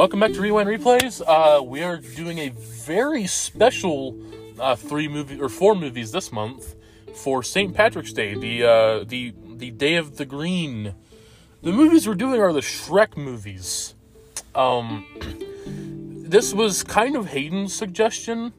Welcome back to Rewind Replays. Uh, we are doing a very special uh, three movie or four movies this month for St. Patrick's Day, the uh, the the Day of the Green. The movies we're doing are the Shrek movies. Um, this was kind of Hayden's suggestion.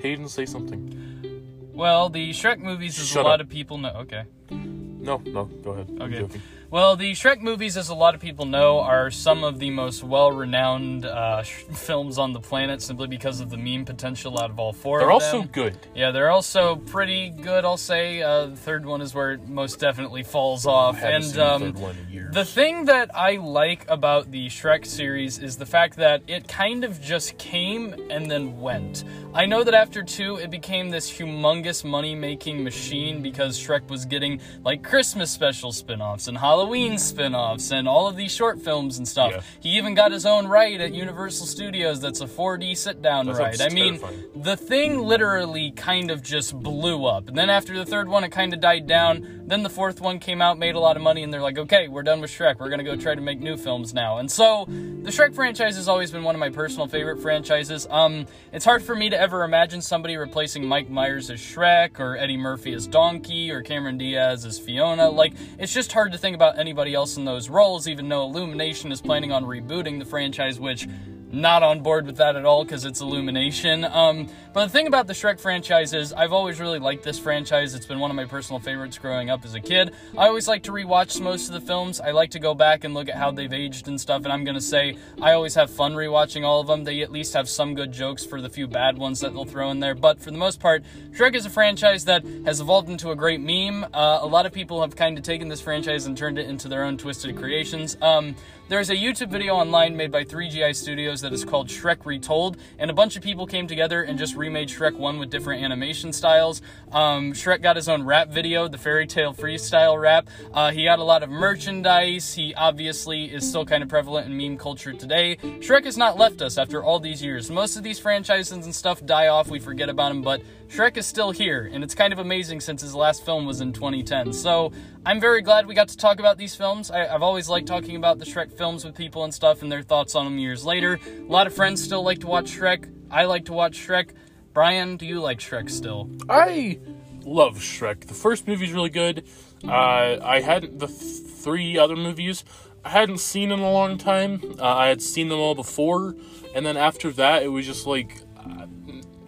Hayden, say something. Well, the Shrek movies, is Shut a lot of people know. Okay. No, no, go ahead. I'm Okay. Well, the Shrek movies, as a lot of people know, are some of the most well-renowned uh, sh- films on the planet, simply because of the meme potential out of all 4 They're of also good. Yeah, they're also pretty good. I'll say uh, the third one is where it most definitely falls off. And seen um, the third one in years. The thing that I like about the Shrek series is the fact that it kind of just came and then went. I know that after two, it became this humongous money making machine because Shrek was getting like Christmas special spin offs and Halloween spin offs and all of these short films and stuff. Yeah. He even got his own ride at Universal Studios that's a 4D sit down That ride. I mean, terrifying. the thing literally kind of just blew up. And then after the third one, it kind of died down. Then the fourth one came out, made a lot of money, and they're like, okay, we're done with Shrek. We're going to go try to make new films now. And so the Shrek franchise has always been one of my personal favorite franchises. Um, it's hard for me to ever imagine somebody replacing Mike Myers as Shrek, or Eddie Murphy as Donkey, or Cameron Diaz as Fiona. Like, it's just hard to think about anybody else in those roles, even though Illumination is planning on rebooting the franchise, which not on board with that at all because it's Illumination. Um, but the thing about the Shrek franchise is I've always really liked this franchise. It's been one of my personal favorites growing up as a kid. I always like to rewatch most of the films. I like to go back and look at how they've aged and stuff. And I'm gonna say I always have fun rewatching all of them. They at least have some good jokes for the few bad ones that they'll throw in there. But for the most part, Shrek is a franchise that has evolved into a great meme. Uh, a lot of people have kind of taken this franchise and turned it into their own twisted creations. Um, there's a YouTube video online made by 3GI Studios that is called Shrek Retold, and a bunch of people came together and just remade Shrek 1 with different animation styles. Um, Shrek got his own rap video, the Fairy Tale Freestyle rap. Uh, he got a lot of merchandise. He obviously is still kind of prevalent in meme culture today. Shrek has not left us after all these years. Most of these franchises and stuff die off, we forget about them, but Shrek is still here, and it's kind of amazing since his last film was in 2010. So I'm very glad we got to talk about these films. I, I've always liked talking about the Shrek films with people and stuff and their thoughts on them years later. A lot of friends still like to watch Shrek. I like to watch Shrek. Brian, do you like Shrek still? I love Shrek. The first movie's really good. Uh, I hadn't the th- three other movies I hadn't seen in a long time. Uh, I had seen them all before, and then after that, it was just like uh,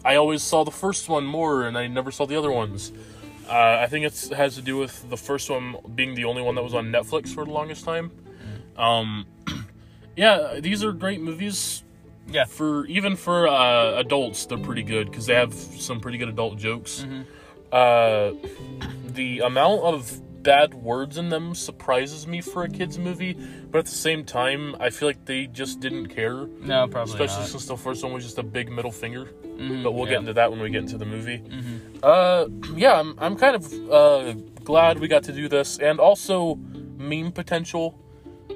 I always saw the first one more, and I never saw the other ones. Uh, I think it has to do with the first one being the only one that was on Netflix for the longest time. Um, yeah, these are great movies Yeah. for even for uh, adults they're pretty good because they have some pretty good adult jokes Mm-hmm. uh, the amount of bad words in them surprises me for a kids movie but at the same time i feel like they just didn't care No, probably especially not. since the first one was just a big middle finger Mhm, but we'll yeah. get into that when we get into the movie Mhm. uh yeah i'm, I'm kind of uh, glad we got to do this and also meme potential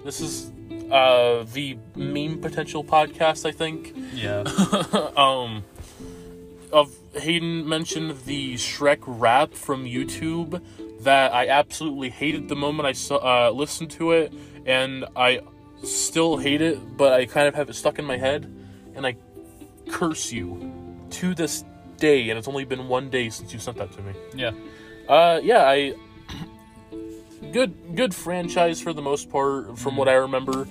this is uh the meme potential podcast i think Yeah. um of Hayden mentioned the Shrek rap from YouTube that I absolutely hated the moment I saw, uh, listened to it, and I still hate it, but I kind of have it stuck in my head, and I curse you to this day, and it's only been one day since you sent that to me. yeah. Uh, yeah, I good good franchise for the most part, from what I remember.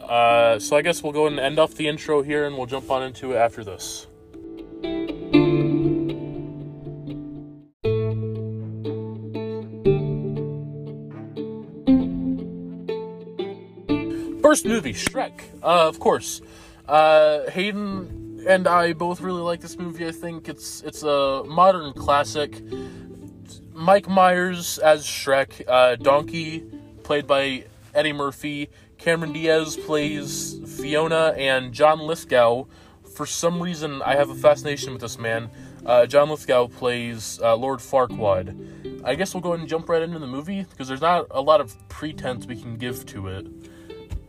Uh, so I guess we'll go and end off the intro here, and we'll jump on into it after this. First movie, Shrek. Uh, of course, uh, Hayden and I both really like this movie. I think it's it's a modern classic. Mike Myers as Shrek, uh, Donkey, played by Eddie Murphy. Cameron Diaz plays Fiona, and John Lithgow. For some reason, I have a fascination with this man. Uh, John Lithgow plays uh, Lord Farquaad. I guess we'll go ahead and jump right into the movie because there's not a lot of pretense we can give to it.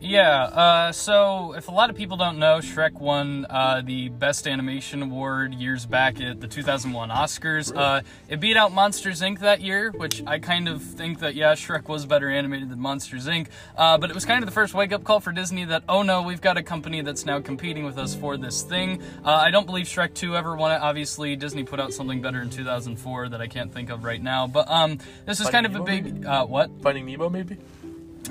Yeah, uh, so if a lot of people don't know, Shrek won uh, the Best Animation Award years back at the 2001 Oscars. Uh, it beat out Monsters Inc. that year, which I kind of think that, yeah, Shrek was better animated than Monsters Inc., uh, but it was kind of the first wake up call for Disney that, oh no, we've got a company that's now competing with us for this thing. Uh, I don't believe Shrek 2 ever won it. Obviously, Disney put out something better in 2004 that I can't think of right now, but um, this is Finding kind of a big. Uh, what? Finding Nemo, maybe.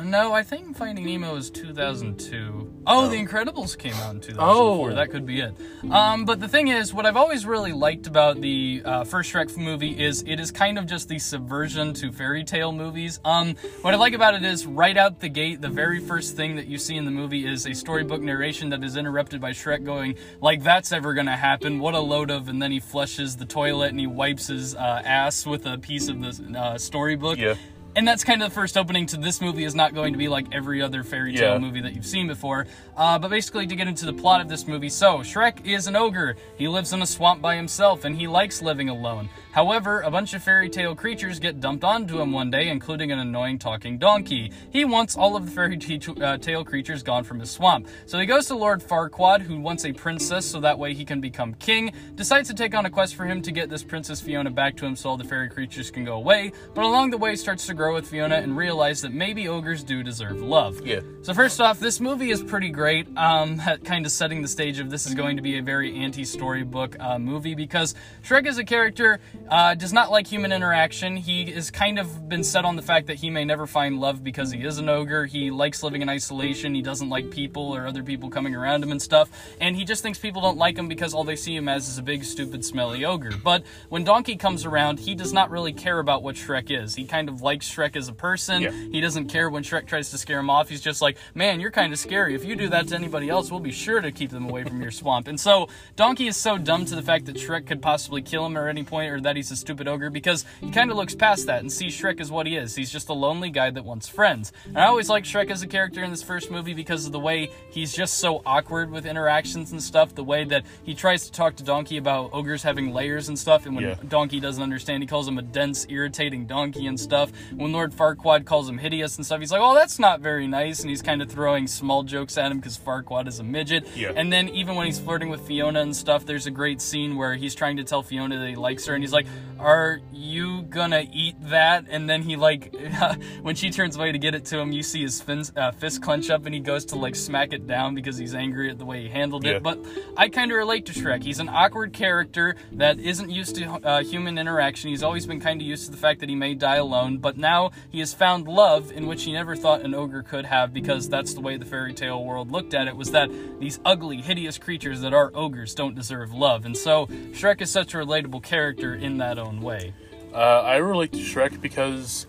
No, I think Finding Nemo is 2002. Oh, The Incredibles came out in 2004. Oh. That could be it. Um, but the thing is, what I've always really liked about the uh, first Shrek movie is it is kind of just the subversion to fairy tale movies. Um, what I like about it is right out the gate, the very first thing that you see in the movie is a storybook narration that is interrupted by Shrek going, like, that's ever gonna happen. What a load of, and then he flushes the toilet and he wipes his uh, ass with a piece of the uh, storybook. Yeah. And that's kind of the first opening to this movie is not going to be like every other fairy tale Yeah. movie that you've seen before. Uh, but basically, to get into the plot of this movie, so Shrek is an ogre. He lives in a swamp by himself, and he likes living alone. However, a bunch of fairy tale creatures get dumped onto him one day, including an annoying talking donkey. He wants all of the fairy te- uh, tale creatures gone from his swamp. So he goes to Lord Farquaad, who wants a princess so that way he can become king, decides to take on a quest for him to get this Princess Fiona back to him so all the fairy creatures can go away, but along the way starts to grow with Fiona and realize that maybe ogres do deserve love. Yeah. So first off, this movie is pretty great. Um, kind of setting the stage of this is going to be a very anti-storybook uh, movie because Shrek is a character uh, does not like human interaction. He is kind of been set on the fact that he may never find love because he is an ogre. He likes living in isolation. He doesn't like people or other people coming around him and stuff. And he just thinks people don't like him because all they see him as is a big, stupid, smelly ogre. But when Donkey comes around, he does not really care about what Shrek is. He kind of likes Shrek as a person. Yeah. He doesn't care when Shrek tries to scare him off. He's just like, man, you're kind of scary. If you do that to anybody else, we'll be sure to keep them away from your swamp. And so Donkey is so dumb to the fact that Shrek could possibly kill him at any point or that he's a stupid ogre because he kind of looks past that and sees Shrek as what he is. He's just a lonely guy that wants friends. And I always like Shrek as a character in this first movie because of the way he's just so awkward with interactions and stuff. The way that he tries to talk to Donkey about ogres having layers and stuff. And when Yeah. Donkey doesn't understand, he calls him a dense, irritating donkey and stuff. When Lord Farquaad calls him hideous and stuff, he's like, oh, that's not very nice. And he's kind of throwing small jokes at him because Farquaad is a midget. Yeah. And then even when he's flirting with Fiona and stuff, there's a great scene where he's trying to tell Fiona that he likes her, and he's like, "Are you gonna eat that?" And then he like, when she turns away to get it to him, you see his fins, uh, fist clench up, and he goes to like smack it down because he's angry at the way he handled Yeah. it. But I kind of relate to Shrek. He's an awkward character that isn't used to uh, human interaction. He's always been kind of used to the fact that he may die alone, but now he has found love in which he never thought an ogre could have because that's the way the fairy tale world looked at it was that these ugly, hideous creatures that are ogres don't deserve love. And so Shrek is such a relatable character in that own way. Uh, I relate to Shrek because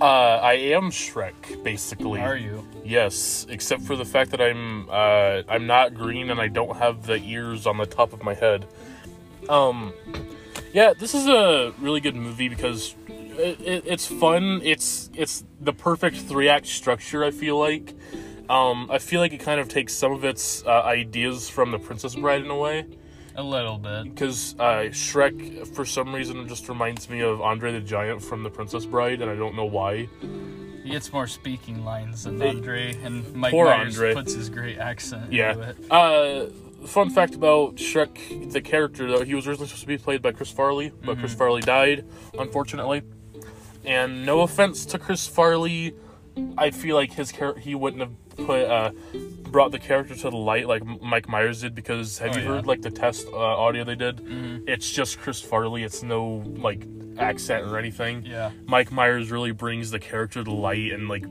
uh, I am Shrek, basically. Are you? Yes, except for the fact that I'm uh, I'm not green and I don't have the ears on the top of my head. Um, yeah, this is a really good movie because it, it, it's fun. It's it's the perfect three act structure. I feel like. Um, I feel like it kind of takes some of its uh, ideas from The Princess Bride in a way A little bit. because uh, Shrek, for some reason, just reminds me of Andre the Giant from The Princess Bride, and I don't know why. He gets more speaking lines than Andre, and Mike poor Myers Andre. puts his great accent into Yeah. it. Uh, fun fact about Shrek, the character, though, he was originally supposed to be played by Chris Farley, but Chris Farley died, unfortunately. And no offense to Chris Farley, I feel like his char- he wouldn't have put uh, brought the character to the light like Mike Myers did because have Oh, you yeah. heard like the test uh, audio they did? It's just Chris Farley. It's no like accent or anything. Yeah. Mike Myers really brings the character to light and like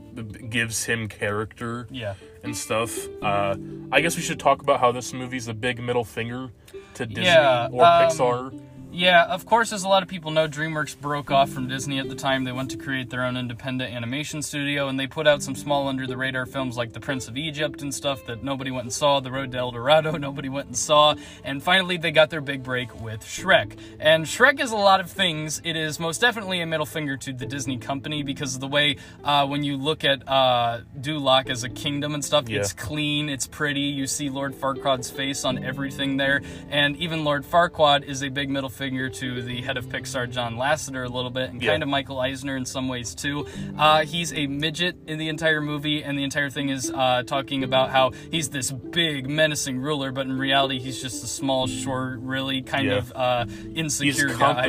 gives him character Yeah. and stuff. Uh, I guess we should talk about how this movie's a big middle finger to Disney Yeah, or um, Pixar. Yeah, of course, as a lot of people know, DreamWorks broke off from Disney at the time. They went to create their own independent animation studio, and they put out some small under the radar films like The Prince of Egypt and stuff that nobody went and saw, The Road to El Dorado, nobody went and saw, and finally they got their big break with Shrek. And Shrek is a lot of things. It is most definitely a middle finger to the Disney company because of the way uh, when you look at uh, Duloc as a kingdom and stuff, Yeah. it's clean, it's pretty. You see Lord Farquaad's face on everything there, and even Lord Farquaad is a big middle finger finger to the head of Pixar, John Lasseter, a little bit, and Yeah. kind of Michael Eisner in some ways too. Uh, he's a midget in the entire movie, and the entire thing is uh, talking about how he's this big, menacing ruler, but in reality, he's just a small, short, really kind Yeah. of uh, insecure He's guy.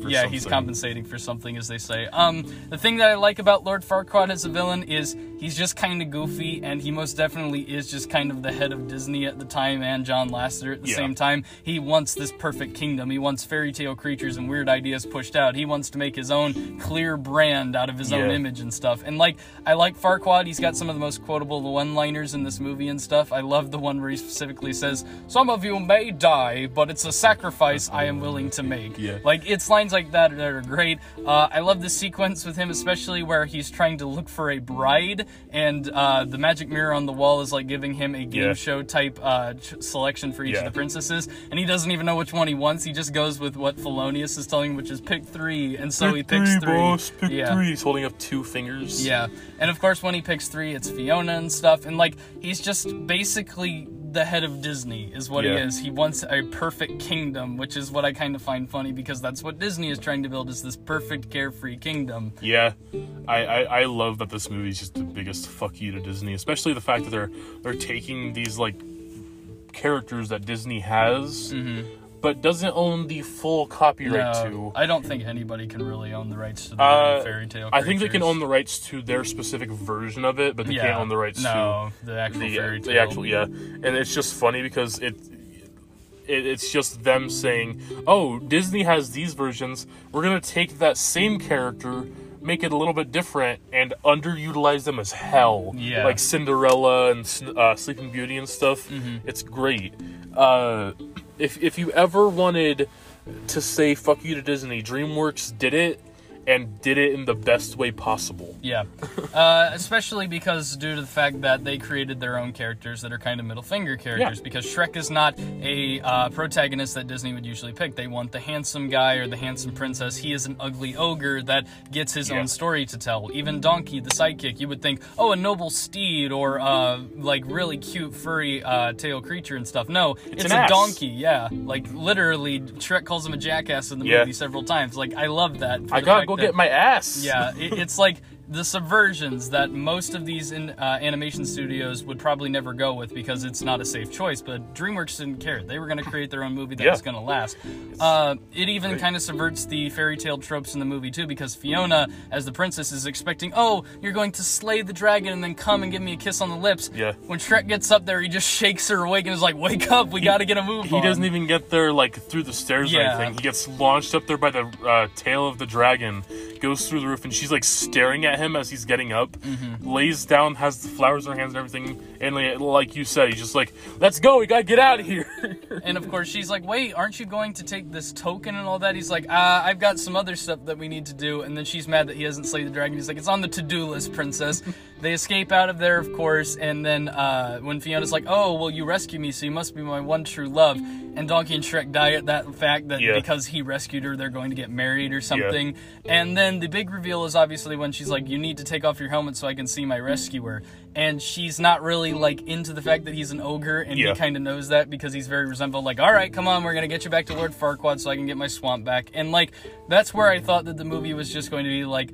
for yeah, something. he's compensating for something, as they say. Um, the thing that I like about Lord Farquaad as a villain is he's just kind of goofy, and he most definitely is just kind of the head of Disney at the time and John Lasseter at the Yeah. same time. He wants this perfect kingdom. He wants fairy tale creatures and weird ideas pushed out. He wants to make his own clear brand out of his own image and stuff. And like, I like Farquaad. He's got some of the most quotable one-liners in this movie and stuff. I love the one where he specifically says, "Some of you may die, but it's a sacrifice I am willing to make." Yeah. Like it's lines like that that are great. Uh, I love the sequence with him, especially where he's trying to look for a bride, and uh, the magic mirror on the wall is like giving him a game Yeah. show type uh, selection for each Yeah. of the princesses, and he doesn't even know which one he wants. He just goes with what Thelonious is telling him, which is pick three, and so he picks three, three. boss, pick yeah. three. He's holding up two fingers. Yeah, and of course when he picks three, it's Fiona and stuff, and like he's just basically the head of Disney is what he is. He wants a perfect kingdom, which is what I kind of find funny because that's what Disney is trying to build is this perfect carefree kingdom. Yeah, I, I I love that this movie is just the biggest fuck you to Disney, especially the fact that they're they're taking these like characters that Disney has, mm-hmm. But doesn't own the full copyright. No, to. I don't think anybody can really own the rights to the Uh, fairy tale. I think they can own the rights to their specific version of it, but they yeah. can't own the rights no, the actual the, fairy tale. the actual yeah. And it's just funny because it, it it's just them saying, "Oh, Disney has these versions. We're gonna take that same character." Make it a little bit different and underutilize them as hell, Yeah. like Cinderella and uh, Sleeping Beauty and stuff. Mm-hmm. It's great. Uh, if if you ever wanted to say "fuck you" to Disney, DreamWorks did it and did it in the best way possible. Yeah, uh, especially because due to the fact that they created their own characters that are kind of middle finger characters. Yeah. Because Shrek is not a uh, protagonist that Disney would usually pick. They want the handsome guy or the handsome princess. He is an ugly ogre that gets his Yeah. own story to tell. Even Donkey, the sidekick, you would think, oh, a noble steed or uh, like really cute furry uh, tail creature and stuff. No, it's, an a ass. donkey. Yeah, like literally, Shrek calls him a jackass in the Yeah. movie several times. Like I love that. I the get my ass. yeah, it, it's like the subversions that most of these in, uh, animation studios would probably never go with because it's not a safe choice. But DreamWorks didn't care; they were going to create their own movie that Yeah. was going to last. Uh, it even kind of subverts the fairy tale tropes in the movie too, because Fiona, as the princess, is expecting, "Oh, you're going to slay the dragon and then come and give me a kiss on the lips." Yeah. When Shrek gets up there, he just shakes her awake and is like, "Wake up! We got to get a move He on." doesn't even get there like through the stairs or Yeah. anything. He gets launched up there by the uh, tail of the dragon, goes through the roof, and she's like staring at him as he's getting up. Mm-hmm. Lays down, has the flowers in her hands and everything, and like, you said, he's just like, "Let's go, we gotta get out of here." And of course, she's like, "Wait, aren't you going to take this token and all that?" He's like, uh, "I've got some other stuff that we need to do." And then she's mad that he hasn't slayed the dragon. He's like, "It's on the to-do list, princess." they escape out of there, of course. And then uh, when Fiona's like, "Oh, well, you rescued me, so you must be my one true love," and Donkey and Shrek die at that fact that Yeah. because he rescued her, they're going to get married or something. And then the big reveal is obviously when she's like, "You need to take off your helmet so I can see my rescuer." And she's not really like into the fact that he's an ogre, and Yeah. he kind of knows that because he's very resentful. Like, all right, come on, we're gonna get you back to Lord Farquaad so I can get my swamp back. And like, that's where I thought that the movie was just going to be like.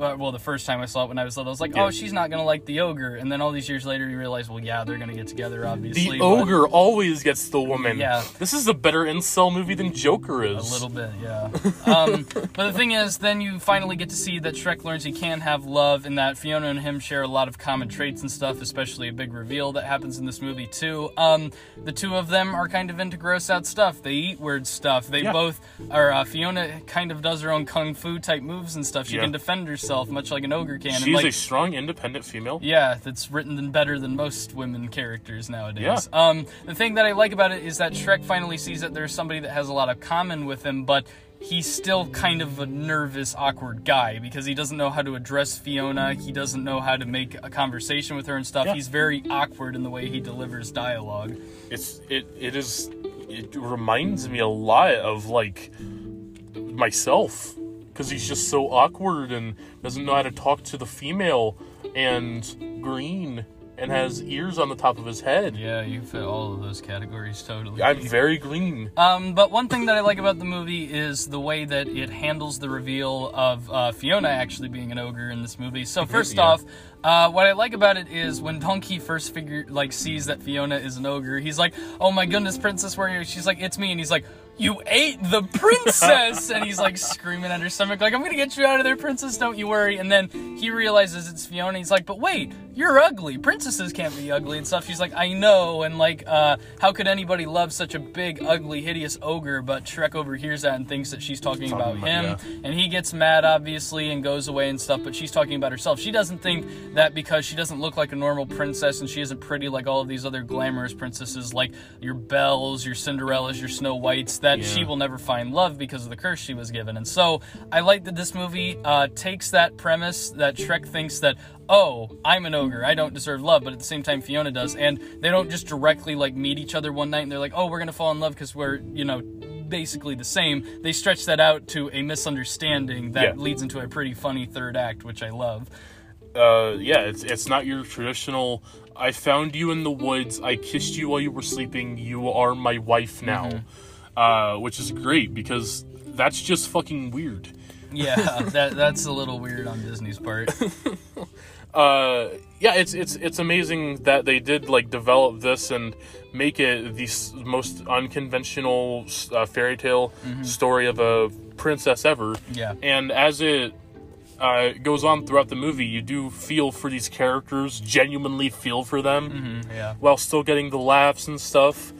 Uh, Well, the first time I saw it when I was little, I was like, Yeah. "Oh, she's not gonna like the ogre," and then all these years later, you realize, well, yeah, they're gonna get together, obviously. the ogre always gets the woman. Yeah. This is a better incel movie than Joker is. A little bit, yeah. Um, but the thing is, then you finally get to see that Shrek learns he can have love, and that Fiona and him share a lot of common traits and stuff. Especially a big reveal that happens in this movie too. Um, the two of them are kind of into gross out stuff. They eat weird stuff. They Yeah. both are. Uh, Fiona kind of does her own kung fu type moves and stuff. She Yeah. can defend herself much like an ogre can. and She's like, a strong, independent female. yeah, that's written better than most women characters nowadays. Yeah. Um, the thing that I like about it is that Shrek finally sees that there's somebody that has a lot of common with him, but he's still kind of a nervous, awkward guy because he doesn't know how to address Fiona. He doesn't know how to make a conversation with her and stuff. Yeah. He's very awkward in the way he delivers dialogue. It's it it is it reminds me a lot of like myself because he's just so awkward and doesn't know how to talk to the female and green and has ears on the top of his head. Yeah, you fit all of those categories totally. I'm very green. Um, but one thing that I like about the movie is the way that it handles the reveal of uh, Fiona actually being an ogre in this movie. So first Yeah. off, uh, what I like about it is when Donkey first figure like sees that Fiona is an ogre, he's like, "Oh my goodness, Princess, where are you?" She's like, "It's me," and he's like. You ate the princess, and he's like screaming at her stomach, like, "I'm gonna get you out of there, princess. Don't you worry." And then he realizes it's Fiona. He's like, "But wait, you're ugly. Princesses can't be ugly and stuff." She's like, "I know." And like, uh, how could anybody love such a big, ugly, hideous ogre? But Shrek overhears that and thinks that she's talking about about- him, yeah. and he gets mad, obviously, and goes away and stuff. But she's talking about herself. She doesn't think that because she doesn't look like a normal princess and she isn't pretty like all of these other glamorous princesses, like your bells your Cinderellas, your Snow Whites, that she will never find love because of the curse she was given. And so I like that this movie uh, takes that premise that Shrek thinks that. Oh, I'm an ogre. I don't deserve love, but at the same time, Fiona does, and they don't just directly like meet each other one night and they're like, "Oh, we're gonna fall in love because we're, you know, basically the same. They stretch that out to a misunderstanding that Yeah. leads into a pretty funny third act, which I love. uh, yeah, it's it's not your traditional. I found you in the woods. I kissed you while you were sleeping. You are my wife now, uh, which is great because that's just fucking weird. Yeah, that that's a little weird on Disney's part. Uh, yeah, it's it's it's amazing that they did like develop this and make it the s- most unconventional uh, fairy tale story of a princess ever. Yeah. and as it uh, goes on throughout the movie, you do feel for these characters, genuinely feel for them. Mm, yeah. while still getting the laughs and stuff.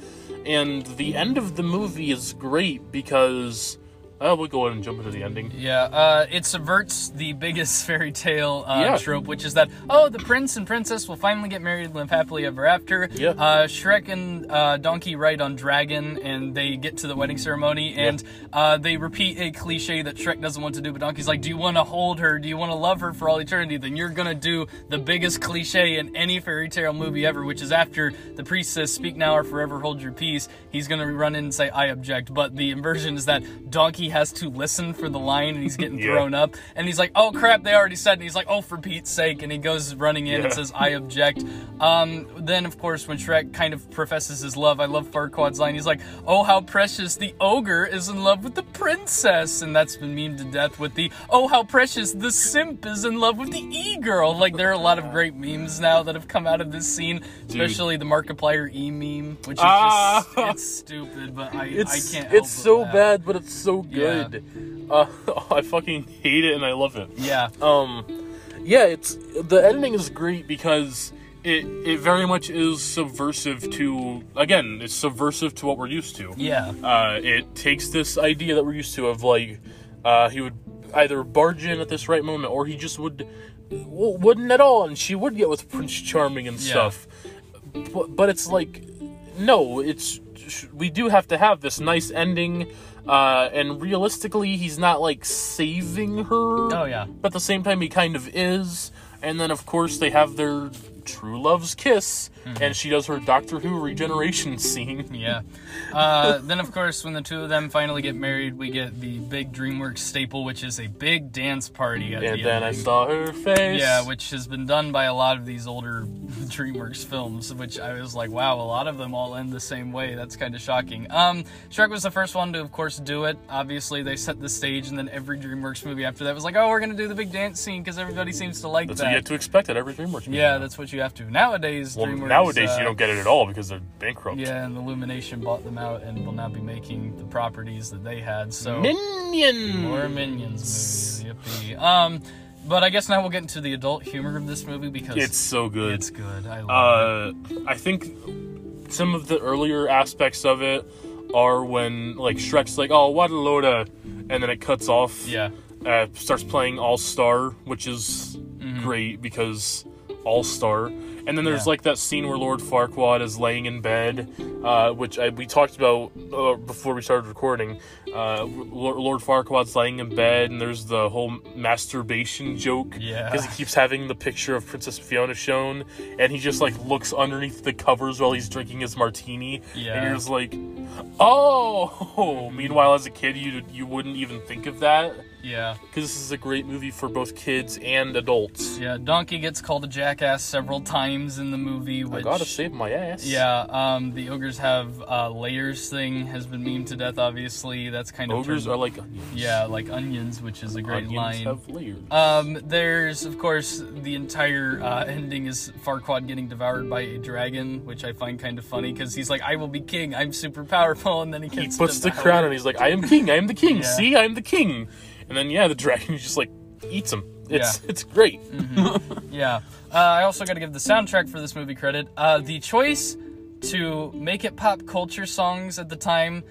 And the end of the movie is great because uh, we'll go ahead and jump into the ending. Yeah, uh, it subverts the biggest fairy tale uh, Yeah. trope, which is that oh, the prince and princess will finally get married and live happily ever after. Yeah. Uh, Shrek and uh, Donkey ride on dragon, and they get to the wedding ceremony, and uh, they repeat a cliche that Shrek doesn't want to do, but Donkey's like, "Do you want to hold her? Do you want to love her for all eternity? Then you're gonna do the biggest cliche in any fairy tale movie ever, which is after the priest says, "Speak now or forever hold your peace." He's gonna run in and say, "I object," but the inversion is that Donkey has to listen for the line, and he's getting Yeah. thrown up, and he's like, "Oh crap, they already said," and he's like, "Oh for Pete's sake," and he goes running in and says, "I object." Um, then of course when Shrek kind of professes his love, I love Farquaad's line. He's like, "Oh how precious the ogre is in love with the princess," and that's been memed to death with the "Oh how precious the simp is in love with the e-girl." Like there are a lot of great memes now that have come out of this scene, especially the Markiplier e meme, which is Ah. just it's stupid, but I I can't. it's so bad, but it's so Yeah. Good. Uh, I fucking hate it and I love it. Yeah. Um, yeah, it's the editing is great because it it very much is subversive to again it's subversive to what we're used to. Yeah. uh, it takes this idea that we're used to of like uh, he would either barge in at this right moment or he just would wouldn't at all and she would get with prince charming and Yeah. stuff but, but it's like no it's we do have to have this nice ending uh, and realistically he's not like saving her. Oh yeah. but at the same time he kind of is. And then of course they have their true love's kiss Mm-hmm. and she does her doctor who regeneration scene Yeah. Uh, then, of course, when the two of them finally get married, we get the big DreamWorks staple, which is a big dance party at and the then i saw her face Yeah, which has been done by a lot of these older DreamWorks films, which I was like, wow, a lot of them all end the same way. That's kind of shocking. Um, Shrek was the first one to, of course, do it. Obviously, they set the stage, and then every DreamWorks movie after that was like, oh, we're gonna do the big dance scene because everybody seems to like That's that. what you have to expect at every DreamWorks movie. yeah, that's what you have to. Nowadays, well, DreamWorks. Nowadays uh, you don't get it at all because they're bankrupt. Yeah, and Illumination bought them out and will now be making the properties that they had. So Minion. more Minions movies. Yippee. Um, but I guess now we'll get into the adult humor of this movie because It's so good. it's good. I love it. uh, I think some of the earlier aspects of it are when like Shrek's like, "Oh, what a load of," and then it cuts off. Yeah. Uh, starts playing All Star, which is great because All Star. And then there's. Yeah. like that scene where Lord Farquaad is laying in bed, uh, which I, we talked about uh, before we started recording. Uh, Lord, Farquaad's laying in bed, and there's the whole masturbation joke. Yeah. Because he keeps having the picture of Princess Fiona shown, and he just like looks underneath the covers while he's drinking his martini. Yeah. And you're just like, oh. Meanwhile, as a kid, you you wouldn't even think of that. Yeah. because this is a great movie for both kids and adults. Yeah, Donkey gets called a jackass several times in the movie, I gotta save my ass. Yeah, um, the ogres have uh, layers thing has been memed to death. Obviously, that's kind of ogres are like onions. yeah, like onions, which is a great onions line. have layers. Um, there's of course the entire uh, ending is Farquaad getting devoured by a dragon, which I find kind of funny because he's like, "I will be king. I'm super powerful," and then he he gets puts the crown and he's like, "I am king. I am the king. Yeah. See, I am the king." And then yeah, the dragon just like eats him. It's Yeah. it's great. Yeah. Uh, I also got to give the soundtrack for this movie credit. Uh, the choice to make it pop culture songs at the time,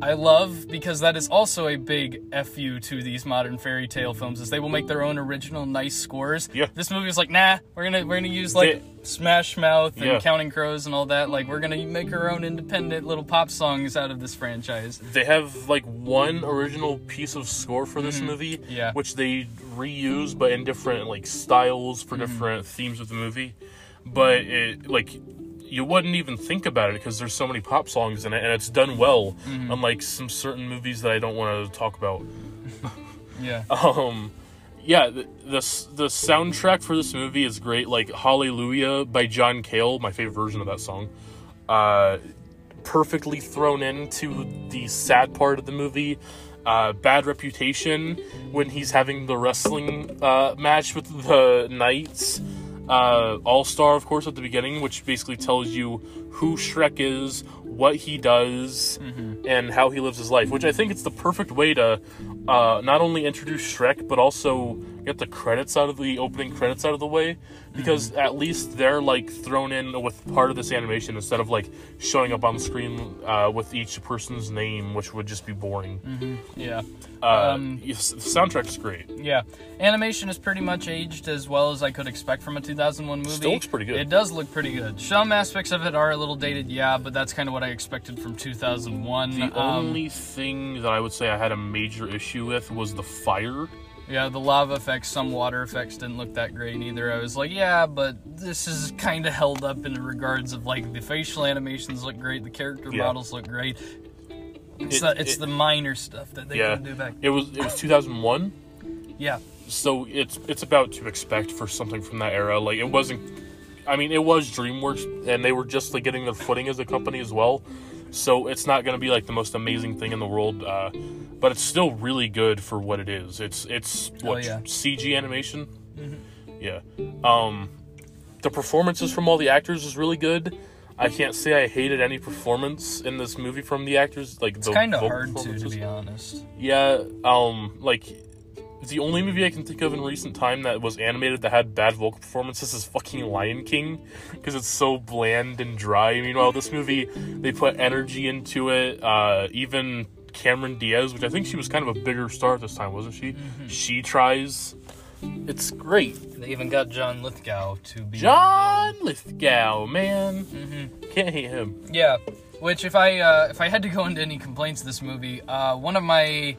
I love because that is also a big fu to these modern fairy tale films. Is they will make their own original nice scores. Yeah. This movie is like, nah, we're gonna we're gonna use like They- Smash Mouth and Yeah. Counting Crows and all that. Like we're gonna make our own independent little pop songs out of this franchise. They have like one original piece of score for this movie, Mm-hmm. Yeah. which they reuse, but in different like styles Mm-hmm. for different themes of the movie. But it like you wouldn't even think about it because there's so many pop songs in it, and it's done well. Mm-hmm. Unlike some certain movies that I don't want to talk about. Yeah. Um, yeah, the, the the soundtrack for this movie is great. Like Hallelujah by John Cale, my favorite version of that song. Uh, perfectly thrown into the sad part of the movie. Uh, bad reputation when he's having the wrestling uh, match with the knights. Uh, All Star, of course, at the beginning, which basically tells you who Shrek is, what he does, and how he lives his life. Which I think it's the perfect way to uh, not only introduce Shrek, but also get the credits out of the opening credits out of the way, because at least they're like thrown in with part of this animation instead of like showing up on the screen uh, with each person's name, which would just be boring. Yeah. Uh, Um, the soundtrack's great. Yeah, animation is pretty much aged as well as I could expect from a 2001 movie. Still looks pretty good. It does look pretty good. Some aspects of it are a little dated, yeah, but that's kind of what I expected from 2001. The Um, only thing that I would say I had a major issue with was the fire. Yeah, the lava effects, some water effects didn't look that great either. I was like, yeah, but this is kind of held up in regards of like the facial animations look great, the character Yeah. models look great. It's It- the it's it- the minor stuff that they yeah, do back. it was it was 2001. Yeah, so it's it's about to expect for something from that era. Like it wasn't. I mean, it was DreamWorks, and they were just like getting their footing as a company as well. So it's not going to be like the most amazing thing in the world, uh, but it's still really good for what it is. It's it's what Oh, yeah. CG animation. Yeah. Um, the performances from all the actors is really good. I can't say I hated any performance in this movie from the actors. Like it's the kind of hard to, to be honest. Yeah, um, like the only movie I can think of in recent time that was animated that had bad vocal performances is fucking Lion King because it's so bland and dry. Meanwhile, this movie they put energy into it. Uh, even Cameron Diaz, which I think she was kind of a bigger star at this time, wasn't she? She tries. It's great. They even got John Lithgow to be John Lithgow, man, can't hate him. Yeah, which if I uh, if I had to go into any complaints of this movie, uh, one of my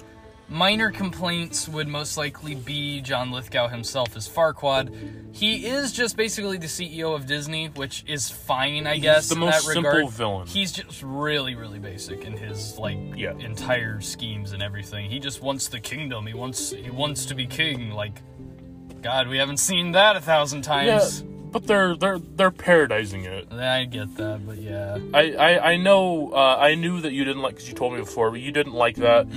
minor complaints would most likely be John Lithgow himself as Farquaad. He is just basically the CEO of Disney, which is fine, I guess. the in most that simple villain. He's just really, really basic in his like Yeah. entire schemes and everything. He just wants the kingdom. He wants he wants to be king. Like, God, we haven't seen that a thousand Yeah, times. But they're they're they're paradising it. I get that, but yeah. I, I, I know uh, I knew that you didn't like because you told me before, but you didn't like that.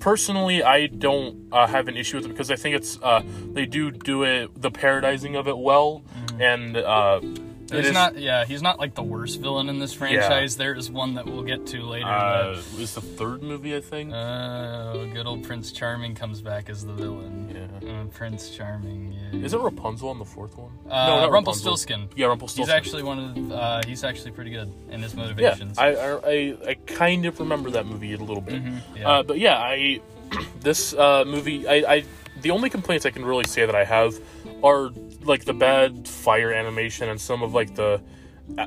Personally, I don't uh, have an issue with it because I think it's uh, they do do it the paradising of it well, and it is- not, yeah, he's not like the worst villain in this franchise. There is one that we'll get to later. uh, that, is the third movie I think. uh, good old Prince Charming comes back as the villain. yeah. Uh, Prince Charming. Yeah. Is it Rapunzel on the fourth one? Uh, not Rumpelstiltskin. Yeah, Rumpelstiltskin. He's actually one of. The, uh, he's actually pretty good in his motivations. I, I I I kind of remember that movie a little bit. yeah. Uh, but yeah, I this uh, movie, I, I the only complaints I can really say that I have are like the bad fire animation and some of like the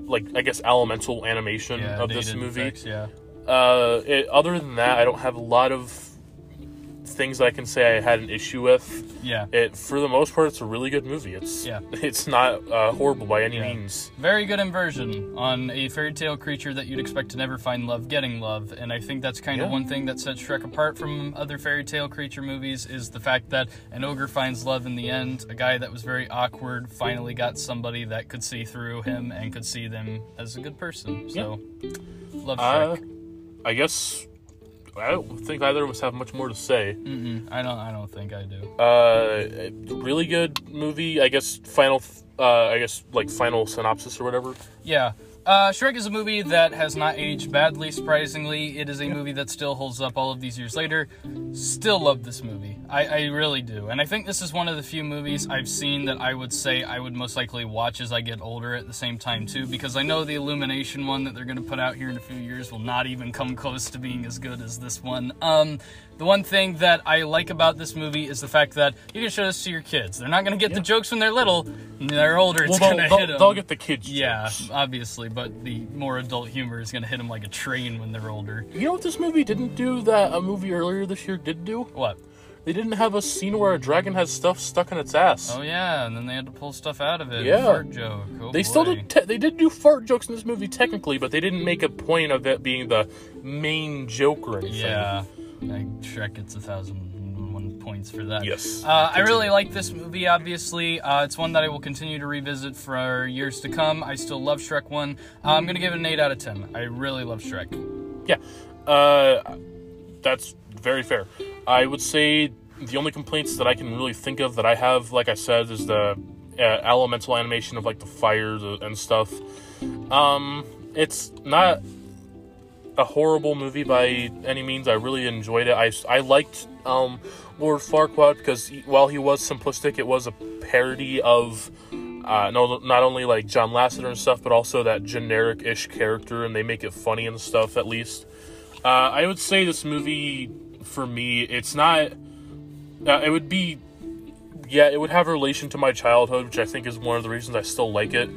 like I guess elemental animation yeah, of this movie. effects, yeah. Uh, it, other than that, I don't have a lot of things I can say I had an issue with. Yeah. It for the most part, it's a really good movie. It's Yeah. it's not uh, horrible by any Yeah. means. Very good inversion on a fairy tale creature that you'd expect to never find love getting love, and I think that's kind of Yeah. one thing that sets Shrek apart from other fairy tale creature movies is the fact that an ogre finds love in the end. A guy that was very awkward finally got somebody that could see through him and could see them as a good person. So, love Uh, Shrek. I guess I don't think either of us have much more to say. Mm-mm, I don't. I don't think I do. Uh, really good movie. I guess final. Uh, I guess like final synopsis or whatever. Yeah. Uh, Shrek is a movie that has not aged badly, surprisingly. It is a movie that still holds up all of these years later. Still love this movie. I, I really do. And I think this is one of the few movies I've seen that I would say I would most likely watch as I get older at the same time, too, because I know the Illumination one that they're going to put out here in a few years will not even come close to being as good as this one. Um, the one thing that I like about this movie is the fact that you can show this to your kids. They're not going to get the jokes when they're little. When they're older, it's Well, going to hit them. they'll get the kids. Yeah, jokes. obviously, but the more adult humor is gonna hit them like a train when they're older. You know what this movie didn't do that a movie earlier this year did do? What? They didn't have a scene where a dragon has stuff stuck in its ass. Oh yeah, and then they had to pull stuff out of it. Yeah. Fart joke. Oh, They still did. Te- they did do fart jokes in this movie technically, but they didn't make a point of it being the main joke or anything. Yeah, like Shrek gets a thousand and one points for that. Yes. Uh, I really like this movie. Obviously, uh, it's one that I will continue to revisit for years to come. I still love Shrek One. Uh, I'm gonna give it an eight out of ten. I really love Shrek. Yeah. Uh, that's very fair. I would say the only complaints that I can really think of that I have, like I said, is the uh, elemental animation of like the fire and stuff. Um, it's not a horrible movie by any means. I really enjoyed it. I, I liked um, Lord Farquaad because he, while he was simplistic, it was a parody of uh, no, not only like John Lasseter and stuff, but also that generic-ish character, and they make it funny and stuff at least. Uh, I would say this movie, for me, it's not. Uh, it would be, yeah, it would have a relation to my childhood, which I think is one of the reasons I still like it.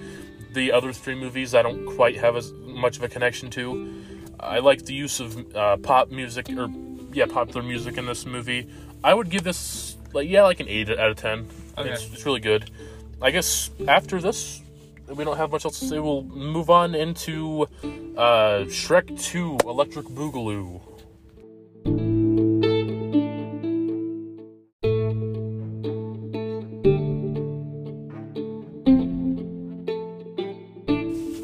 The other three movies, I don't quite have as much of a connection to. I like the use of uh, pop music or yeah, popular music in this movie. I would give this like yeah, like an eight out of ten. Okay. It's, it's really good. I guess after this, we don't have much else to say. We'll move on into uh, Shrek Two: Electric Boogaloo.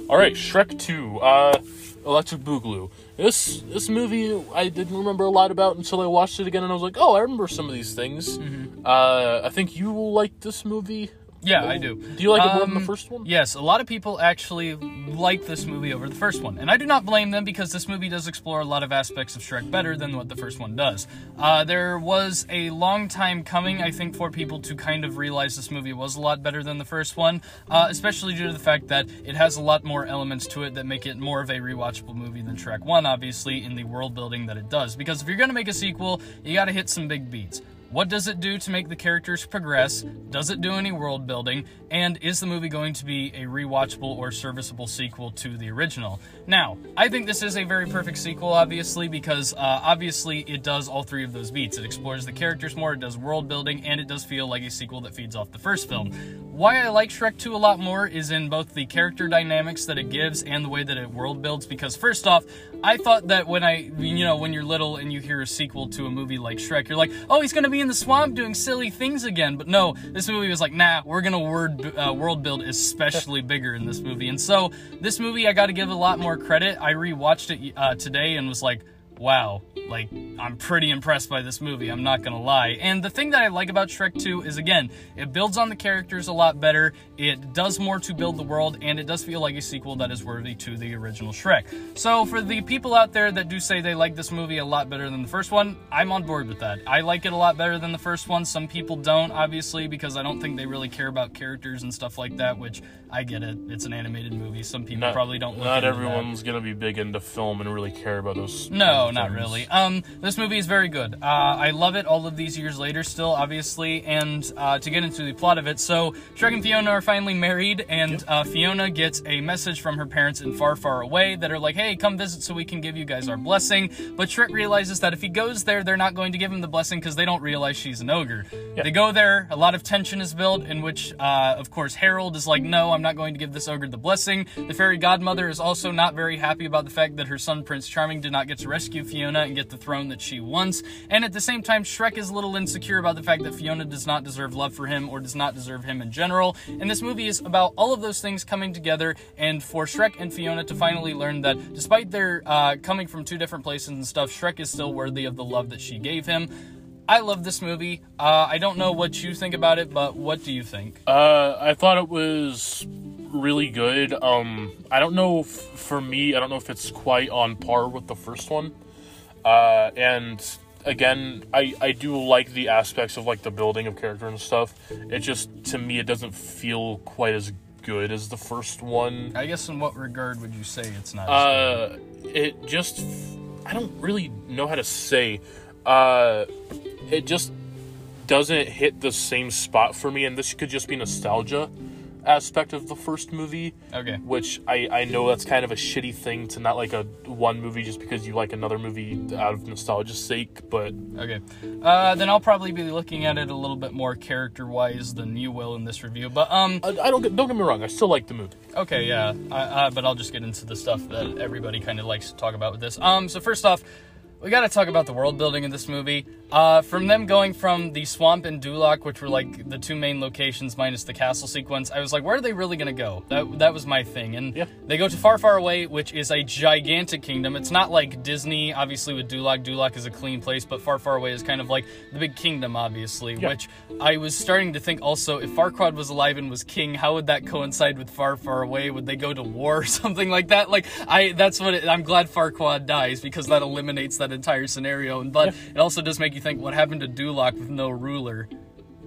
All right, Shrek Two, uh, Electric Boogaloo. This this movie I didn't remember a lot about until I watched it again, and I was like, oh, I remember some of these things. Uh, I think you will like this movie. Yeah, I do. Do you like it more than the Um, first one? Yes, a lot of people actually like this movie over the first one, and I do not blame them because this movie does explore a lot of aspects of Shrek better than what the first one does. Uh, there was a long time coming, I think, for people to kind of realize this movie was a lot better than the first one, uh, especially due to the fact that it has a lot more elements to it that make it more of a rewatchable movie than Shrek 1, obviously, in the world building that it does. Because if you're going to make a sequel, you got to hit some big beats. What does it do to make the characters progress? Does it do any world building? And is the movie going to be a rewatchable or serviceable sequel to the original? Now, I think this is a very perfect sequel, obviously, because uh, obviously it does all three of those beats. It explores the characters more, it does world building, and it does feel like a sequel that feeds off the first film. Why I like Shrek 2 a lot more is in both the character dynamics that it gives and the way that it world builds. Because, first off, I thought that when I, you know, when you're little and you hear a sequel to a movie like Shrek, you're like, oh, he's gonna be in the swamp doing silly things again. But no, this movie was like, nah, we're gonna word, uh, world build especially bigger in this movie. And so, this movie, I gotta give a lot more credit. I rewatched it uh, today and was like, wow, like I'm pretty impressed by this movie, I'm not gonna lie. And the thing that I like about Shrek 2 is again, it builds on the characters a lot better, it does more to build the world, and it does feel like a sequel that is worthy to the original Shrek. So for the people out there that do say they like this movie a lot better than the first one, I'm on board with that. I like it a lot better than the first one. Some people don't, obviously, because I don't think they really care about characters and stuff like that, which I get it. It's an animated movie. Some people Not, probably don't look Not into that. everyone's gonna be big into film and really care about those. No, things. not really. Um, this movie is very good. Uh, I love it all of these years later, still, obviously. And uh, to get into the plot of it, so Shrek and Fiona are finally married, and uh, Fiona gets a message from her parents in far, far away that are like, "Hey, come visit so we can give you guys our blessing." But Shrek realizes that if he goes there, they're not going to give him the blessing because they don't realize she's an ogre. Yeah. They go there. A lot of tension is built, in which, uh, of course, Harold is like, "No, I'm not going to give this ogre the blessing." The fairy godmother is also not very happy about the fact that her son Prince Charming did not get to rescue Fiona and get the throne that she wants. And at the same time, Shrek is a little insecure about the fact that Fiona does not deserve love for him or does not deserve him in general. And this movie is about all of those things coming together, and for Shrek and Fiona to finally learn that despite their uh, coming from two different places and stuff, Shrek is still worthy of the love that she gave him. I love this movie. Uh, I don't know what you think about it, but what do you think? Uh, I thought it was really good. Um, I don't know if, for me, I don't know if it's quite on par with the first one. Uh, and again, I I do like the aspects of like the building of character and stuff. It just to me, it doesn't feel quite as good as the first one. I guess in what regard would you say it's not? Uh, it just I don't really know how to say. Uh, it just doesn't hit the same spot for me, and this could just be nostalgia aspect of the first movie, okay. which I I know that's kind of a shitty thing to not like a one movie just because you like another movie out of nostalgia's sake, but Okay. Uh, then I'll probably be looking at it a little bit more character-wise than you will in this review. But um, I, I don't get don't get me wrong, I still like the movie. okay, yeah. I, uh, but I'll just get into the stuff that everybody kind of likes to talk about with this. Um, so first off, we got to talk about the world building in this movie. Uh, from them going from the swamp and Duloc, which were like the two main locations minus the castle sequence, I was like, where are they really gonna go? That that was my thing. And Yeah. they go to Far Far Away, which is a gigantic kingdom. It's not like Disney, obviously with Duloc. Duloc is a clean place, but Far Far Away is kind of like the big kingdom, obviously. Yeah. Which I was starting to think also, if Farquaad was alive and was king, how would that coincide with Far Far Away? Would they go to war or something like that? Like I, that's what it, I'm glad Farquaad dies because that eliminates that entire scenario. And but it also does make you think, what happened to Duloc with no ruler?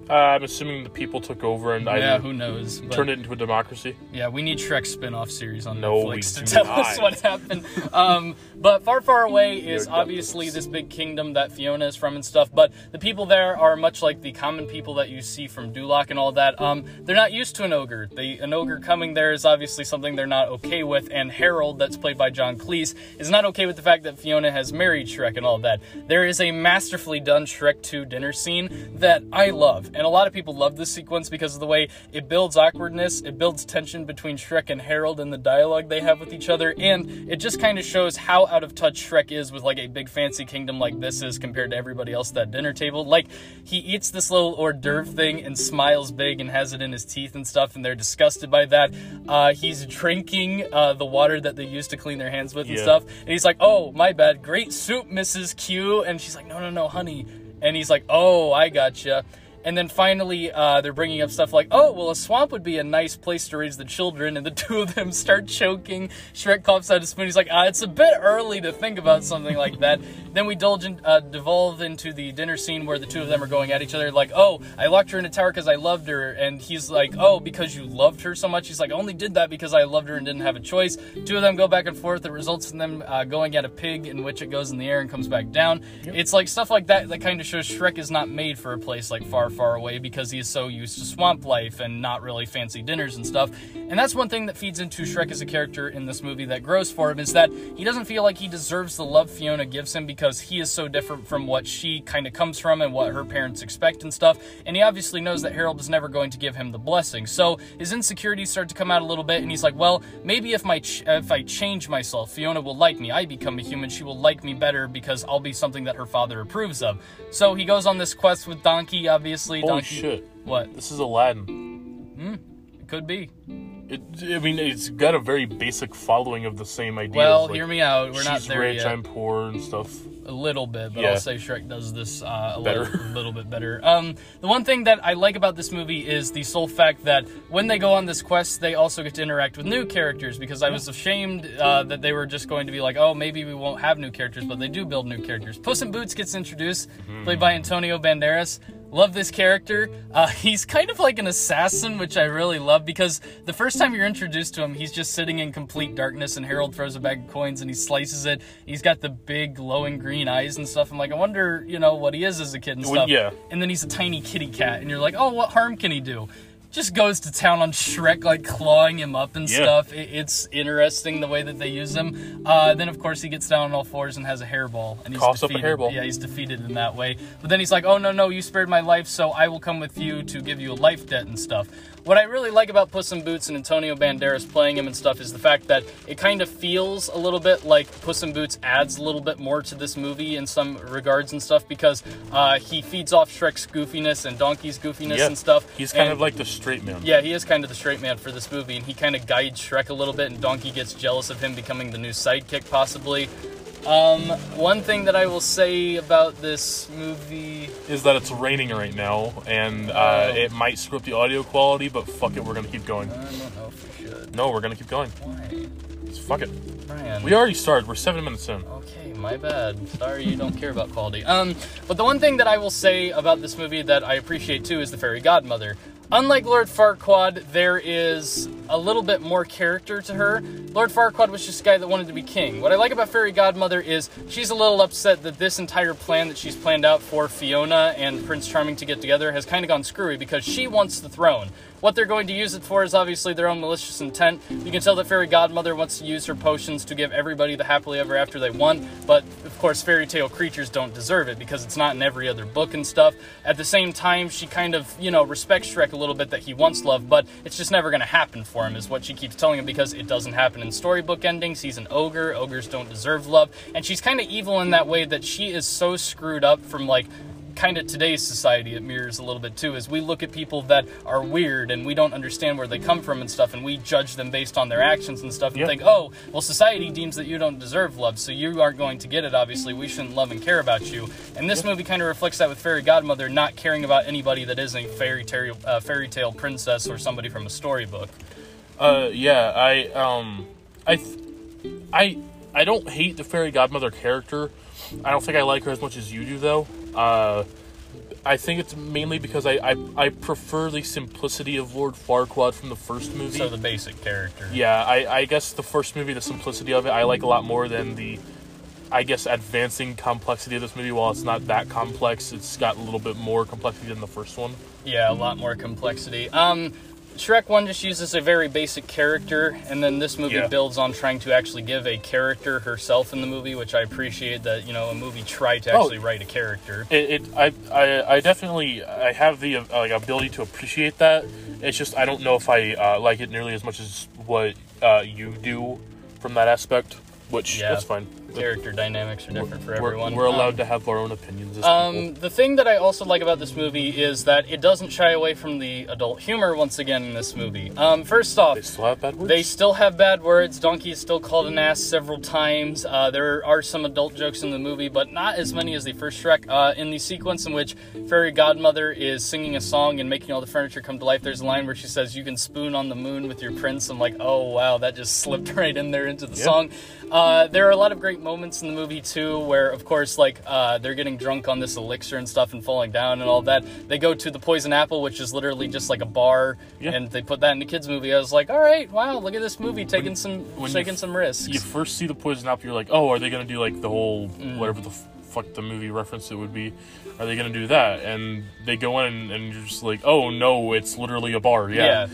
Uh, I'm assuming the people took over and Yeah, who knows? Turned it into a democracy. Yeah, we need Shrek spin-off series on No, Netflix to tell not. us what happened. Um, but Far Far Away is obviously this big kingdom that Fiona is from and stuff. But the people there are much like the common people that you see from Duloc and all that. Um, they're not used to an ogre. The an ogre coming there is obviously something they're not okay with. And Harold, that's played by John Cleese, is not okay with the fact that Fiona has married Shrek and all that. There is a masterfully done Shrek 2 dinner scene that I love, and a lot of people love this sequence because of the way it builds awkwardness, it builds tension between Shrek and Harold and the dialogue they have with each other, and it just kind of shows how out of touch Shrek is with like a big fancy kingdom like this is compared to everybody else at that dinner table. Like he eats this little hors d'oeuvre thing and smiles big and has it in his teeth and stuff, and they're disgusted by that. Uh, he's drinking uh, the water that they use to clean their hands with and Yeah. stuff, and he's like, "Oh, my bad, great soup, Mrs. Q," and she's like, "No, no, no, honey," and he's like, "Oh, I gotcha." And then finally, uh, they're bringing up stuff like, oh, well, a swamp would be a nice place to raise the children. And the two of them start choking. Shrek coughs out a spoon. He's like, ah, it's a bit early to think about something like that. then we in, uh, devolve into the dinner scene where the two of them are going at each other, like, oh, I locked her in a tower because I loved her. And he's like, oh, because you loved her so much? He's like, I only did that because I loved her and didn't have a choice. Two of them go back and forth. It results in them uh, going at a pig in which it goes in the air and comes back down. It's like stuff like that that kind of shows Shrek is not made for a place like far, far away because he is so used to swamp life and not really fancy dinners and stuff. And that's one thing that feeds into Shrek as a character in this movie that grows for him is that he doesn't feel like he deserves the love Fiona gives him because he is so different from what she kind of comes from and what her parents expect and stuff. And he obviously knows that Harold is never going to give him the blessing. So his insecurities start to come out a little bit, and he's like, "Well, maybe if my ch- if I change myself, Fiona will like me. I become a human, she will like me better because I'll be something that her father approves of." So he goes on this quest with Donkey. Obviously, Holy Donkey. shit! What? This is Aladdin. Hmm. It could be. It, I mean, it's got a very basic following of the same idea. Well, like, hear me out. We're not she's there rich, yet. I'm poor, and stuff. A little bit, but Yeah. I'll say Shrek does this uh, a Better. little, little bit better. Um, the one thing that I like about this movie is the sole fact that when they go on this quest, they also get to interact with new characters. Because I was ashamed uh, that they were just going to be like, oh, maybe we won't have new characters, but they do build new characters. Puss in Boots gets introduced, Hmm. played by Antonio Banderas. Love this character. Uh, he's kind of like an assassin, which I really love because the first time you're introduced to him, he's just sitting in complete darkness, and Harold throws a bag of coins and he slices it. He's got the big glowing green eyes and stuff. I'm like, I wonder, you know, what he is as a kid and stuff. yeah. And then he's a tiny kitty cat, and you're like, oh, what harm can he do? Just goes to town on Shrek, like clawing him up and Yeah. stuff. It, it's interesting the way that they use him. Uh, then, of course, he gets down on all fours and has a hairball, and he's Coughs up a defeated. hairball. Yeah, he's defeated in that way. But then he's like, "Oh no, no, you spared my life, so I will come with you to give you a life debt and stuff." What I really like about Puss in Boots and Antonio Banderas playing him and stuff is the fact that it kind of feels a little bit like Puss in Boots adds a little bit more to this movie in some regards and stuff because uh, he feeds off Shrek's goofiness and Donkey's goofiness Yeah. and stuff. He's kind And- of like the straight man. yeah, he is kind of the straight man for this movie, and he kind of guides Shrek a little bit, and Donkey gets jealous of him becoming the new sidekick, possibly. Um, one thing that I will say about this movie, Is that it's raining right now, and uh, Oh. it might screw up the audio quality, but fuck it, we're gonna keep going. I don't know if we should. No, we're gonna keep going. Why, Just fuck it. Brian? We already started. We're seven minutes in. Okay, my bad. Sorry you don't care about quality. Um, but the one thing that I will say about this movie that I appreciate too is the fairy godmother. Unlike Lord Farquaad, there is a little bit more character to her. Lord Farquaad was just a guy that wanted to be king. What I like about Fairy Godmother is she's a little upset that this entire plan that she's planned out for Fiona and Prince Charming to get together has kind of gone screwy because she wants the throne. What they're going to use it for is obviously their own malicious intent. You can tell that Fairy Godmother wants to use her potions to give everybody the happily ever after they want, but of course, fairy tale creatures don't deserve it because it's not in every other book and stuff. At the same time, she kind of, you know, respects Shrek a little bit that he wants love, but it's just never going to happen for him, is what she keeps telling him because it doesn't happen in storybook endings. He's an ogre, ogres don't deserve love, and she's kind of evil in that way that she is so screwed up from like kind of today's society it mirrors a little bit too is we look at people that are weird and we don't understand where they come from and stuff and we judge them based on their actions and stuff and Yeah. think oh well society deems that you don't deserve love so you aren't going to get it obviously we shouldn't love and care about you and this movie kind of reflects that with fairy godmother not caring about anybody that isn't a fairy tale uh, fairy tale princess or somebody from a storybook Uh, yeah, I um, I, th- I, I don't hate the fairy godmother character. I don't think I like her as much as you do, though. Uh, I think it's mainly because I, I, I prefer the simplicity of Lord Farquaad from the first movie. so the basic character yeah, I, I guess the first movie, the simplicity of it, I like a lot more than the, I guess, advancing complexity of this movie. While it's not that complex, it's got a little bit more complexity than the first one. Yeah, a lot more complexity. Um, Shrek 1 just uses a very basic character, and then this movie Yeah. builds on trying to actually give a character herself in the movie, which I appreciate that, you know, a movie tried to Oh. actually write a character. It, it I, I, I definitely, I have the uh, like ability to appreciate that. It's just I don't know if I uh, like it nearly as much as what uh, you do from that aspect. Which Yeah. that's fine. Character dynamics are different for We're, everyone. we're Um, allowed to have our own opinions as Um, the thing that I also like about this movie is that it doesn't shy away from the adult humor once again in this movie. Um, first off, They still have bad words. They still have bad words. Donkey is still called an ass several times. Uh, there are some adult jokes in the movie, but not as many as the first Shrek. Uh, in the sequence in which Fairy Godmother is singing a song and making all the furniture come to life, there's a line where she says, "You can spoon on the moon with your prince." I'm like, oh wow, that just slipped right in there into the Yeah. song. Uh, there are a lot of great moments in the movie too, where of course, like uh, they're getting drunk on this elixir and stuff and falling down and all that. They go to the Poison Apple, which is literally just like a bar, Yeah. and they put that in the kids' movie. I was like, all right, wow, look at this movie taking some when taking f- some risks. you first see the poison apple, you're like, oh, are they gonna do like the whole Mm. whatever the f- fuck the movie reference it would be? Are they gonna do that? And they go in and you're just like, oh no, it's literally a bar. Yeah.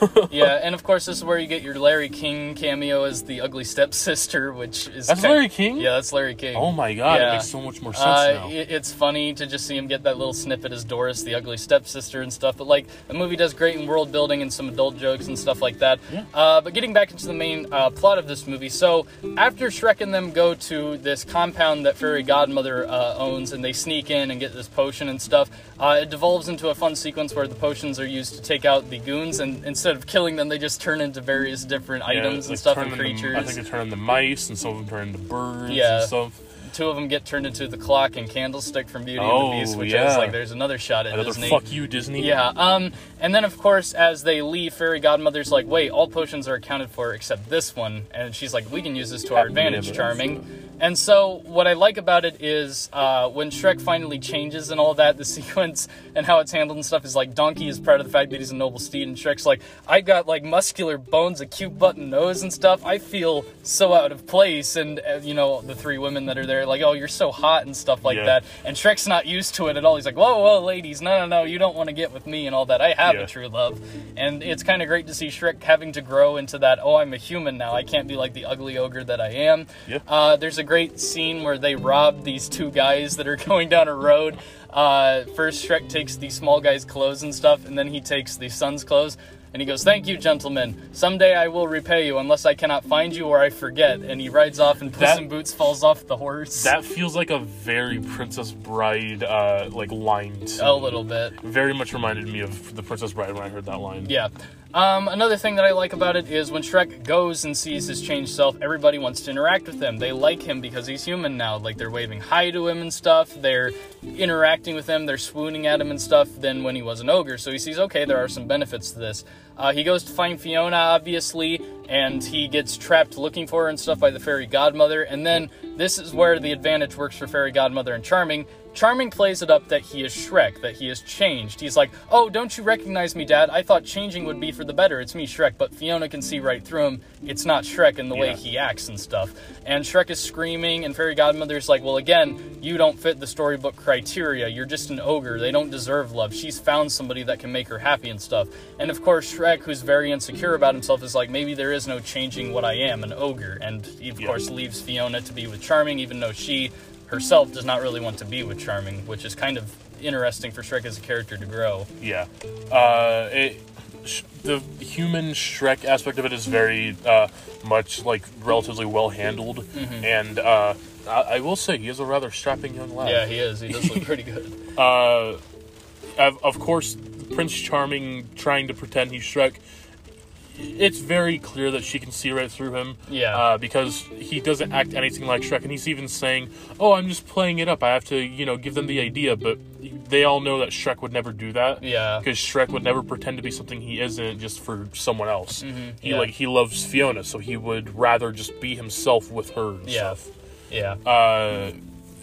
Yeah. yeah, and of course this is where you get your Larry King cameo as the ugly stepsister, which is That's kind- Larry King. Yeah, that's Larry King. Oh my god, Yeah. it makes so much more sense Uh, now. it- it's funny to just see him get that little snippet as Doris, the ugly stepsister, and stuff. But like, the movie does great in world building and some adult jokes and stuff like that. Yeah. Uh, but getting back into the main uh, plot of this movie, so after Shrek and them go to this compound that Fairy Godmother uh, owns, and they sneak in and get this potion and stuff, uh, it devolves into a fun sequence where the potions are used to take out the goons, and instead of killing them, they just turn into various different Yeah, items and like, stuff and into- creatures. I think they turn into mice, and some of them turn into birds Yeah. and stuff. Two of them get turned into the clock and candlestick from Beauty Oh, and the Beast, which yeah. is like there's another shot at Another Disney. fuck you, Disney. Yeah, um, and then of course, as they leave, Fairy Godmother's like, wait, all potions are accounted for except this one. And she's like, we can use this to our advantage, ever Charming. And so, what I like about it is uh, when Shrek finally changes and all that, the sequence and how it's handled and stuff is like Donkey is proud of the fact that he's a noble steed, and Shrek's like, I got like muscular bones, a cute button nose, and stuff. I feel so out of place. And, uh, you know, the three women that are there, like, oh, you're so hot and stuff like Yeah. that. And Shrek's not used to it at all. He's like, whoa, whoa, ladies, no, no, no, you don't want to get with me and all that. I have Yeah. a true love. And it's kind of great to see Shrek having to grow into that, oh, I'm a human now. I can't be like the ugly ogre that I am. Yeah. Uh, there's a great scene where they rob these two guys that are going down a road. Uh, first, Shrek takes the small guy's clothes and stuff, and then he takes the son's clothes. And he goes, Thank you, gentlemen. Someday I will repay you unless I cannot find you or I forget. And he rides off, and Puss That- in Boots falls off the horse. That feels like a very Princess Bride uh, like line. To a little bit. Very much reminded me of the Princess Bride when I heard that line. Yeah. Um, another thing that I like about it is when Shrek goes and sees his changed self, everybody wants to interact with him. They like him because he's human now. Like they're waving hi to him and stuff. They're interacting with him. They're swooning at him and stuff. Than when he was an ogre. So he sees, okay, there are some benefits to this. Uh, he goes to find Fiona, obviously, and he gets trapped looking for her and stuff by the fairy godmother. And then this is where the advantage works for fairy godmother and Charming. Charming plays it up that he is Shrek, that he has changed. He's like, Oh, don't you recognize me, Dad? I thought changing would be for the better. It's me, Shrek. But Fiona can see right through him. It's not Shrek in the way he acts and stuff. And Shrek is screaming, and Fairy Godmother's like, Well, again, you don't fit the storybook criteria. You're just an ogre. They don't deserve love. She's found somebody that can make her happy and stuff. And of course, Shrek, who's very insecure about himself, is like, Maybe there is no changing what I am, an ogre. And he, of Yeah. course, leaves Fiona to be with Charming, even though she herself does not really want to be with Charming, which is kind of interesting for Shrek as a character to grow. Yeah. Uh, it, sh- the human Shrek aspect of it is very uh, much like relatively well handled, Mm-hmm. and uh, I, I will say he is a rather strapping young lad. Yeah, he is. He does look pretty good. Uh, of, of course, Prince Charming trying to pretend he's Shrek. It's very clear that she can see right through him. Yeah. Uh, because he doesn't act anything like Shrek, and he's even saying, "Oh, I'm just playing it up. I have to, you know, give them the idea." But they all know that Shrek would never do that. Yeah. Because Shrek would never pretend to be something he isn't just for someone else. He Mm-hmm. yeah. like he loves Fiona, so he would rather just be himself with her. Yeah. Stuff Yeah. uh,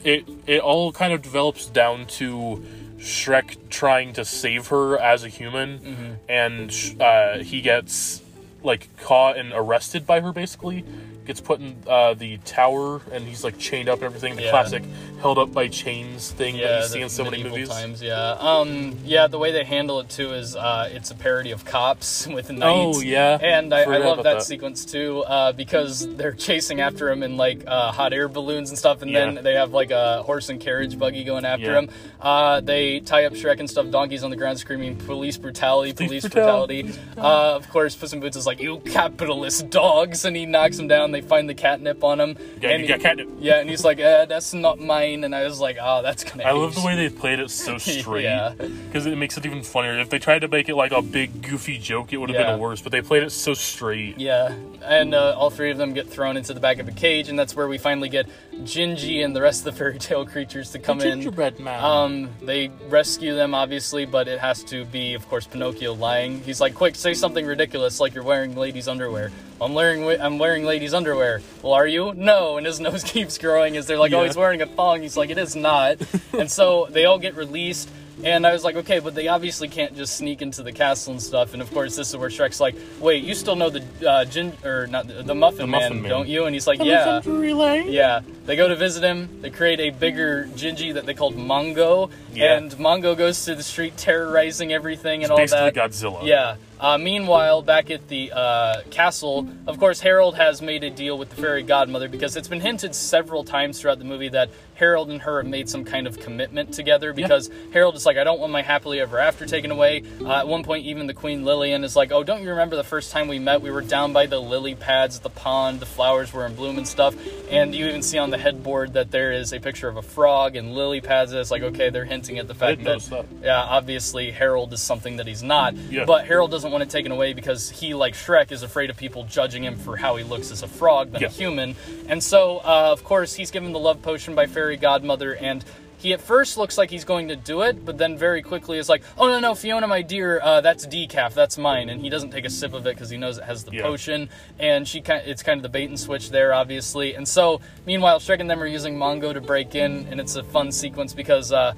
it it all kind of develops down to Shrek trying to save her as a human, Mm-hmm. and uh, he gets like caught and arrested by her. Basically, gets put in uh, the tower, and he's like chained up and everything. The Yeah. classic held up by chains thing that you see in so many movies. times. Yeah. Um. Yeah. The way they handle it too is uh, it's a parody of Cops with knights. Oh, yeah. And I, I love that, that. sequence too uh, because they're chasing after him in like uh, hot air balloons and stuff, and Yeah. then they have like a horse and carriage buggy going after Yeah. him. Uh, they tie up Shrek and stuff. Donkeys on the ground screaming police brutality, police, Police brutality. brutality. Uh, of course, Puss in Boots is like you capitalist dogs, and he knocks him down. They find the catnip on him. Yeah, and you he- got catnip. yeah, and he's like, uh, "That's not mine," and I was like, "Oh, that's gonna." I love the way they played it so straight Yeah. because it makes it even funnier. If they tried to make it like a big goofy joke, it would have Yeah. been worse. But they played it so straight. Yeah, and uh, all three of them get thrown into the back of a cage, and that's where we finally get Gingy and the rest of the fairy tale creatures to come in. Gingerbread man. Um, they rescue them, obviously, but it has to be, of course, Pinocchio lying. He's like, "Quick, say something ridiculous, like you're wearing ladies' underwear." I'm wearing, I'm wearing ladies' underwear. Well, are you? No. And his nose keeps growing as they're like, "Oh, he's wearing a thong." He's like, "It is not." and so they all get released. And I was like, okay, but they obviously can't just sneak into the castle and stuff. And of course, this is where Shrek's like, wait, you still know the uh, gin or not the, the Muffin, Muffin man, Man. don't you? And he's like, yeah. Yeah, they go to visit him. They create a bigger Gingy that they called Mongo, Yeah. and Mongo goes to the street terrorizing everything and all Basically, that. Godzilla. Yeah. Uh, meanwhile, back at the uh, castle, of course, Harold has made a deal with the fairy godmother because it's been hinted several times throughout the movie that Harold and her have made some kind of commitment together because Harold is like, I don't want my happily ever after taken away. Uh, at one point, even the Queen Lillian is like, Oh, don't you remember the first time we met? We were down by the lily pads the pond, the flowers were in bloom and stuff. And you even see on the headboard that there is a picture of a frog and lily pads. And it's like, okay, they're hinting at the fact that, that. yeah, obviously Harold is something that he's not. Yeah. But Harold doesn't want it taken away because he, like Shrek, is afraid of people judging him for how he looks as a frog than Yeah. a human. And so, uh, of course, he's given the love potion by Fairy Godmother, and he at first looks like he's going to do it, but then very quickly is like, "Oh no, no, Fiona, my dear, uh, that's decaf, that's mine," and he doesn't take a sip of it because he knows it has the Yeah. potion, and she kind, it's kind of the bait and switch there, obviously. And so, meanwhile, Shrek and them are using Mongo to break in, and it's a fun sequence because. Uh,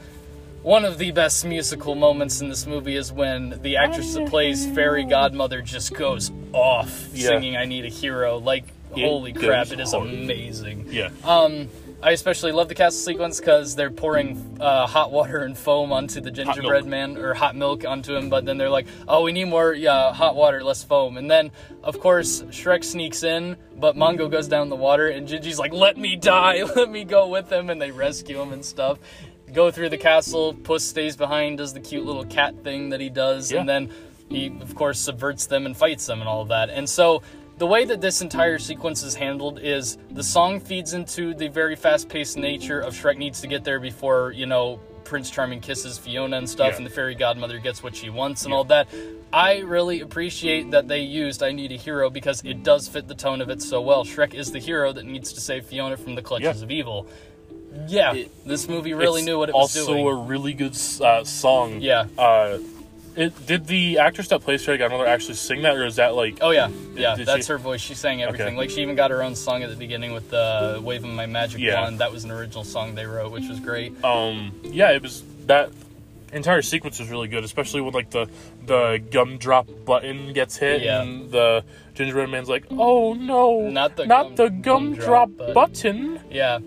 one of the best musical moments in this movie is when the actress that plays Fairy Godmother just goes off Yeah. singing "I Need a Hero." Like, It holy crap, it is hard. amazing. Yeah. Um, I especially love the castle sequence because they're pouring uh, hot water and foam onto the gingerbread man or hot milk onto him, but then they're like, "Oh, we need more yeah, hot water, less foam." And then, of course, Shrek sneaks in, but Mongo goes down the water, and Gingy's like, "Let me die, let me go with him," and they rescue him and stuff. Go through the castle. Puss stays behind, does the cute little cat thing that he does, Yeah. and then he, of course, subverts them and fights them and all of that. And so the way that this entire sequence is handled is the song feeds into the very fast-paced nature of Shrek needs to get there before you know Prince Charming kisses Fiona and stuff, Yeah. and the fairy godmother gets what she wants and all that. I really appreciate that they used "I Need a Hero" because it does fit the tone of it so well. Shrek is the hero that needs to save Fiona from the clutches Yeah. of evil. Yeah, It- this movie really knew what it was also doing. a really good uh, song. Yeah. Uh, it did the actress that plays Fairy Godmother actually sing that, or is that like? Oh yeah, yeah, that's she- her voice. She sang everything. Okay. Like she even got her own song at the beginning with the "Waving My Magic Yeah. Wand." That was an original song they wrote, which was great. Um, yeah, it was that entire sequence was really good, especially when like the the gumdrop button gets hit Yeah. and the gingerbread man's like, "Oh no, Not the not gum- the gumdrop gumdrop button." button." Yeah,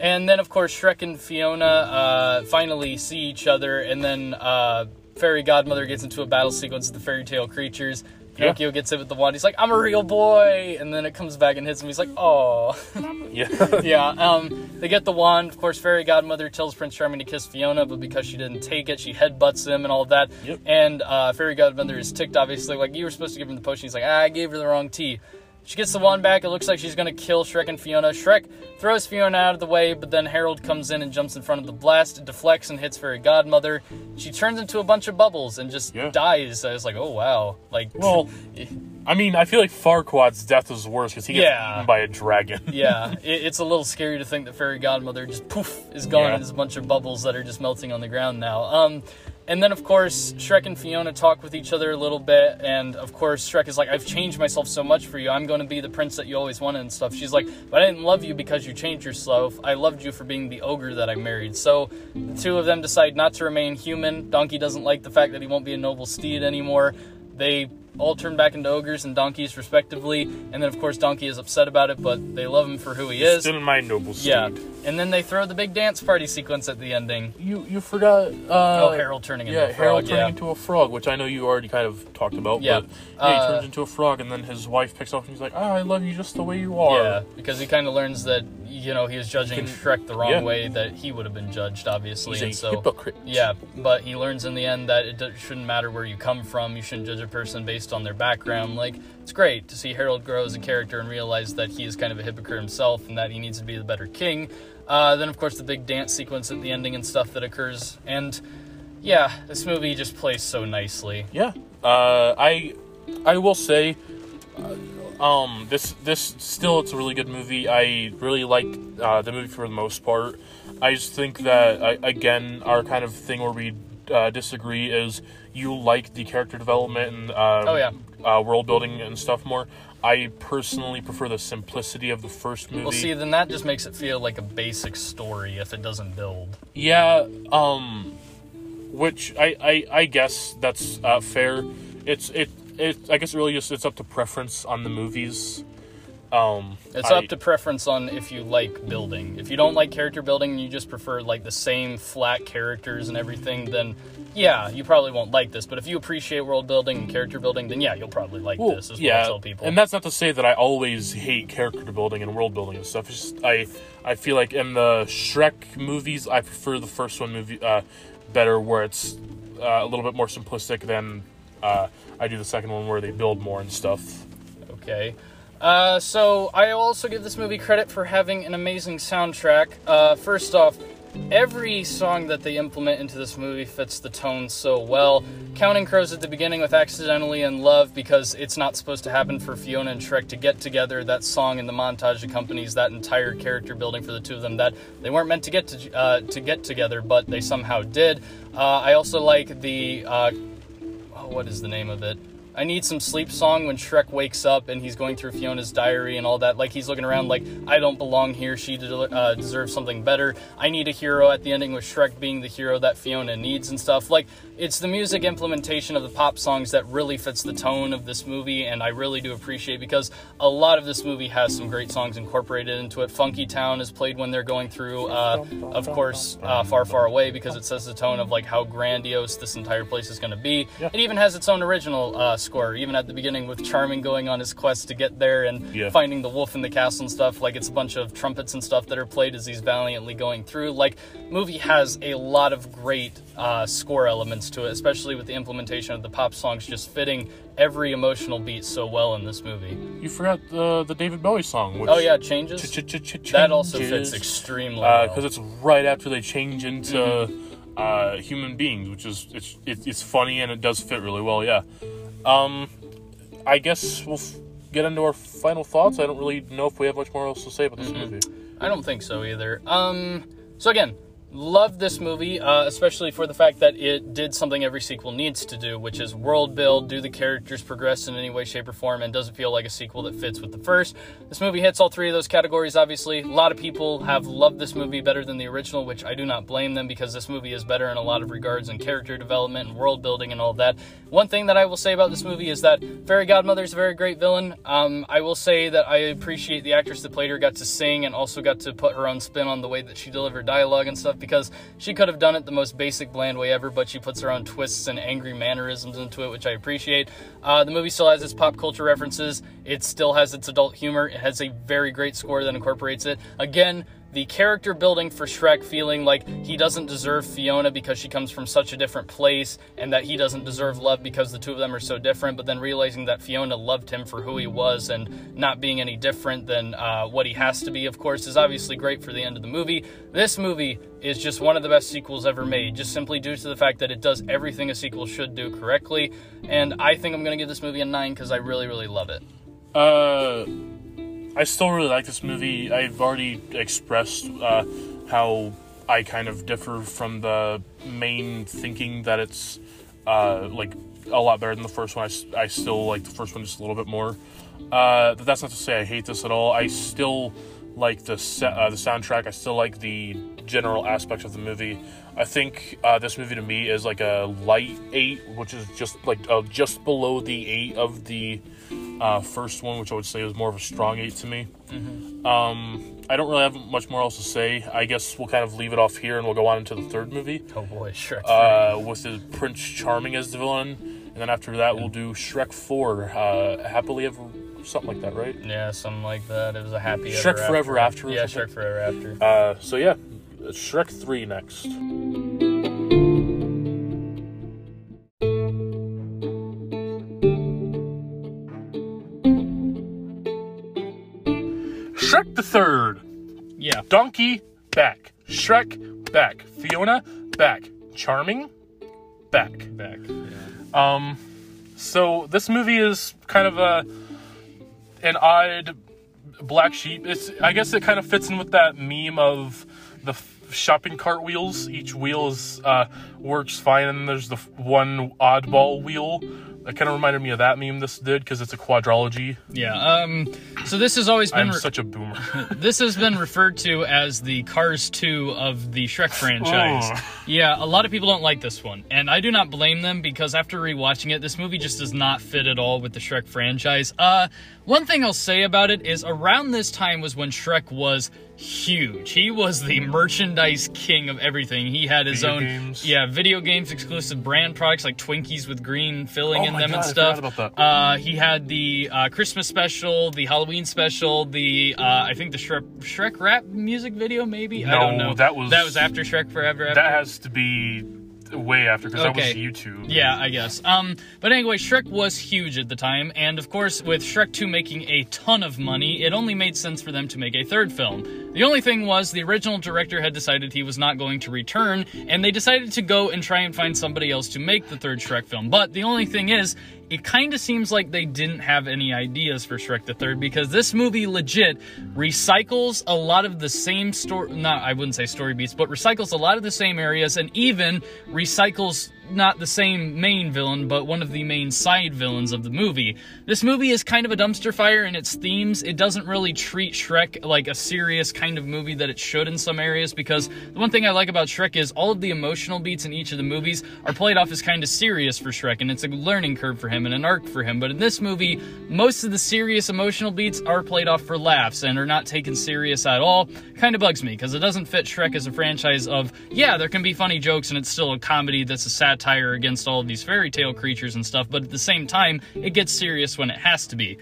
and then of course Shrek and Fiona uh, finally see each other, and then uh, Fairy Godmother gets into a battle sequence with the fairy tale creatures. Yeah. Pinocchio gets hit with the wand. He's like, "I'm a real boy," and then it comes back and hits him. He's like, "Oh." Yeah, yeah, um, they get the wand. Of course, Fairy Godmother tells Prince Charming to kiss Fiona, but because she didn't take it, she headbutts him and all of that. Yep. And uh, Fairy Godmother is ticked, obviously, like, you were supposed to give him the potion. He's like, ah, I gave her the wrong tea. She gets the wand back. It looks like she's going to kill Shrek and Fiona. Shrek throws Fiona out of the way, but then Harold comes in and jumps in front of the blast. It deflects and hits Fairy Godmother. She turns into a bunch of bubbles and just Yeah. dies. I was like, oh, wow. Like, Well, I mean, I feel like Farquaad's death is worse because he gets Yeah. eaten by a dragon. yeah, it, it's a little scary to think that Fairy Godmother just poof is gone Yeah. and there's a bunch of bubbles that are just melting on the ground now. Um, and then of course Shrek and Fiona talk with each other a little bit, and of course Shrek is like, "I've changed myself so much for you. I'm going to be the prince that you always wanted and stuff." She's like, "But I didn't love you because you changed yourself. I loved you for being the ogre that I married." So the two of them decide not to remain human. Donkey doesn't like the fact that he won't be a noble steed anymore. They all turn back into ogres and donkeys respectively, and then of course Donkey is upset about it, but they love him for who he is. Still in my noble steed. Yeah, and then they throw the big dance party sequence at the ending. You you forgot. Uh, Oh, Harold turning into yeah, a frog. Harold turning yeah. into a frog, which I know you already kind of talked about. Yeah. But yeah, he Uh, turns into a frog, and then his wife picks up and he's like, "Ah, I love you just the way you are." Yeah, because he kind of learns that you know he is judging Can- Shrek the wrong yeah. way that he would have been judged, obviously, He's a and so hypocrite. yeah. But he learns in the end that it do- shouldn't matter where you come from. You shouldn't judge a person based on their background. Like it's great to see Harold grow as a character and realize that he is kind of a hypocrite himself and that he needs to be the better king. Uh, then of course the big dance sequence at the ending and stuff that occurs and. Yeah, this movie just plays so nicely. Yeah. Uh, I I will say, uh, um, this this still it's a really good movie. I really like uh, the movie for the most part. I just think that I, again our kind of thing where we uh, disagree is you like the character development and um, Oh, yeah. uh, world building and stuff more. I personally prefer the simplicity of the first movie. Well, see, then that just makes it feel like a basic story if it doesn't build. Yeah, um, which I, I, I guess that's uh, fair. It's it it I guess really just it's up to preference on the movies. Um, It's I- up to preference on if you like building. If you don't like character building and you just prefer like the same flat characters and everything, then yeah, you probably won't like this. But if you appreciate world building and character building, then yeah, you'll probably like well, this. Is what yeah, I tell people. and that's not to say that I always hate character building and world building and stuff. It's just I I feel like in the Shrek movies, I prefer the first one movie uh, better, where it's uh, a little bit more simplistic than uh, I do the second one, where they build more and stuff. Okay. Uh, so I also give this movie credit for having an amazing soundtrack. Uh, first off, every song that they implement into this movie fits the tone so well. Counting Crows at the beginning with Accidentally in Love because it's not supposed to happen for Fiona and Shrek to get together. That song in the montage accompanies that entire character building for the two of them that they weren't meant to get to, uh, to get together, but they somehow did. Uh, I also like the uh, oh, what is the name of it? I need some sleep song when Shrek wakes up and he's going through Fiona's diary and all that. Like he's looking around like I don't belong here. She de- uh, deserves something better. I need a hero at the ending with Shrek being the hero that Fiona needs and stuff. Like it's the music implementation of the pop songs that really fits the tone of this movie, and I really do appreciate because a lot of this movie has some great songs incorporated into it. Funky Town is played when they're going through, uh, of course, uh, Far Far Away because it sets the tone of like how grandiose this entire place is going to be. Yeah. It even has its own original uh, score, even at the beginning with Charming going on his quest to get there and Yeah. finding the wolf in the castle and stuff. Like it's a bunch of trumpets and stuff that are played as he's valiantly going through. Like movie has a lot of great uh, score elements to it, especially with the implementation of the pop songs just fitting every emotional beat so well in this movie. You forgot the the David Bowie song. Which Oh yeah, changes. Ch-ch-ch-ch- That also changes. fits extremely well. because it's right after they change into Mm-hmm. uh, human beings, which is it's it, it's funny and it does fit really well. Yeah. Um, I guess we'll f- get into our final thoughts. I don't really know if we have much more else to say about this Mm-hmm. movie. I don't think so either. Um, so again, love this movie, uh, especially for the fact that it did something every sequel needs to do, which is world build, do the characters progress in any way, shape, or form, and doesn't feel like a sequel that fits with the first. This movie hits all three of those categories, obviously. A lot of people have loved this movie better than the original, which I do not blame them because this movie is better in a lot of regards in character development and world building and all that. One thing that I will say about this movie is that Fairy Godmother is a very great villain. Um, I will say that I appreciate the actress that played her got to sing and also got to put her own spin on the way that she delivered dialogue and stuff because she could have done it the most basic, bland way ever, but she puts her own twists and angry mannerisms into it, which I appreciate. Uh, the movie still has its pop culture references. It still has its adult humor. It has a very great score that incorporates it. Again, the character building for Shrek feeling like he doesn't deserve Fiona because she comes from such a different place and that he doesn't deserve love because the two of them are so different, but then realizing that Fiona loved him for who he was and not being any different than uh, what he has to be, of course, is obviously great for the end of the movie. This movie is just one of the best sequels ever made, just simply due to the fact that it does everything a sequel should do correctly. And I think I'm going to give this movie a 9 because I really, really love it. Uh, I still really like this movie. I've already expressed uh, how I kind of differ from the main thinking that it's uh, like a lot better than the first one. I, I still like the first one just a little bit more. Uh, but that's not to say I hate this at all. I still like the uh, the soundtrack. I still like the general aspects of the movie. I think uh, this movie to me is like a light eight, which is just like uh, just below the eight of the uh, first one, which I would say is more of a strong eight to me. Um, I don't really have much more else to say. I guess we'll kind of leave it off here and we'll go on into the third movie Oh boy, Shrek. uh, with the Prince Charming as the villain, and then after that we'll do Shrek Four, uh, happily ever, something like that, right? yeah, something like that. It was a happy Shrek ever Forever After or Yeah. Shrek Forever After. Uh, so yeah, Shrek Three next. Shrek the Third. Yeah. Donkey back. Shrek back. Fiona back. Charming back. Back. Um, so this movie is kind of a an odd black sheep. It's I guess it kind of fits in with that meme of the shopping cart wheels. Each wheel is uh, works fine, and there's the one oddball wheel. That kind of reminded me of that meme. This did because it's a quadrology. Yeah. Um. So this has always been I'm re- such a boomer. this has been referred to as the Cars 2 of the Shrek franchise. Ugh. Yeah, a lot of people don't like this one, and I do not blame them because after rewatching it, this movie just does not fit at all with the Shrek franchise. Uh, one thing I'll say about it is around this time was when Shrek was huge. He was the merchandise king of everything. He had his Video own games. yeah, video games exclusive brand products like Twinkies with green filling Oh in them God, and stuff. forgot about that. Uh, he had the uh, Christmas special, the Halloween special, the uh, I think the Shrek Shrek rap music video maybe. I don't know. that was- that was after Shrek Forever. After. that has to be way after because that was Okay. YouTube. Yeah, I guess. Um, but anyway, Shrek was huge at the time, and of course, with Shrek 2 making a ton of money, it only made sense for them to make a third film. The only thing was, the original director had decided he was not going to return, and they decided to go and try and find somebody else to make the third Shrek film. But the only thing is, it kind of seems like they didn't have any ideas for Shrek the Third because this movie legit recycles a lot of the same story. Not, I wouldn't say story beats, but recycles a lot of the same areas and even recycles not the same main villain, but one of the main side villains of the movie. This movie is kind of a dumpster fire in its themes. It doesn't really treat Shrek like a serious kind of movie that it should in some areas because the one thing I like about Shrek is all of the emotional beats in each of the movies are played off as kind of serious for Shrek, and it's a learning curve for him and an arc for him. But in this movie, most of the serious emotional beats are played off for laughs and are not taken serious at all. Kind of bugs me because it doesn't fit Shrek as a franchise of, yeah, there can be funny jokes and it's still a comedy that's a satire against all of these fairy tale creatures and stuff, but at the same time, it gets serious when it has to be.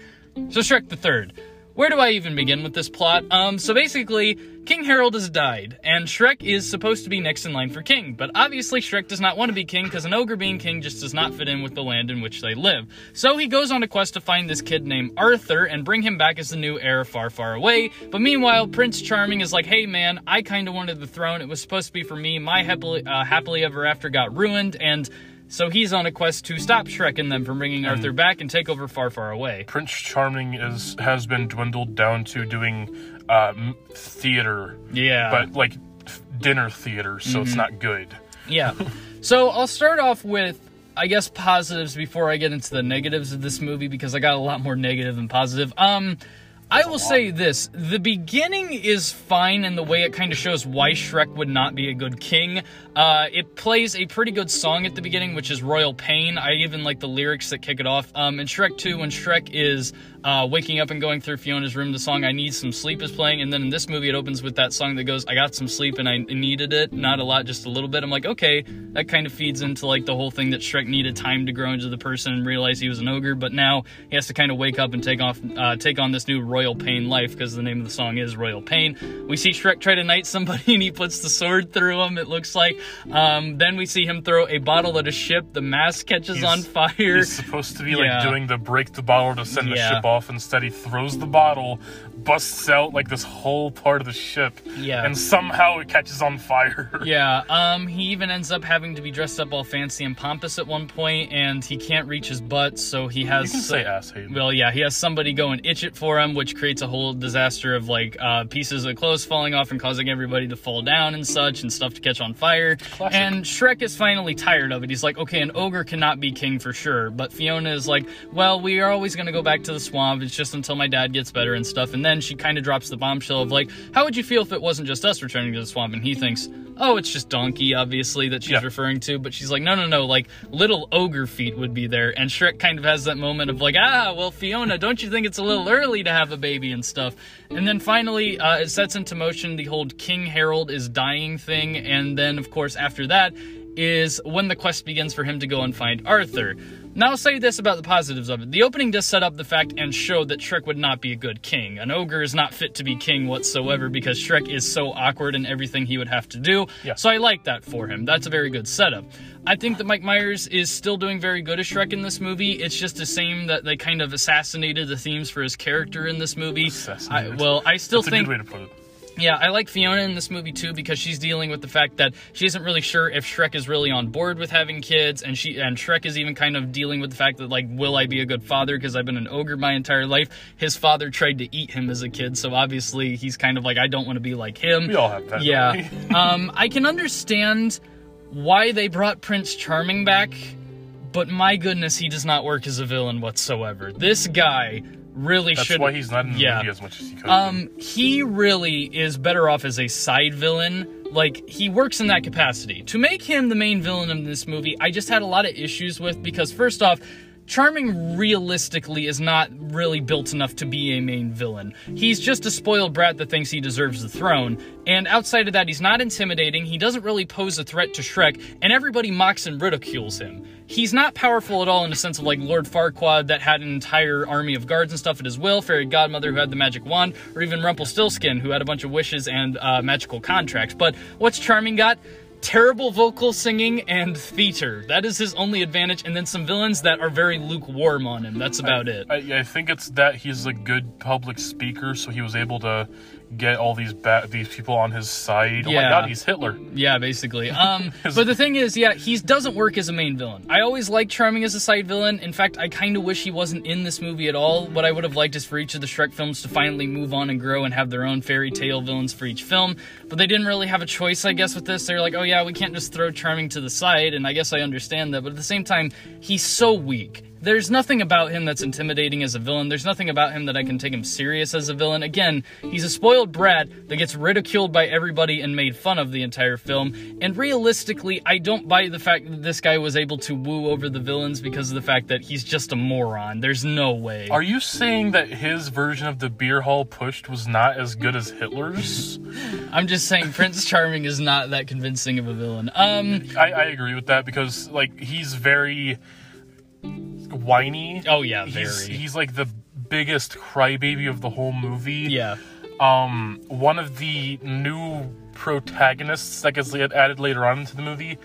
So Shrek the Third. Where do I even begin with this plot? Um, so basically, King Harold has died, and Shrek is supposed to be next in line for king. But obviously, Shrek does not want to be king because an ogre being king just does not fit in with the land in which they live. So he goes on a quest to find this kid named Arthur and bring him back as the new heir far, far away. But meanwhile, Prince Charming is like, hey man, I kind of wanted the throne. It was supposed to be for me. My happily, uh, happily ever after got ruined, and so he's on a quest to stop Shrek and them from bringing Arthur back and take over far, far away. Prince Charming is has been dwindled down to doing uh, theater, Yeah. but like dinner theater, so it's not good. Yeah. So I'll start off with, I guess, positives before I get into the negatives of this movie because I got a lot more negative than positive. Um, I will say this: the beginning is fine in the way it kind of shows why Shrek would not be a good king. Uh, it plays a pretty good song at the beginning, which is "Royal Pain." I even like the lyrics that kick it off. Um, in Shrek 2, when Shrek is uh, waking up and going through Fiona's room, the song "I Need Some Sleep" is playing, and then in this movie, it opens with that song that goes, "I got some sleep and I needed it, not a lot, just a little bit." I'm like, okay, that kind of feeds into like the whole thing that Shrek needed time to grow into the person and realize he was an ogre, but now he has to kind of wake up and take off, uh, take on this new Royal Pain life because the name of the song is Royal Pain. We see Shrek try to knight somebody and he puts the sword through him. It looks like. Um, then we see him throw a bottle at a ship. The mast catches He's- on fire. He's supposed to be Yeah. like doing the break the bottle to send the ship off. Instead, he throws the bottle, busts out like this whole part of the ship, Yeah. and somehow it catches on fire. Yeah, um, he even ends up having to be dressed up all fancy and pompous at one point, and he can't reach his butt, so he has. You can say ass Hayden. Well, yeah, he has somebody go and itch it for him, which creates a whole disaster of like uh, pieces of clothes falling off and causing everybody to fall down and such, and stuff to catch on fire. Classic. And Shrek is finally tired of it. He's like, okay, an ogre cannot be king for sure. But Fiona is like, well, we are always going to go back to the swamp. It's just until my dad gets better and stuff. And then she kind of drops the bombshell of like, how would you feel if it wasn't just us returning to the swamp? And he thinks, oh, it's just Donkey, obviously, that she's Yeah. referring to. But she's like, no, no, no, like little ogre feet would be there. And Shrek kind of has that moment of like, ah, well, Fiona, don't you think it's a little early to have a baby and stuff? And then finally, uh, it sets into motion the whole King Harold is dying thing. And then, of course, after that is when the quest begins for him to go and find Arthur. Now, I'll say this about the positives of it. The opening does set up the fact and show that Shrek would not be a good king. An ogre is not fit to be king whatsoever because Shrek is so awkward in everything he would have to do. Yeah. So I like that for him. That's a very good setup. I think that Mike Myers is still doing very good as Shrek in this movie. It's just a shame that they kind of assassinated the themes for his character in this movie. I, well, I still That's a think good way to put it. yeah, I like Fiona in this movie too because she's dealing with the fact that she isn't really sure if Shrek is really on board with having kids, and she and Shrek is even kind of dealing with the fact that like, will I be a good father because I've been an ogre my entire life. His father tried to eat him as a kid, so obviously he's kind of like, I don't want to be like him. We all have that. Yeah. um, I can understand why they brought Prince Charming back, but my goodness, he does not work as a villain whatsoever. This guy really should. That's why he's not in the yeah. movie as much as he could. Um, he really is better off as a side villain. Like, he works in that capacity. To make him the main villain in this movie, I just had a lot of issues with because, first off, Charming realistically is not really built enough to be a main villain. He's just a spoiled brat that thinks he deserves the throne. And outside of that, he's not intimidating, he doesn't really pose a threat to Shrek, and everybody mocks and ridicules him. He's not powerful at all in the sense of like Lord Farquaad that had an entire army of guards and stuff at his will, Fairy Godmother who had the magic wand, or even Rumpelstiltskin who had a bunch of wishes and uh, magical contracts. But what's Charming got? Terrible vocal singing and theater. That is his only advantage, and then some villains that are very lukewarm on him. That's about it. I, I think it's that he's a good public speaker, so he was able to get all these ba- these people on his side. Oh Yeah. my god, he's Hitler. Yeah, basically. Um, but the thing is, yeah, he doesn't work as a main villain. I always liked Charming as a side villain. In fact, I kind of wish he wasn't in this movie at all. What I would have liked is for each of the Shrek films to finally move on and grow and have their own fairy tale villains for each film. But they didn't really have a choice, I guess, with this. They're like, oh yeah, we can't just throw Charming to the side, and I guess I understand that. But at the same time, he's so weak. There's nothing about him that's intimidating as a villain. There's nothing about him that I can take him serious as a villain. Again, he's a spoiled brat that gets ridiculed by everybody and made fun of the entire film. And realistically, I don't buy the fact that this guy was able to woo over the villains because of the fact that he's just a moron. There's no way. Are you saying that his version of the beer hall putsch was not as good as Hitler's? I'm just saying Prince Charming is not that convincing of a villain. Um, I, I agree with that because like he's very whiny. oh yeah, He's, very. he's like the biggest crybaby of the whole movie. Yeah. Um, one of the new protagonists that gets added later on into the movie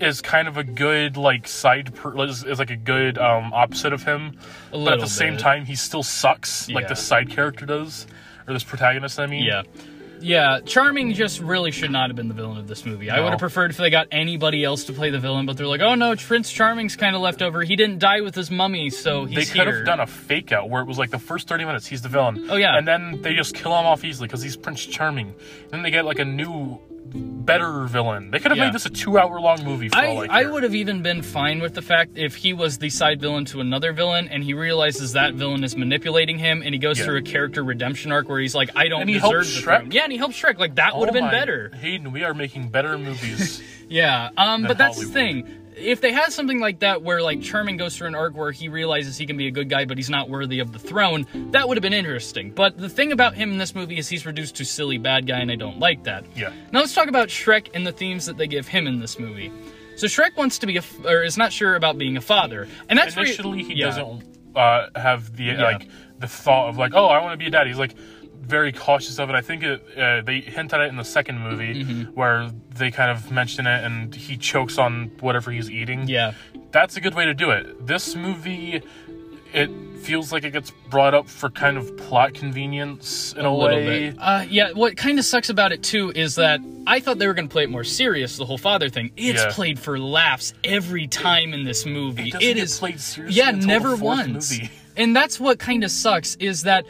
is kind of a good like side per- is, is like a good um opposite of him but at the same time he still sucks like Yeah. the side character does or this protagonist i mean Yeah. Yeah, Charming just really should not have been the villain of this movie. I would have preferred if they got anybody else to play the villain, but they're like, oh no, Prince Charming's kind of left over. He didn't die with his mummy, so they could here. have done a fake out where it was like the first 30 minutes he's the villain Oh, yeah. and then they just kill him off easily because he's prince charming And then they get like a new better villain they could have Yeah. made this a two hour long movie for all I, I, I would have even been fine with the fact if he was the side villain to another villain and he realizes that villain is manipulating him and he goes Yeah. through a character redemption arc where he's like, I don't And he deserve helps Shrek? throne. Yeah, and he helps Shrek. Like that would have Oh been better. hayden we are making better movies Yeah, um, but that's Hollywood. the thing. If they had something like that where like Charming goes through an arc where he realizes he can be a good guy but he's not worthy of the throne, that would have been interesting. But the thing about him in this movie is he's reduced to silly bad guy and I don't like that. yeah Now let's talk about Shrek and the themes that they give him in this movie. So Shrek wants to be a f- or is not sure about being a father. And that's where- initially he yeah. doesn't uh, have the like the thought of like oh I want to be a dad. He's like very cautious of it. I think it, uh, they hint at it in the second movie Mm-hmm. where they kind of mention it and he chokes on whatever he's eating. Yeah. that's a good way to do it. This movie. It feels like it gets brought up for kind of plot convenience in a, a little way. bit. Uh, yeah, what kind of sucks about it too is that I thought they were going to play it more serious, the whole father thing. It's Yeah. played for laughs every time in this movie. It It is played seriously Yeah, never once. movie. And that's what kind of sucks is that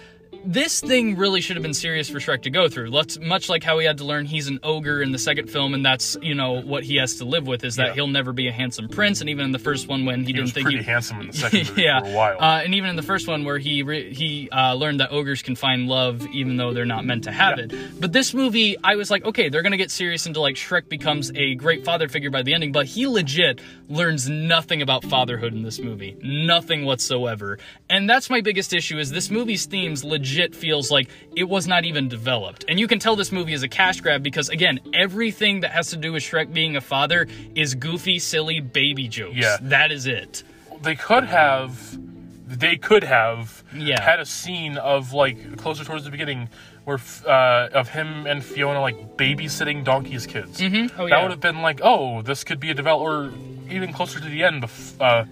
this thing really should have been serious for Shrek to go through. Let's much like how he had to learn he's an ogre in the second film, and that's you know what he has to live with is that Yeah. he'll never be a handsome prince. And even in the first one, when he, He didn't was think pretty he handsome in the second movie yeah, for a while. Uh, and even in the first one, where he re- he uh, learned that ogres can find love even though they're not meant to have Yeah. it. But this movie, I was like, okay, they're gonna get serious into like Shrek becomes a great father figure by the ending, but he legit learns nothing about fatherhood in this movie, nothing whatsoever. And that's my biggest issue is this movie's themes legit feels like it was not even developed. And you can tell this movie is a cash grab because again, everything that has to do with Shrek being a father is goofy, silly baby jokes. Yeah. that is it. they could have they could have Yeah. had a scene of like closer towards the beginning where uh, of him and Fiona like babysitting Donkey's kids. Mm-hmm. Oh, that yeah. would have been like, oh, this could be a develop, or even closer to the end. Uh,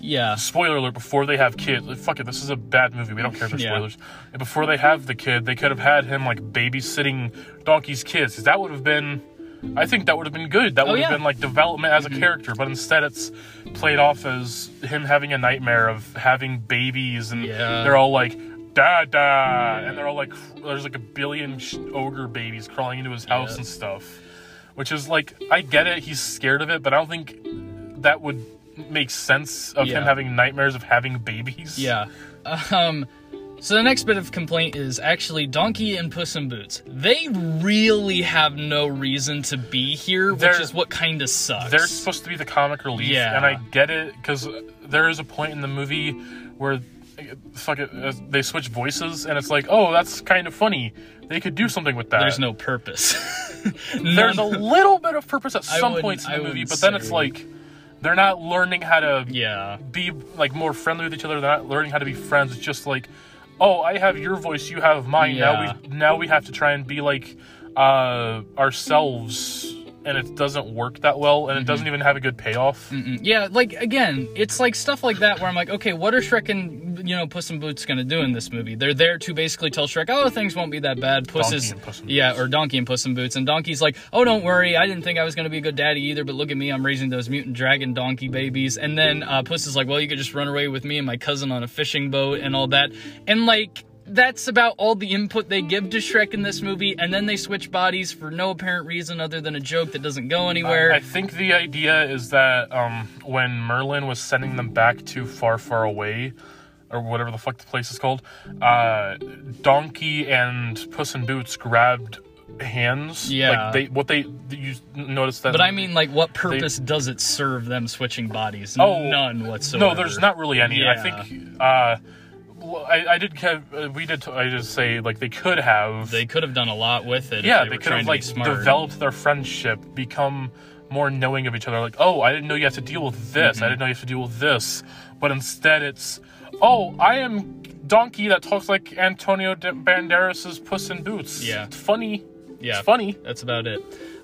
Yeah. spoiler alert: before they have kids, like, fuck it, this is a bad movie. We don't care for Yeah. spoilers. And before they have the kid, they could have had him like babysitting Donkey's kids. 'cause That would have been. I think that would have been good. That would have Oh, yeah. Mm-hmm. been like development as a character, but instead it's played off as him having a nightmare of having babies, and Yeah. they're all like, "Da da," and they're all like, "There's like a billion sh- ogre babies crawling into his house and stuff," which is like, I get it, he's scared of it, but I don't think that would make sense of Yeah. him having nightmares of having babies. Yeah. Um so the next bit of complaint is actually Donkey and Puss in Boots. They really have no reason to be here, which They're- is what kind of sucks. They're supposed to be the comic relief, Yeah. and I get it because there is a point in the movie where fuck it, uh, they switch voices, and it's like, oh, that's kind of funny. They could do something with that. There's no purpose. There's a little bit of purpose at some points in the movie, but then it's like they're not learning how to Yeah. be like more friendly with each other. They're not learning how to be friends. It's just like, oh, I have your voice, you have mine. Yeah. Now we now we have to try and be like uh, ourselves, and it doesn't work that well, and it doesn't even have a good payoff. Mm, Yeah, like again, it's like stuff like that where I'm like, okay, what are Shrek and you know Puss in Boots gonna do in this movie? They're there to basically tell Shrek, oh, things won't be that bad. Puss Donkey is and Puss in yeah, or Donkey and Puss in Boots, and Donkey's like, oh, don't worry, I didn't think I was gonna be a good daddy either, but look at me, I'm raising those mutant dragon donkey babies. And then uh, Puss is like, well, you could just run away with me and my cousin on a fishing boat and all that, and like. That's about all the input they give to Shrek in this movie, and then they switch bodies for no apparent reason other than a joke that doesn't go anywhere. I think the idea is that um, when Merlin was sending them back to Far, Far Away, or whatever the fuck the place is called, uh, Donkey and Puss in Boots grabbed hands. Yeah. Like they, what they, you noticed that. But I mean, like, what purpose does it serve them switching bodies? Oh, None whatsoever. No, there's not really any. I think. Uh, well, I, I did. Have, uh, we did. I just say like they could have. They could have done a lot with it. yeah, if they, they, could have like to be smart. developed their friendship, become more knowing of each other. Like, oh, I didn't know you have to deal with this. Mm-hmm. I didn't know you have to deal with this. But instead, it's, oh, I am Donkey that talks like Antonio De- Banderas's Puss in Boots. Yeah. it's funny. Yeah, It's funny. That's about it.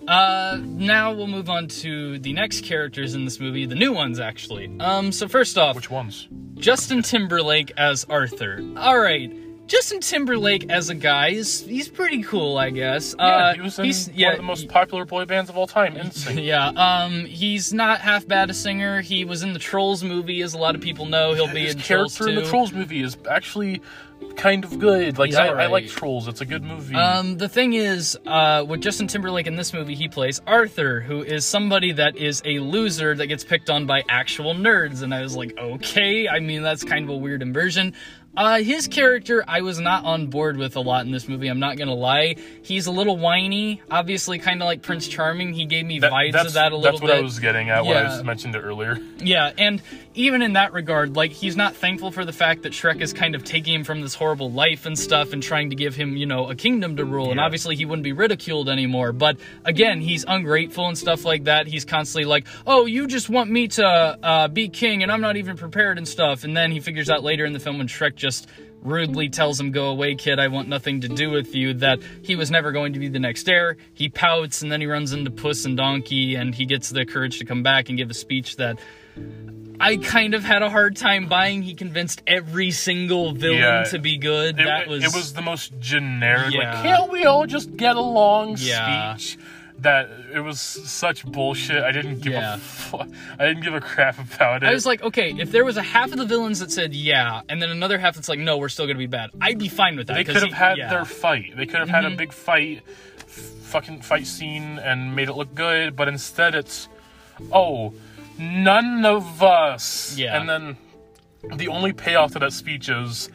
Uh, now we'll move on to the next characters in this movie, the new ones actually. Um, so first off, Which ones? Justin Timberlake as Arthur. All right. Justin Timberlake as a guy is he's pretty cool, I guess. Yeah, uh, he was in he's, one yeah, of the most popular boy bands of all time. NSYNC. Yeah, um, he's not half bad a singer. He was in the Trolls movie, as a lot of people know. He'll be His in Trolls character in the. Trolls movie is actually kind of good. Like I, I like Trolls. It's a good movie. Um, the thing is, uh, with Justin Timberlake in this movie, he plays Arthur, who is somebody that is a loser that gets picked on by actual nerds. And I was like, okay, I mean, that's kind of a weird inversion. Uh, his character, I was not on board with a lot in this movie. I'm not gonna lie. He's a little whiny, obviously, kind of like Prince Charming. He gave me That- vibes of that a little that's what bit. I was getting at when I Yeah. mentioned it earlier. Yeah, and even in that regard, like he's not thankful for the fact that Shrek is kind of taking him from this horrible life and stuff and trying to give him, you know, a kingdom to rule. And obviously he wouldn't be ridiculed anymore. But again, he's ungrateful and stuff like that. He's constantly like, "Oh, you just want me to uh, be king, and I'm not even prepared and stuff." And then he figures out later in the film when Shrek just rudely tells him, Go away, kid, I want nothing to do with you, that he was never going to be the next heir. He pouts and then he runs into Puss and Donkey and he gets the courage to come back and give a speech that I kind of had a hard time buying. He convinced every single villain Yeah. to be good. It, that was, it was the most generic. Yeah. Like, can't we all just get along? Yeah. Speech. That it was such bullshit. I didn't give Yeah. a fu- I didn't give a crap about it. I was like, okay, if there was a half of the villains that said yeah, and then another half that's like, no, we're still gonna be bad, I'd be fine with that. They could have he- had yeah. Mm-hmm. their fight. They could have had a big fight, f- fucking fight scene, and made it look good. But instead, it's oh, none of us. Yeah. And then the only payoff to that speech is,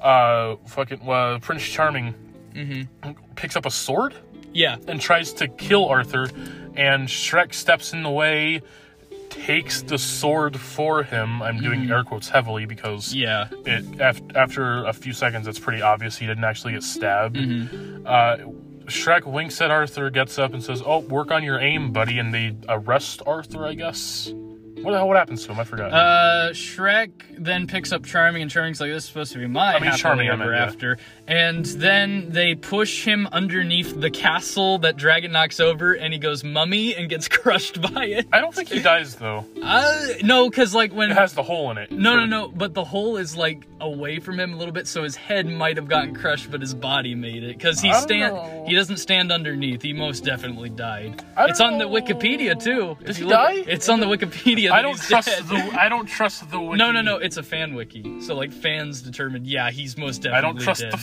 uh, fucking uh, Prince Charming Mm-hmm. picks up a sword yeah, and tries to kill Arthur, and Shrek steps in the way. Takes the sword for him. I'm doing air quotes heavily because Mm-hmm. yeah. it af- after a few seconds it's pretty obvious he didn't actually get stabbed Mm-hmm. uh, shrek winks at arthur gets up and says oh work on your aim buddy and they arrest arthur i guess what the hell what happens to him i forgot Uh, Shrek then picks up Charming, and Charming's like, "This is supposed to be my I mean, happily Charming, I ever meant, yeah. after." And then they push him underneath the castle that Dragon knocks over, and he goes mummy and gets crushed by it. i don't think he dies though Uh, no, because like when it has the hole in it no, no, no, but the hole is like away from him a little bit, so his head might have gotten crushed, but his body made it. Because he stand, know. he doesn't stand underneath. He most definitely died. It's don't on the. Wikipedia too. Does he look- die? It's on the Wikipedia. i don't trust dead. the i don't trust the wiki. No, no, no. It's a fan wiki. So like fans determined. Yeah, he's most definitely. i don't trust dead. the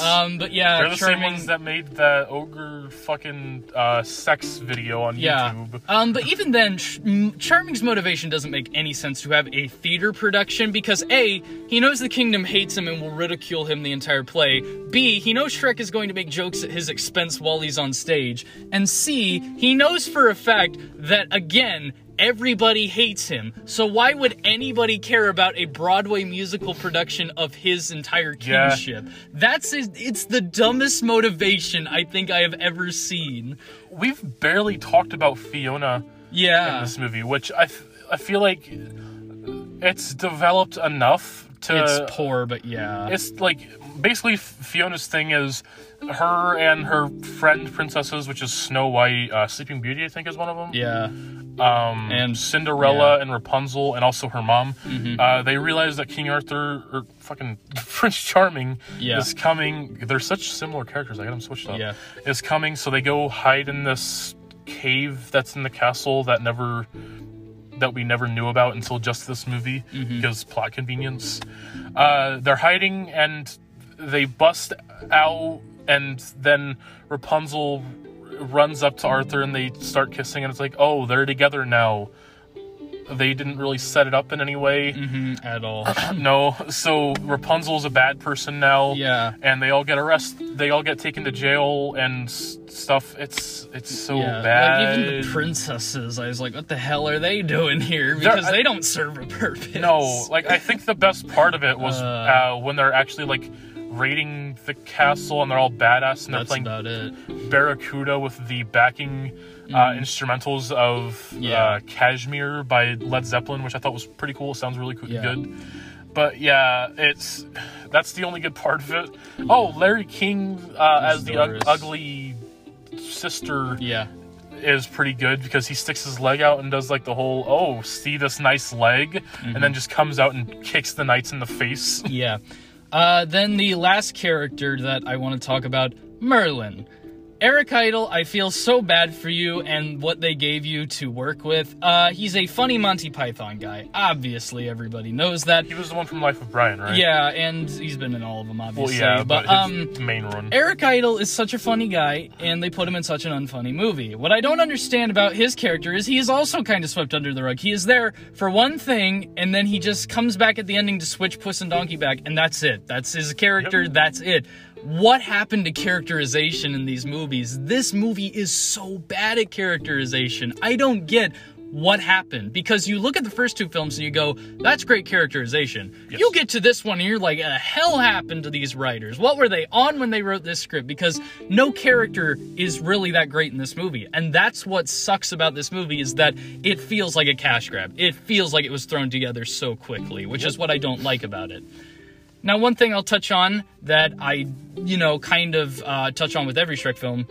Um, but yeah, they're the same ones that made that ogre fucking uh, sex video on yeah. youtube Um, but even then, Ch- Charming's motivation doesn't make any sense to have a theater production because A, he knows the kingdom hates him and will ridicule him the entire play. B, he knows Shrek is going to make jokes at his expense while he's on stage. And C, he knows for a fact that, again, everybody hates him. So why would anybody care about a Broadway musical production of his entire Yeah. kingship? That's it's the dumbest motivation I think I have ever seen. we've barely talked about fiona yeah. in this movie, which I, f- I feel like it's developed enough to. it's poor, but yeah. it's like basically Fiona's thing is her and her friend princesses, which is Snow White, uh, Sleeping Beauty, I think is one of them. yeah. Um, And- Cinderella yeah. Mm-hmm. and Rapunzel, and also her mom. Uh, they realize that King Arthur or fucking Prince Charming Yeah. is coming. They're such similar characters. I got them switched up. Yeah. is coming, so they go hide in this cave that's in the castle that never that we never knew about until just this movie Mm-hmm. because plot convenience. Uh, they're hiding and they bust out, and then Rapunzel runs up to Arthur and they start kissing, and it's like, oh, they're together now. They didn't really set it up in any way. Mhm, at all. No, so Rapunzel's a bad person now. Yeah. and they all get arrested. They all get taken to jail and stuff. It's it's so yeah. bad. Like even the princesses, I was like, what the hell are they doing here? Because I- they don't serve a purpose. No, like I think the best part of it was Uh. uh, when they're actually like raiding the castle and they're all badass and they're that's playing about it. Barracuda with the backing uh, instrumentals of Mm-hmm. Yeah. uh, Kashmir by Led Zeppelin, which I thought was pretty cool. It sounds really cool, Yeah. good. But yeah, it's that's the only good part of it. Oh, Larry King uh, as the Doris. ugly sister Yeah. is pretty good because he sticks his leg out and does like the whole oh see this nice leg and Mm-hmm. then just comes out and kicks the knights in the face. Yeah. Uh, then the last character that I want to talk about, Merlin. Eric Idle, I feel so bad for you and what they gave you to work with. Uh, he's a funny Monty Python guy. Obviously, everybody knows that. He was the one from Life of Brian, right? Yeah, and he's been in all of them, obviously. Well, yeah, but, but, um, main one. Eric Idle is such a funny guy, and they put him in such an unfunny movie. What I don't understand about his character is he is also kind of swept under the rug. He is there for one thing, and then he just comes back at the ending to switch Puss and Donkey back, and that's it. That's his character, Yep. that's it. What happened to characterization in these movies? This movie is so bad at characterization. I don't get what happened because you look at the first two films and you go, that's great characterization. Yes. You get to this one and you're like, the hell happened to these writers? What were they on when they wrote this script? Because no character is really that great in this movie. And that's what sucks about this movie is that it feels like a cash grab. It feels like it was thrown together so quickly, which is what I don't like about it. Now, one thing I'll touch on that I, you know, kind of uh, touch on with every Shrek film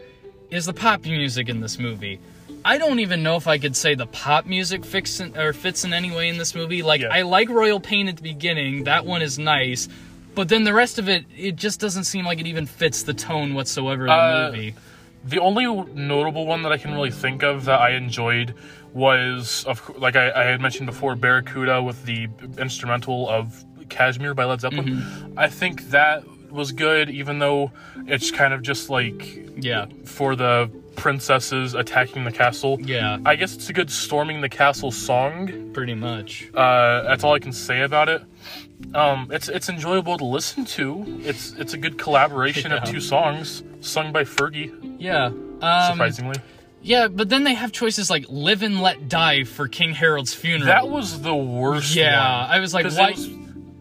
is the pop music in this movie. I don't even know if I could say the pop music fix in, or fits in any way in this movie. Like, Yeah. I like Royal Pain at the beginning, that one is nice, but then the rest of it, it just doesn't seem like it even fits the tone whatsoever of the Uh, movie. The only notable one that I can really think of that I enjoyed was, of like I, I had mentioned before, Barracuda with the instrumental of Kashmir by Led Zeppelin. Mm-hmm. I think that was good, even though it's kind of just like Yeah, for the princesses attacking the castle. yeah, I guess it's a good storming the castle song. pretty much. Uh, that's all I can say about it. Um, it's it's enjoyable to listen to. It's it's a good collaboration Yeah. of two songs sung by Fergie. Yeah. Um, Surprisingly, yeah, but then they have choices like Live and Let Die for King Harold's funeral. that was the worst. Yeah, one. I was like, why?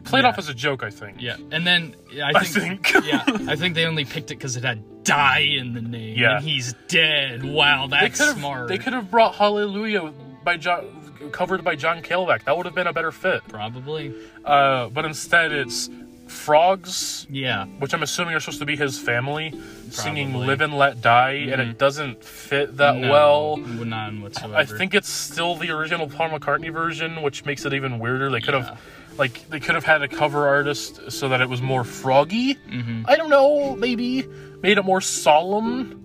Played Yeah. off as a joke, I think. Yeah, and then I I think, think. yeah, I think they only picked it because it had "die" in the name. Yeah. and he's dead. Wow, they that's could have smart. they could have brought Hallelujah by John, covered by John Cale back. That would have been a better fit. probably. Uh, but instead, it's frogs, Yeah, which I'm assuming are supposed to be his family, singing "Live and Let Die," and it doesn't fit that no, well. none whatsoever. I think it's still the original Paul McCartney version, which makes it even weirder. They could Yeah. have, like, they could have had a cover artist so that it was more froggy. Mm-hmm. I don't know, maybe made it more solemn.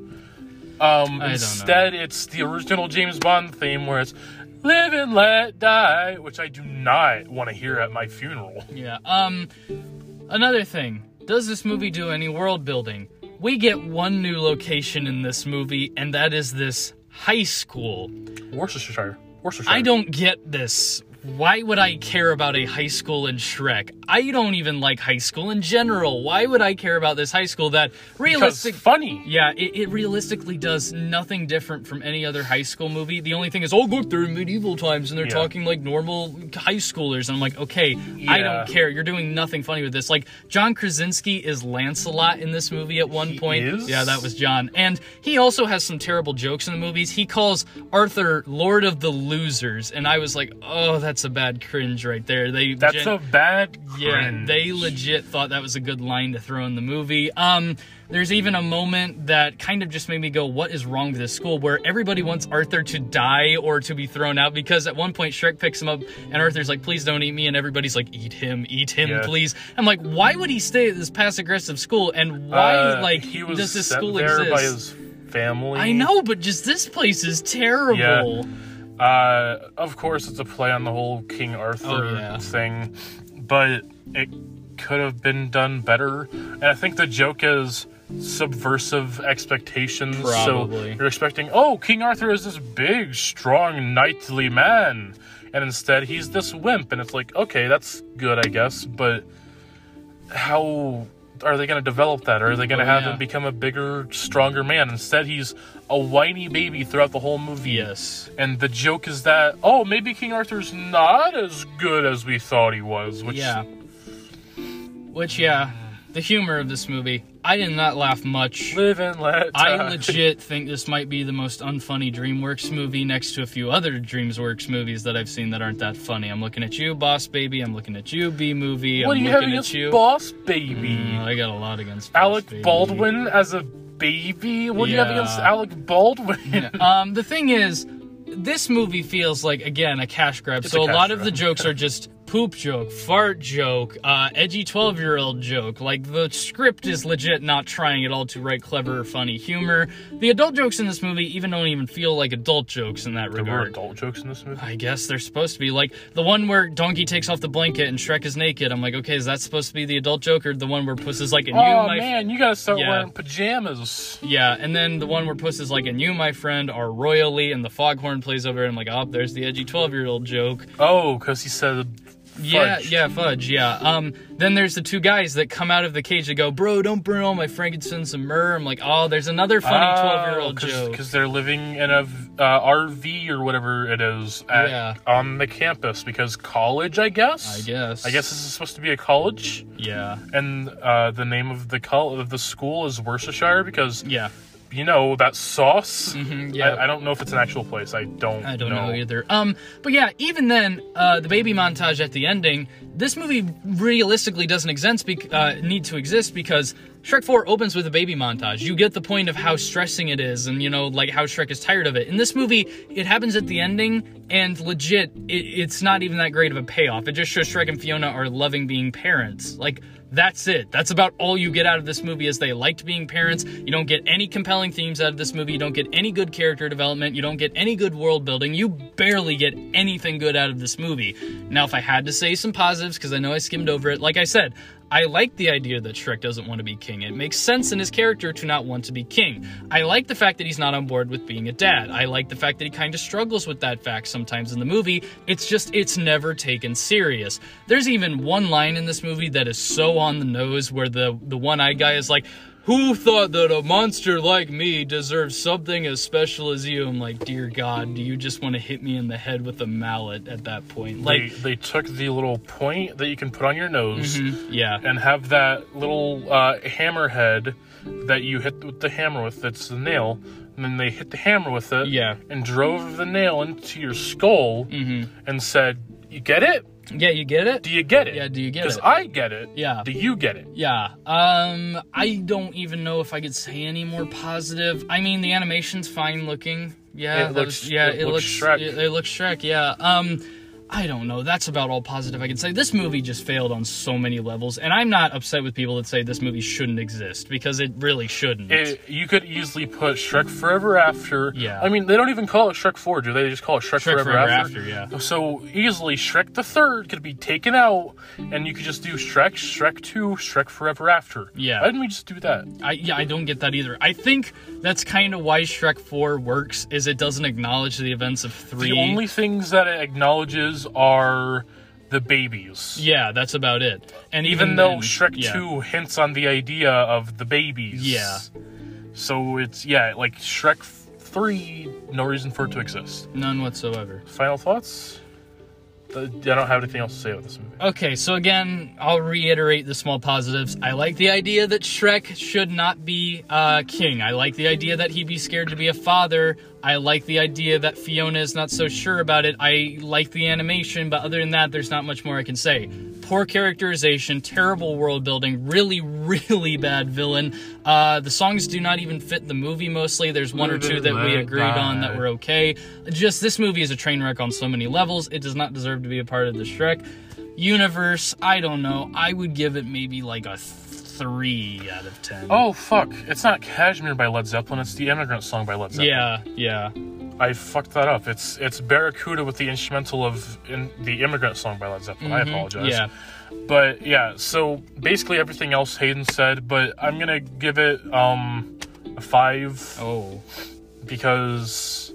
Um, I don't know. instead, it's the original James Bond theme where it's "Live and Let Die," which I do not want to hear at my funeral. Yeah. Um, another thing. Does this movie do any world building? We get one new location in this movie, and that is this high school. Worcestershire, Worcestershire. I don't get this. Why would I care about a high school in Shrek? I don't even like high school in general. Why would I care about this high school that because realistic? funny. Yeah, it, it realistically does nothing different from any other high school movie. The only thing is, oh look, they're in medieval times and they're Yeah. talking like normal high schoolers. And I'm like, okay, I don't care. You're doing nothing funny with this. Like John Krasinski is Lancelot in this movie at one He point. is? Yeah, that was John. And he also has some terrible jokes in the movies. He calls Arthur Lord of the Losers, and I was like, oh, that's a bad cringe right there. They That's a bad yeah, cringe. they legit thought that was a good line to throw in the movie. Um, there's even a moment that kind of just made me go, "What is wrong with this school?" Where everybody wants Arthur to die or to be thrown out because at one point Shrek picks him up and Arthur's like, "Please don't eat me," and everybody's like, "Eat him, eat him, Yeah. please." I'm like, why would he stay at this passive aggressive school and why Uh, like does this school exist? by his family. I know, but just this place is terrible. Uh, of course, it's a play on the whole King Arthur Oh, yeah. thing, but it could have been done better. And I think the joke is subversive expectations. Probably. So you're expecting, oh, King Arthur is this big, strong, knightly man, and instead he's this wimp. And it's like, okay, that's good, I guess, but how are they going to develop that? Or Are they going to Oh, have yeah. him become a bigger, stronger man? Instead, he's a whiny baby throughout the whole movie. Yes. And the joke is that, oh, maybe King Arthur's not as good as we thought he was. Which, Yeah. Which, yeah, the humor of this movie, I did not laugh much. live and let I legit think this might be the most unfunny DreamWorks movie next to a few other DreamWorks movies that I've seen that aren't that funny. I'm looking at you, Boss Baby. I'm looking at you, Bee Movie. What I'm do you have looking against at you. Boss Baby? Mm, I got a lot against Boss Alec Baby. Baldwin as a baby? What do you have Yeah. against Alec Baldwin? Um, the thing is, this movie feels like again a cash grab. so a a, lot of the jokes are just poop joke, fart joke, uh, edgy twelve year old joke. Like the script is legit not trying at all to write clever, funny humor. The adult jokes in this movie even don't even feel like adult jokes in that There were regard. adult jokes in this movie. I guess they're supposed to be like the one where Donkey takes off the blanket and Shrek is naked. I'm like, okay, is that supposed to be the adult joke or the one where Puss is like, and you, Oh my man, you gotta start Yeah. wearing pajamas. yeah, and then the one where Puss is like, and you, my friend, are royally, and the foghorn plays over, it. I'm like, oh, there's the edgy 12 year old joke. Oh, because he said Yeah, Fudge. yeah, fudge, yeah. Um, then there's the two guys that come out of the cage and go, bro, don't burn all my frankincense and myrrh. I'm like, oh, there's another funny 12 year old joke. because they're living in a uh, RV or whatever it is at, Yeah. on the campus because college, I guess. I guess. I guess this is supposed to be a college, Yeah, and uh, the name of the col- of the school is Worcestershire because yeah. You know that sauce. Mhm, yeah. I, I don't know if it's an actual place. I don't. I don't know. either. Um, but yeah, even then, uh, the baby montage at the ending, this movie realistically doesn't exist, bec- uh, need to exist because Shrek 4 opens with a baby montage. You get the point of how stressing it is, and you know, like how Shrek is tired of it. In this movie, it happens at the ending, and legit, it, it's not even that great of a payoff. It just shows Shrek and Fiona are loving being parents. Like. That's it. That's about all you get out of this movie is they liked being parents. You don't get any compelling themes out of this movie. You don't get any good character development. You don't get any good world building. You barely get anything good out of this movie. Now, if I had to say some positives, because I know I skimmed over it, like I said, I like the idea that Shrek doesn't want to be king. It makes sense in his character to not want to be king. I like the fact that he's not on board with being a dad. I like the fact that he kind of struggles with that fact sometimes in the movie. It's just, it's never taken serious. There's even one line in this movie that is so on the nose where the, the one eyed guy is like, who thought that a monster like me deserves something as special as you? I'm like, dear God, do you just want to hit me in the head with a mallet at that point? Like, they took the little point that you can put on your nose yeah. and have that little uh, hammerhead that you hit with the hammer with. That's the nail. And then they hit the hammer with it. Yeah. And drove the nail into your skull and said, "You get it? Yeah, you get it? Do you get it? Yeah, do you get it? Because? I get it. Yeah. Do you get it? Yeah. Um I don't even know if I could say any more positive. I mean the animation's fine looking. Yeah, It looks- was- yeah, it it, looks looks Shrek. It, it looks Shrek, yeah. Um I don't know. That's about all positive I can say. This movie just failed on so many levels, and I'm not upset with people that say this movie shouldn't exist because it really shouldn't. It, you could easily put Shrek Forever After. Yeah. I mean, they don't even call it Shrek 4, do they? They just call it Shrek, Shrek Forever, Forever After. After, yeah. So easily, Shrek the Third could be taken out, and you could just do Shrek, Shrek 2, Shrek Forever After. Yeah. Why didn't we just do that? I yeah, I don't get that either. I think that's kind of why Shrek 4 works is it doesn't acknowledge the events of 3. The only things that it acknowledges are the babies. Yeah, that's about it. And Even even, though then- Shrek yeah. 2 hints on the idea of the babies. Yeah. So it's, yeah, like Shrek 3, no reason for it to exist. none whatsoever. Final thoughts? I don't have anything else to say about this movie. Okay, so again, I'll reiterate the small positives. I like the idea that Shrek should not be uh, king. I like the idea that he'd be scared to be a father. I like the idea that Fiona is not so sure about it. I like the animation, but other than that, there's not much more I can say. Poor characterization, terrible world building, really, really bad villain. Uh, the songs do not even fit the movie mostly. There's one or two that we agreed on that were okay. Just this movie is a train wreck on so many levels. It does not deserve to be a part of the Shrek universe. I don't know. I would give it maybe like a three out of ten. Oh fuck! It's not Kashmir by Led Zeppelin. It's the Immigrant Song by Led Zeppelin. yeah, yeah. I fucked that up. It's it's Barracuda with the instrumental of in, the Immigrant Song by Led Zeppelin. I apologize. Yeah. But yeah, so basically everything else Hayden said, but I'm gonna give it um a five Oh. because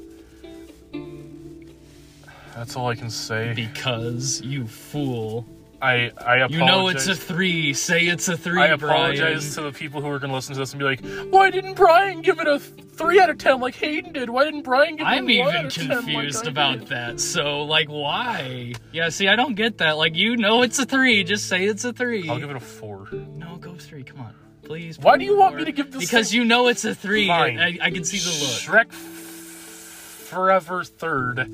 that's all I can say. Because you fool. I I apologize. You know it's a three. Say it's a three, I apologize to the people who are going to listen to this and be like, "Why didn't Brian give it a three out of ten like Hayden did? Why didn't Brian give I'm it a one even out of 10 like confused I about did?" that. So, like, why? Yeah, see, I don't get that. Like, you know it's a three. Just say it's a 3 I'll give it a four. No, go three. Come on. Please. Why do you want me to give this Because thing- you know it's a three. Fine. I, I can see the look. Shrek Forever Third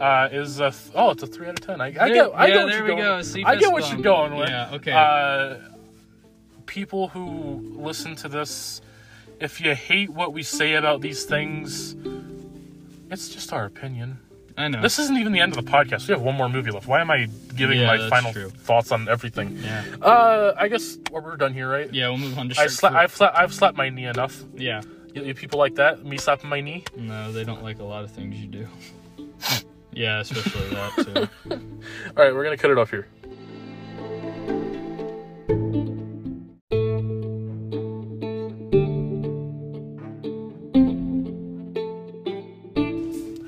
uh, is a th- oh, it's a three out of ten. I, I There- get, I yeah, get what there you're we going. go. I get what you're going with. Yeah, okay. Uh, people who listen to this, if you hate what we say about these things, it's just our opinion. I know. This isn't even the end of the podcast. We have one more movie left. Why am I giving Yeah, my final true. thoughts on everything? yeah. Uh, I guess we're done here, right? Yeah, we'll move on to I sla- I've, sla- I've slapped my knee enough. Yeah. You, you people like that? Me slapping my knee? No, they don't like a lot of things you do. yeah, especially that, too. All right, we're gonna cut it off here.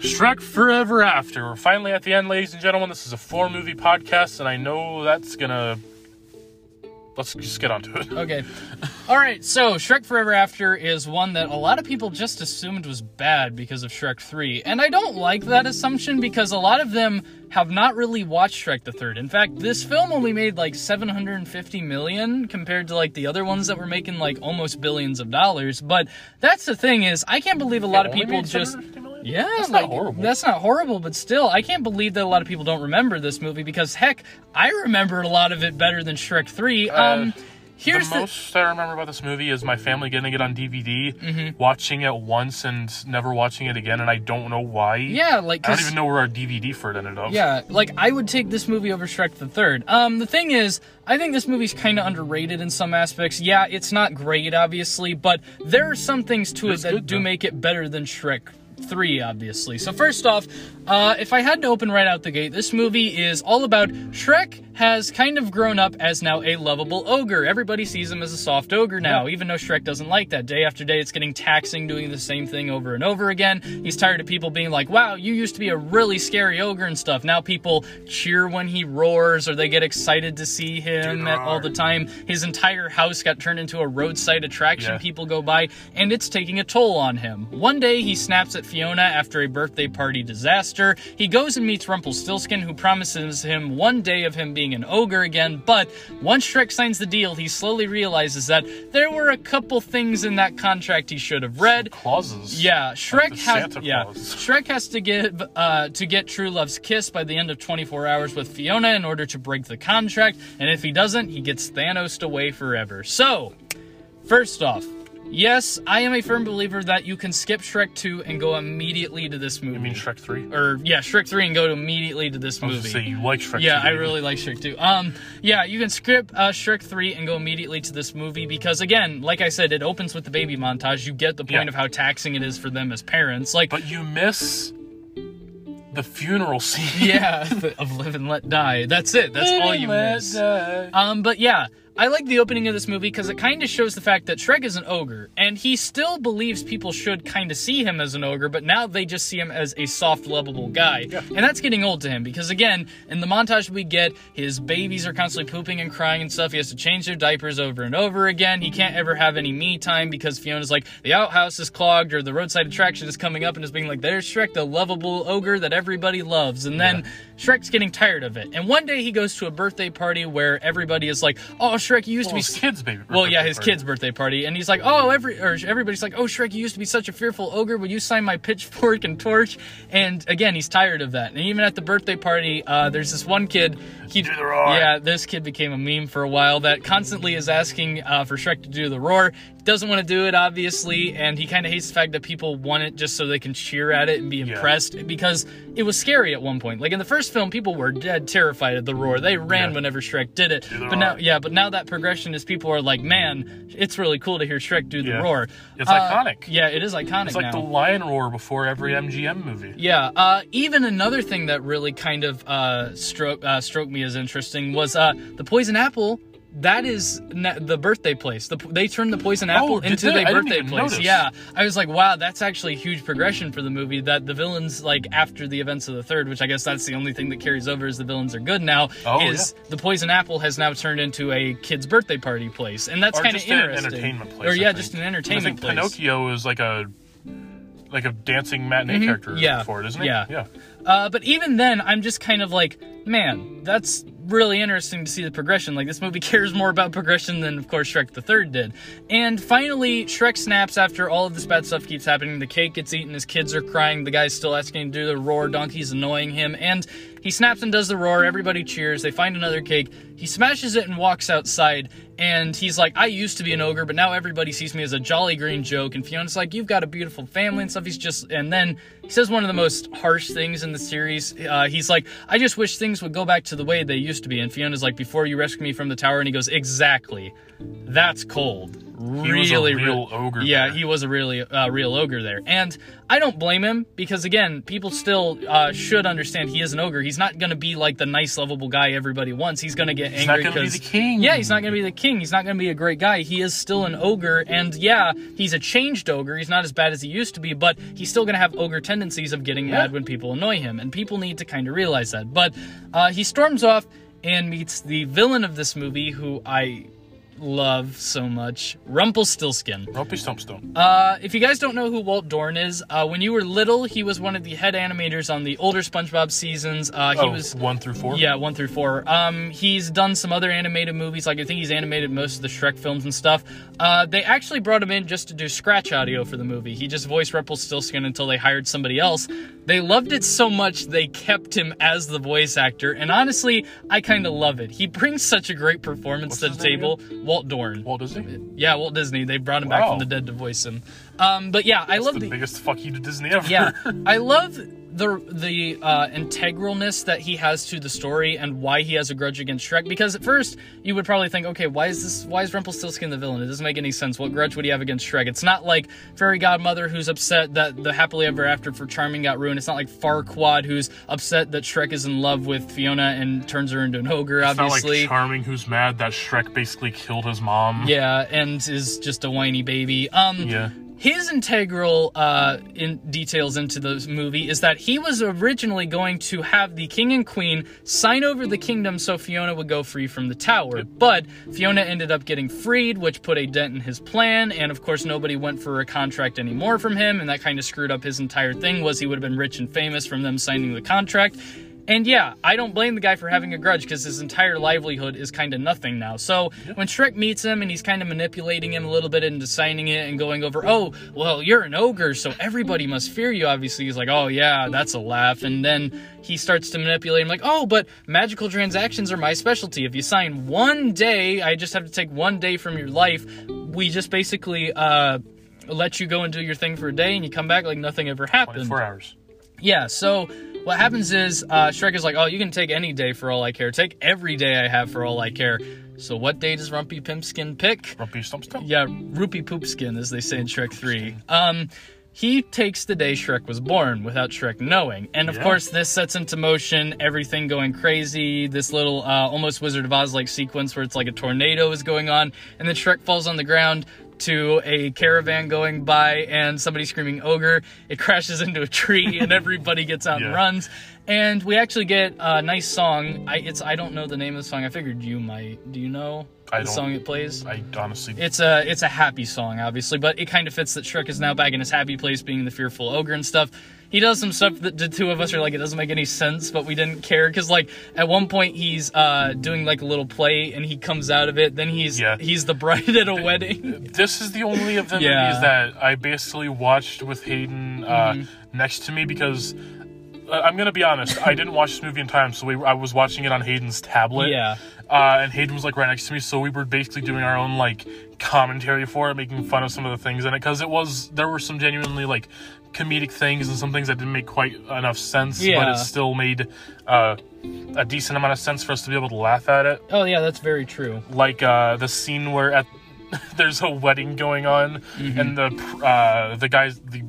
Shrek Forever After. We're finally at the end, ladies and gentlemen. This is a four movie podcast, and I know that's gonna. Let's just get onto it. Okay. All right. So Shrek Forever After is one that a lot of people just assumed was bad because of Shrek 3. And I don't like that assumption because a lot of them have not really watched Shrek the Third. In fact, this film only made like 750 million compared to like the other ones that were making like almost billions of dollars. But that's the thing is, I can't believe a lot of people just 750 million? Yeah, That's like, not horrible. That's not horrible, but still, I can't believe that a lot of people don't remember this movie because heck, I remembered a lot of it better than Shrek 3. Um, here's the the, most I remember about this movie is my family getting it on DVD, Mm-hmm. watching it once and never watching it again, and I don't know why. yeah, like I don't even know where our DVD for it ended up. Yeah, like I would take this movie over Shrek the Third. Um, the thing is, I think this movie's kind of underrated in some aspects. Yeah, it's not great, obviously, but there are some things to It's it that good, do though. make it better than Shrek. 3 obviously. So first off, uh, if I had to open right out the gate, this movie is all about Shrek has kind of grown up as now a lovable ogre. Everybody sees him as a soft ogre now, even though Shrek doesn't like that. Day after day it's getting taxing doing the same thing over and over again. He's tired of people being like, "Wow, you used to be a really scary ogre and stuff." Now people cheer when he roars or they get excited to see him at all the time. His entire house got turned into a roadside attraction. Yeah. People go by and it's taking a toll on him. One day he snaps at Fiona after a birthday party disaster. He goes and meets Rumpelstiltskin who promises him one day of him being an ogre again, but once Shrek signs the deal, he slowly realizes that there were a couple things in that contract he should have read. Clauses. Yeah, Shrek the has yeah, Shrek has to give uh, to get True Love's kiss by the end of 24 hours with Fiona in order to break the contract, and if he doesn't, he gets Thanos away forever. So, first off, yes, I am a firm believer that you can skip Shrek 2 and go immediately to this movie. You mean Shrek 3? or yeah, Shrek 3 and go immediately to this movie. say you like Shrek Yeah, 2. I really like Shrek 2. Um, yeah, you can skip uh, Shrek 3 and go immediately to this movie because, again, like I said, it opens with the baby montage. You get the point Yeah. of how taxing it is for them as parents. Like, But you miss the funeral scene. yeah, of live and let die. That's it. That's all you miss. die. Um, but yeah, I like the opening of this movie because it kind of shows the fact that Shrek is an ogre, and he still believes people should kind of see him as an ogre, but now they just see him as a soft, lovable guy. And that's getting old to him because, again, in the montage we get, his babies are constantly pooping and crying and stuff. He has to change their diapers over and over again. He can't ever have any me time because Fiona's like, the outhouse is clogged or the roadside attraction is coming up and is being like, there's Shrek, the lovable ogre that everybody loves. And then Shrek's getting tired of it. And one day he goes to a birthday party where everybody is like, "Oh, Shrek, you used Well, to his be." kid's baby. well, yeah, his party. kid's birthday party, and he's like, "Oh, every or everybody's like, oh, Shrek, you used to be such a fearful ogre. Would you sign my pitchfork and torch?" And again, he's tired of that. And even at the birthday party, uh, there's this one kid. He, Do the roar. yeah, this kid became a meme for a while that constantly is asking uh, for Shrek to do the roar. Doesn't want to do it, obviously, and he kind of hates the fact that people want it just so they can cheer at it and be impressed because it was scary at one point. Like in the first film, people were dead terrified of the roar. They ran Yeah. whenever Shrek did it. the But now, roar. yeah, but now that progression is people are like, man, it's really cool to hear Shrek do the Yeah. roar. It's Uh, iconic. Yeah, it is iconic It's like now. the lion roar before every MGM movie. Yeah. Uh, even another thing that really kind of uh, stroke uh, stroked me as interesting was uh, the poison apple. That is the birthday place. The, they turned the poison apple Oh, into the birthday place. notice. Yeah, I was like, wow, that's actually a huge progression for the movie. That the villains, like after the events of the third, which I guess that's the only thing that carries over is the villains are good now. Oh, is the poison apple has now turned into a kid's birthday party place, and that's kind of just an interesting. entertainment place. Or yeah, just an I entertainment think place. Pinocchio is like a like a dancing matinee character Mm-hmm. Yeah. for it, isn't it? Yeah. Yeah. Uh, but even then, I'm just kind of like, man, that's really interesting to see the progression. Like, this movie cares more about progression than, of course, Shrek the Third did. And finally, Shrek snaps after all of this bad stuff keeps happening. The cake gets eaten, his kids are crying, the guy's still asking to do the roar, Donkey's annoying him, and he snaps and does the roar. Everybody cheers. They find another cake. He smashes it and walks outside. And he's like, I used to be an ogre, but now everybody sees me as a jolly green joke. And Fiona's like, You've got a beautiful family and stuff. He's just, and then he says one of the most harsh things in the series. Uh, he's like, I just wish things would go back to the way they used to be. And Fiona's like, Before you rescue me from the tower. And he goes, Exactly. That's cold. He was a Really, real ogre. Yeah, there. he was a really uh, real ogre there, and I don't blame him because again, people still uh, should understand he is an ogre. He's not going to be like the nice, lovable guy everybody wants. He's going to get He's not angry gonna be because the king. yeah, he's not going to be the king. He's not going to be a great guy. He is still an ogre, and yeah, he's a changed ogre. He's not as bad as he used to be, but he's still going to have ogre tendencies of getting mad when people annoy him, and people need to kind of realize that. But uh, he storms off and meets the villain of this movie, who I love so much, Rumpelstiltskin. Stump. Uh, if you guys don't know who Walt Dohrn is, uh, when you were little, he was one of the head animators on the older SpongeBob seasons. Uh, he oh, was one through four. yeah, one through four. Um, he's done some other animated movies, like I think he's animated most of the Shrek films and stuff. Uh, they actually brought him in just to do scratch audio for the movie. He just voiced Rumpelstiltskin until they hired somebody else. They loved it so much they kept him as the voice actor, and honestly, I kind of love it. He brings such a great performance What's to the his name table. Walt Dohrn. Walt Disney. Yeah, Walt Disney. They brought him back Wow. from the dead to voice him. Um, but yeah, I love the the biggest fuck you to Disney ever. yeah, I love the the uh, integralness that he has to the story and why he has a grudge against Shrek. Because at first you would probably think, okay, why is this? Why is Rumpelstiltskin the villain? It doesn't make any sense. What grudge would he have against Shrek? It's not like Fairy Godmother who's upset that the happily ever after for Charming got ruined. It's not like Farquaad who's upset that Shrek is in love with Fiona and turns her into an ogre. It's not Obviously, like Charming, who's mad that Shrek basically killed his mom. yeah, and is just a whiny baby. Um, Yeah. His integral uh, in details into the movie is that he was originally going to have the king and queen sign over the kingdom so Fiona would go free from the tower. But Fiona ended up getting freed, which put a dent in his plan. And of course, nobody went for a contract anymore from him, and that kind of screwed up his entire thing. Was he would have been rich and famous from them signing the contract. And yeah, I don't blame the guy for having a grudge because his entire livelihood is kind of nothing now. So when Shrek meets him and he's kind of manipulating him a little bit into signing it and going over, oh, well, you're an ogre, so everybody must fear you. Obviously, he's like, oh, yeah, that's a laugh. And then he starts to manipulate him, like, oh, but magical transactions are my specialty. If you sign one day, I just have to take one day from your life. We just basically, uh, let you go and do your thing for a day and you come back like nothing ever happened. 24 hours. Yeah, so what happens is uh, Shrek is like, oh, you can take any day for all I care. Take every day I have for all I care. So what day does Rumpy Pimpskin pick? Rumpy Stump Stump. Yeah, Rupee Poopskin, as they say in Shrek 3. Um, he takes the day Shrek was born without Shrek knowing. And of Yeah. course, this sets into motion everything going crazy. This little, uh, almost Wizard of Oz like sequence where it's like a tornado is going on, and then Shrek falls on the ground to a caravan going by and somebody screaming ogre. It crashes into a tree and everybody gets out and runs. And we actually get a nice song. I it's I don't know the name of the song. I figured you might. Do you know? I The song it plays. I honestly. It's a it's a happy song, obviously, but it kind of fits that Shrek is now back in his happy place, being the fearful ogre and stuff. He does some stuff that the two of us are like, it doesn't make any sense, but we didn't care because, like, at one point he's uh, doing like a little play and he comes out of it. Then he's Yeah. he's the bride at a wedding. this is the only of the Yeah. movies that I basically watched with Hayden uh, Mm-hmm. next to me because I'm gonna be honest, I didn't watch this movie in time, so we, I was watching it on Hayden's tablet. Yeah. Uh, and Hayden was like right next to me, so we were basically doing our own like commentary for it, making fun of some of the things in it because it was there were some genuinely like comedic things and some things that didn't make quite enough sense, yeah. but it still made uh, a decent amount of sense for us to be able to laugh at it Oh yeah, that's very true. like uh, the scene where at there's a wedding going on Mm-hmm. and the uh, the guys the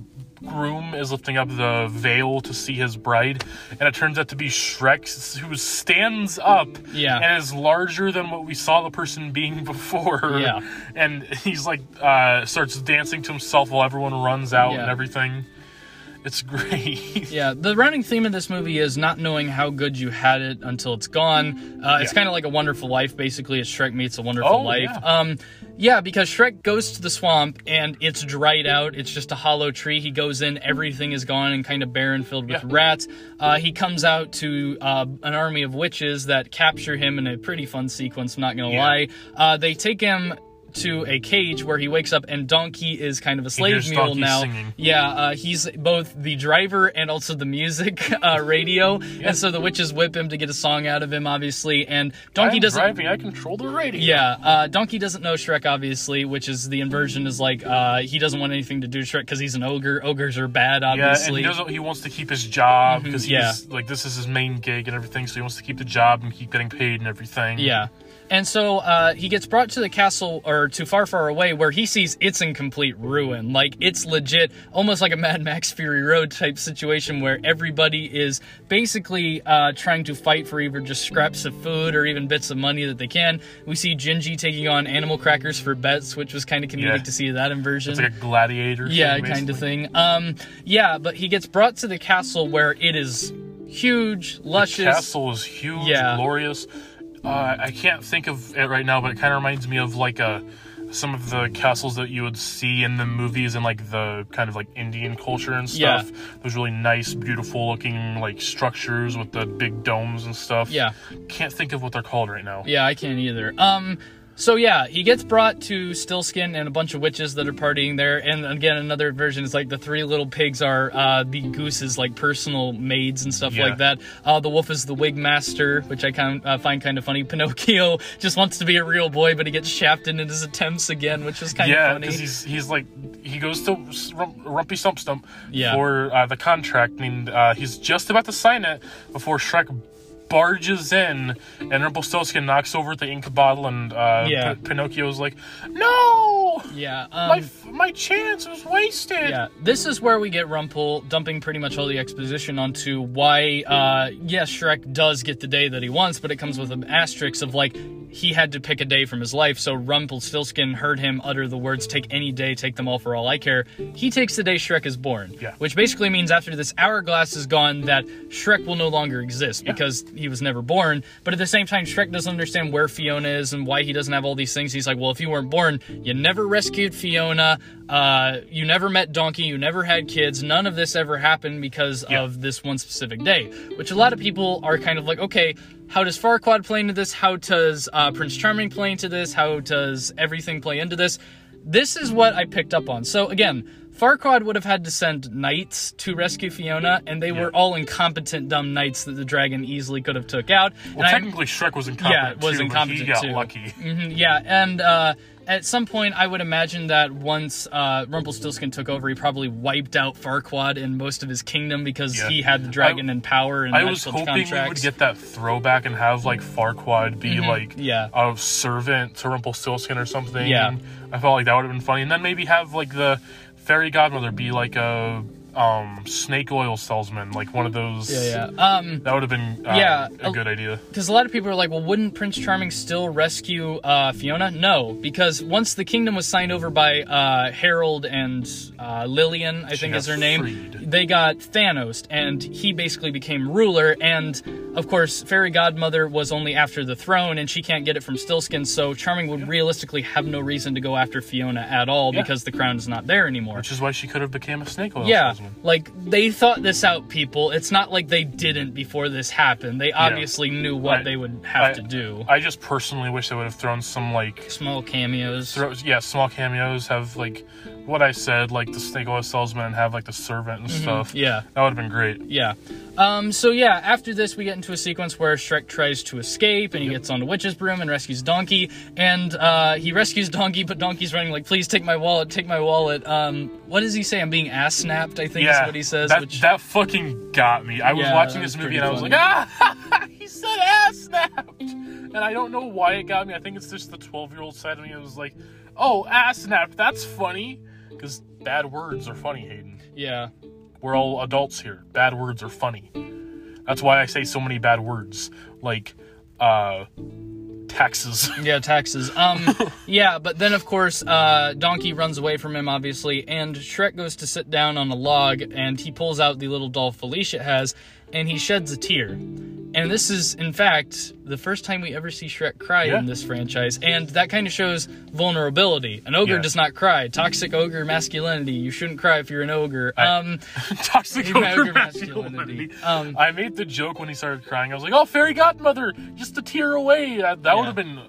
groom is lifting up the veil to see his bride and it turns out to be Shrek who stands up Yeah. and is larger than what we saw the person being before Yeah. and he's like uh, starts dancing to himself while everyone runs out Yeah. and everything it's great Yeah, the running theme of this movie is not knowing how good you had it until it's gone. Uh, It's Yeah. kind of like a Wonderful Life, basically. As Shrek meets a Wonderful Oh, Life. yeah. Um, yeah, because Shrek goes to the swamp and it's dried out. It's just a hollow tree. He goes in, everything is gone and kind of barren, filled with Yeah. rats. Uh, he comes out to uh, an army of witches that capture him in a pretty fun sequence. I'm not gonna lie. Uh, they take him. To a cage where he wakes up and Donkey is kind of a slave mule Donkey now. singing. Yeah, uh, he's both the driver and also the music uh, radio, and so the witches whip him to get a song out of him, obviously. And Donkey I'm doesn't. driving I control the radio Yeah, uh, Donkey doesn't know Shrek, obviously, which is the inversion is like uh, he doesn't want anything to do with Shrek because he's an ogre. Ogres are bad, obviously. Yeah, and he. He wants to keep his job because Mm-hmm, yeah. he's like this is his main gig and everything. So he wants to keep the job and keep getting paid and everything. Yeah. And so uh, he gets brought to the castle or to far, far away where he sees it's in complete ruin. Like it's legit, almost like a Mad Max Fury Road type situation where everybody is basically uh, trying to fight for either just scraps of food or even bits of money that they can. We see Gingy taking on animal crackers for bets, which was kind of comedic Yeah. to see that inversion. It's like a gladiator. Yeah, thing, kind of thing. Um, yeah, but he gets brought to the castle where it is huge, luscious. The Castle is huge, Yeah. glorious. Uh, I can't think of it right now, but it kind of reminds me of like a some of the castles that you would see in the movies and like the kind of like Indian culture and Yeah. stuff. Those really nice, beautiful looking like structures with the big domes and stuff. Yeah. Can't think of what they're called right now. Yeah, I can't either. Um, so yeah, he gets brought to Stiltskin and a bunch of witches that are partying there. And again, another version is like the three little pigs are uh, the goose's like personal maids and stuff Yeah. like that. Uh, the wolf is the wig master, which I kind uh, find kind of funny. Pinocchio just wants to be a real boy, but he gets shafted in his attempts again, which is kind yeah, of funny. because he's he's like he goes to Rumpy Stump Stump Yeah. for uh, the contract, and uh, he's just about to sign it before Shrek barges in, and Rumpelstiltskin knocks over the ink bottle, and uh, Yeah. P- Pinocchio's like, "No, yeah. Um, my f- my chance was wasted." Yeah, this is where we get Rumpel dumping pretty much all the exposition onto why, uh, yes, Shrek does get the day that he wants, but it comes with an asterisk of like, he had to pick a day from his life, so Rumpelstiltskin heard him utter the words, take any day, take them all for all I care. He takes the day Shrek is born. Yeah. Which basically means after this hourglass is gone, that Shrek will no longer exist Yeah. because he was never born. But at the same time, Shrek doesn't understand where Fiona is and why he doesn't have all these things. He's like, well, if you weren't born, you never rescued Fiona, uh, you never met Donkey, you never had kids. None of this ever happened because Yeah. of this one specific day. Which a lot of people are kind of like, okay, how does Farquaad play into this? How does uh, Prince Charming play into this? How does everything play into this? This is what I picked up on. So again, Farquaad would have had to send knights to rescue Fiona, and they were all incompetent, dumb knights that the dragon easily could have took out. Well, and I- technically, Shrek was incompetent. Yeah, was too, incompetent He got too. lucky. Mhm, yeah, and uh, at some point, I would imagine that once uh, Rumpelstiltskin took over, he probably wiped out Farquaad and most of his kingdom because Yeah. he had the dragon in power and I was hoping we would get that throwback and have like Farquaad be like Mm-hmm. Yeah. a servant to Rumpelstiltskin or something. Yeah. I felt like that would have been funny, and then maybe have like the fairy godmother be like a um snake oil salesman, like one of those. Yeah, yeah. Um, That would have been uh, Yeah, a good idea. because a lot of people are like, well, wouldn't Prince Charming still rescue uh, Fiona? No, because once the kingdom was signed over by uh, Harold and uh, Lillian, I think is her name, freed. they got Thanos, and he basically became ruler. And of course, Fairy Godmother was only after the throne, and she can't get it from Stiltskin, so Charming would realistically have no reason to go after Fiona at all Yeah. because the crown is not there anymore. Which is why she could have became a snake oil Yeah, salesman. Like they thought this out, people. It's not like they didn't before this happened. They obviously knew what I- they would have I- to do. I just personally wish they would have thrown some like Small cameos. throw, yeah, small cameos, have like what I said, like the snake oil salesman, have like the servant and stuff. Mm-hmm. Yeah, That would have been great. yeah. Um, so yeah, after this, we get into a sequence where Shrek tries to escape, and he gets on the witch's broom and rescues Donkey, and uh, he rescues Donkey, but Donkey's running like, "Please take my wallet, take my wallet." Um, what does he say? I'm being ass snapped. I think yeah, is what he says. That, which that fucking got me. I was Yeah, watching this was movie and I was funny. like, ah, he said ass snapped, and I don't know why it got me. I think it's just the twelve year old side of me. It was like, oh, ass snapped. That's funny because bad words are funny, Hayden. yeah, We're all adults here. Bad words are funny. That's why I say so many bad words, like uh, taxes. Yeah, taxes. Um, yeah, but then of course, uh, Donkey runs away from him, obviously, and Shrek goes to sit down on a log, and he pulls out the little doll Felicia has, and he sheds a tear. And this is, in fact, the first time we ever see Shrek cry Yeah. in this franchise, and that kind of shows vulnerability. An ogre Yeah. does not cry. Toxic ogre masculinity. You shouldn't cry if you're an ogre. I- um, Toxic Ogre ogre masculinity. masculinity. Um, I made the joke when he started crying. I was like, "Oh, fairy godmother, just a tear away." That, that Yeah. would have been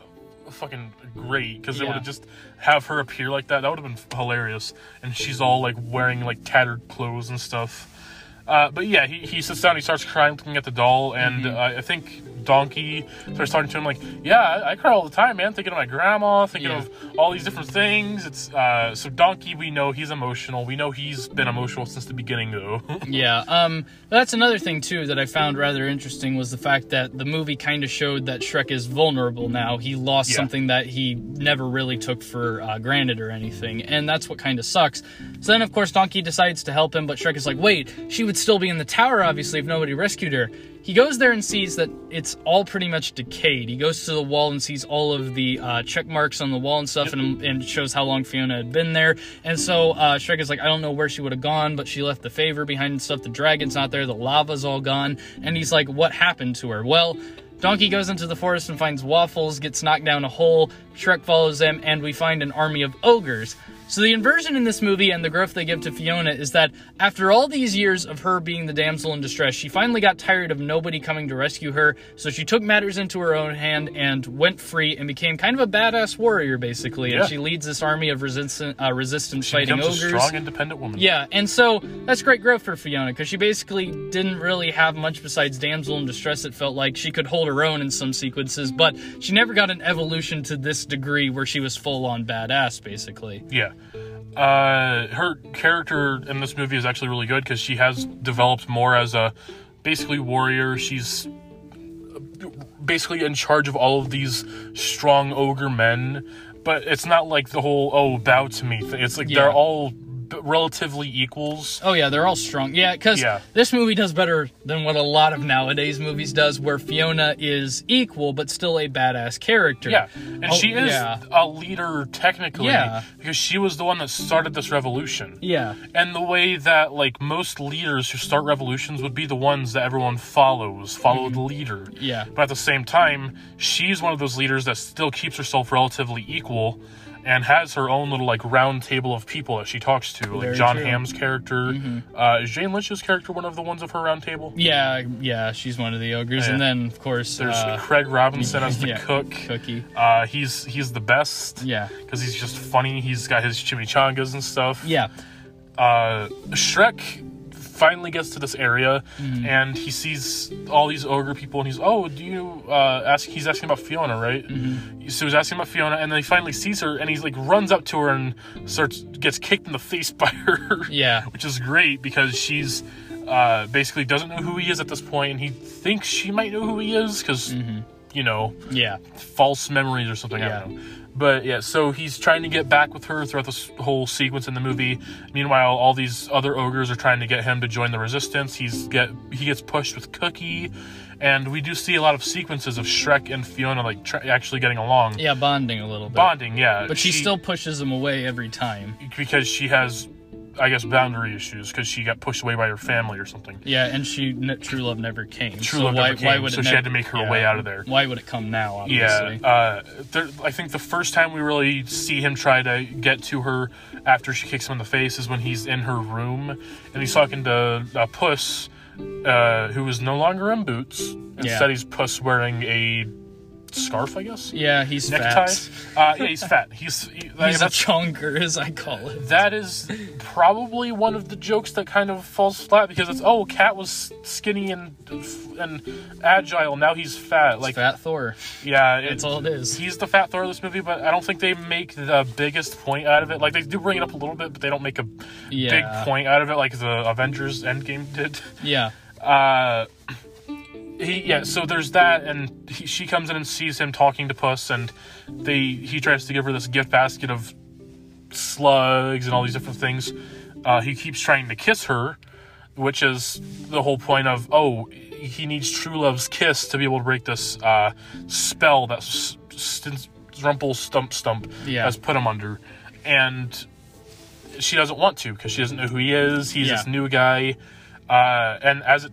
fucking great because it would have just have her appear like that. That would have been hilarious. And she's all like wearing like tattered clothes and stuff. Uh, but yeah, he, he sits down, he starts crying, looking at the doll, and Mm-hmm. uh, I think Donkey starts talking to him like, "Yeah, I, I cry all the time, man. Thinking of my grandma, thinking Yeah. of all these different things." It's uh, so Donkey. We know he's emotional. We know he's been emotional since the beginning, though. Yeah, um, that's another thing too that I found rather interesting was the fact that the movie kind of showed that Shrek is vulnerable now. He lost Yeah. something that he never really took for uh, granted or anything, and that's what kind of sucks. So then, of course, Donkey decides to help him, but Shrek is like, "Wait, she would still be in the tower, obviously, if nobody rescued her." He goes there and sees that it's all pretty much decayed. He goes to the wall and sees all of the uh, check marks on the wall and stuff, and, and shows how long Fiona had been there. And so uh, Shrek is like, I don't know where she would have gone, but she left the favor behind and stuff. The dragon's not there, the lava's all gone. And he's like, What happened to her? Well, Donkey goes into the forest and finds Waffles, gets knocked down a hole. Shrek follows them, and we find an army of ogres. So the inversion in this movie and the growth they give to Fiona is that after all these years of her being the damsel in distress, she finally got tired of nobody coming to rescue her. So she took matters into her own hand and went free and became kind of a badass warrior, basically. Yeah. And she leads this army of resistant, uh, resistance She fighting becomes ogres. a strong, independent woman. Yeah, and so that's great growth for Fiona because she basically didn't really have much besides damsel in distress. It felt like she could hold her own in some sequences, but she never got an evolution to this degree where she was full on badass, basically. Yeah. Uh, her character in this movie is actually really good because she has developed more as a basically warrior. She's basically in charge of all of these strong ogre men, but it's not like the whole "oh bow to me" thing. It's like Yeah. they're all relatively equals. Oh yeah, they're all strong. Yeah, because Yeah. this movie does better than what a lot of nowadays movies does, where Fiona is equal but still a badass character. Yeah, and Oh, she is yeah. a leader technically Yeah. because she was the one that started this revolution. Yeah. And the way that like most leaders who start revolutions would be the ones that everyone follows, follow the leader. Mm-hmm. Yeah. But at the same time, she's one of those leaders that still keeps herself relatively equal and has her own little like round table of people that she talks to. Like Very John true. Mm-hmm. Hamm's character. Uh, is Jane Lynch's character one of the ones of her round table? Yeah, yeah, she's one of the ogres, and then of course There's uh, Craig Robinson as the yeah, cook. Cookie. Uh, he's he's the best. Yeah, Because he's just funny. He's got his chimichangas and stuff. yeah, uh, Shrek finally gets to this area Mm-hmm. and he sees all these ogre people and he's oh do you uh ask he's asking about Fiona right Mm-hmm. so he's asking about Fiona and then he finally sees her and he's like runs up to her and starts gets kicked in the face by her yeah, which is great because she's uh basically doesn't know who he is at this point and he thinks she might know who he is because you know yeah. false memories or something. I Yeah. don't know. But yeah, so he's trying to get back with her throughout this whole sequence in the movie. Meanwhile, all these other ogres are trying to get him to join the resistance. He's get he gets pushed with Cookie, and we do see a lot of sequences of Shrek and Fiona like tr- actually getting along, Yeah, bonding a little bit. bonding. Yeah, But she, still pushes him away every time. because she has, I guess, boundary issues because she got pushed away by her family or something. Yeah, and she true love never came. True so love why, never why came, would so it she had to make her yeah, way out of there. Why would it come now? Yeah, Obviously. uh, there, I think the first time we really see him try to get to her after she kicks him in the face is when he's in her room and he's talking to uh, Puss, uh, who is no longer in boots. Instead, Yeah. he's Puss wearing a scarf, I guess. Yeah, he's Necktie. fat. Uh, yeah, he's fat. He's, he, He's a that's, chonker, as I call it. that is probably one of the jokes that kind of falls flat because it's oh, Cat was skinny and and agile. Now he's fat. Like Fat Thor. yeah, it- That's all it is. He's the fat Thor of this movie, but I don't think they make the biggest point out of it. Like they do bring it up a little bit, but they don't make a Yeah. big point out of it like the Avengers Endgame did. Yeah. Uh, he yeah. So there's that, and he, she comes in and sees him talking to Puss, and they he tries to give her this gift basket of slugs and all these different things. Uh, he keeps trying to kiss her, which is the whole point of oh he needs true love's kiss to be able to break this uh, spell that S- Stump Stump Yeah. has put him under, and she doesn't want to because she doesn't know who he is. He's this new guy, uh, and as it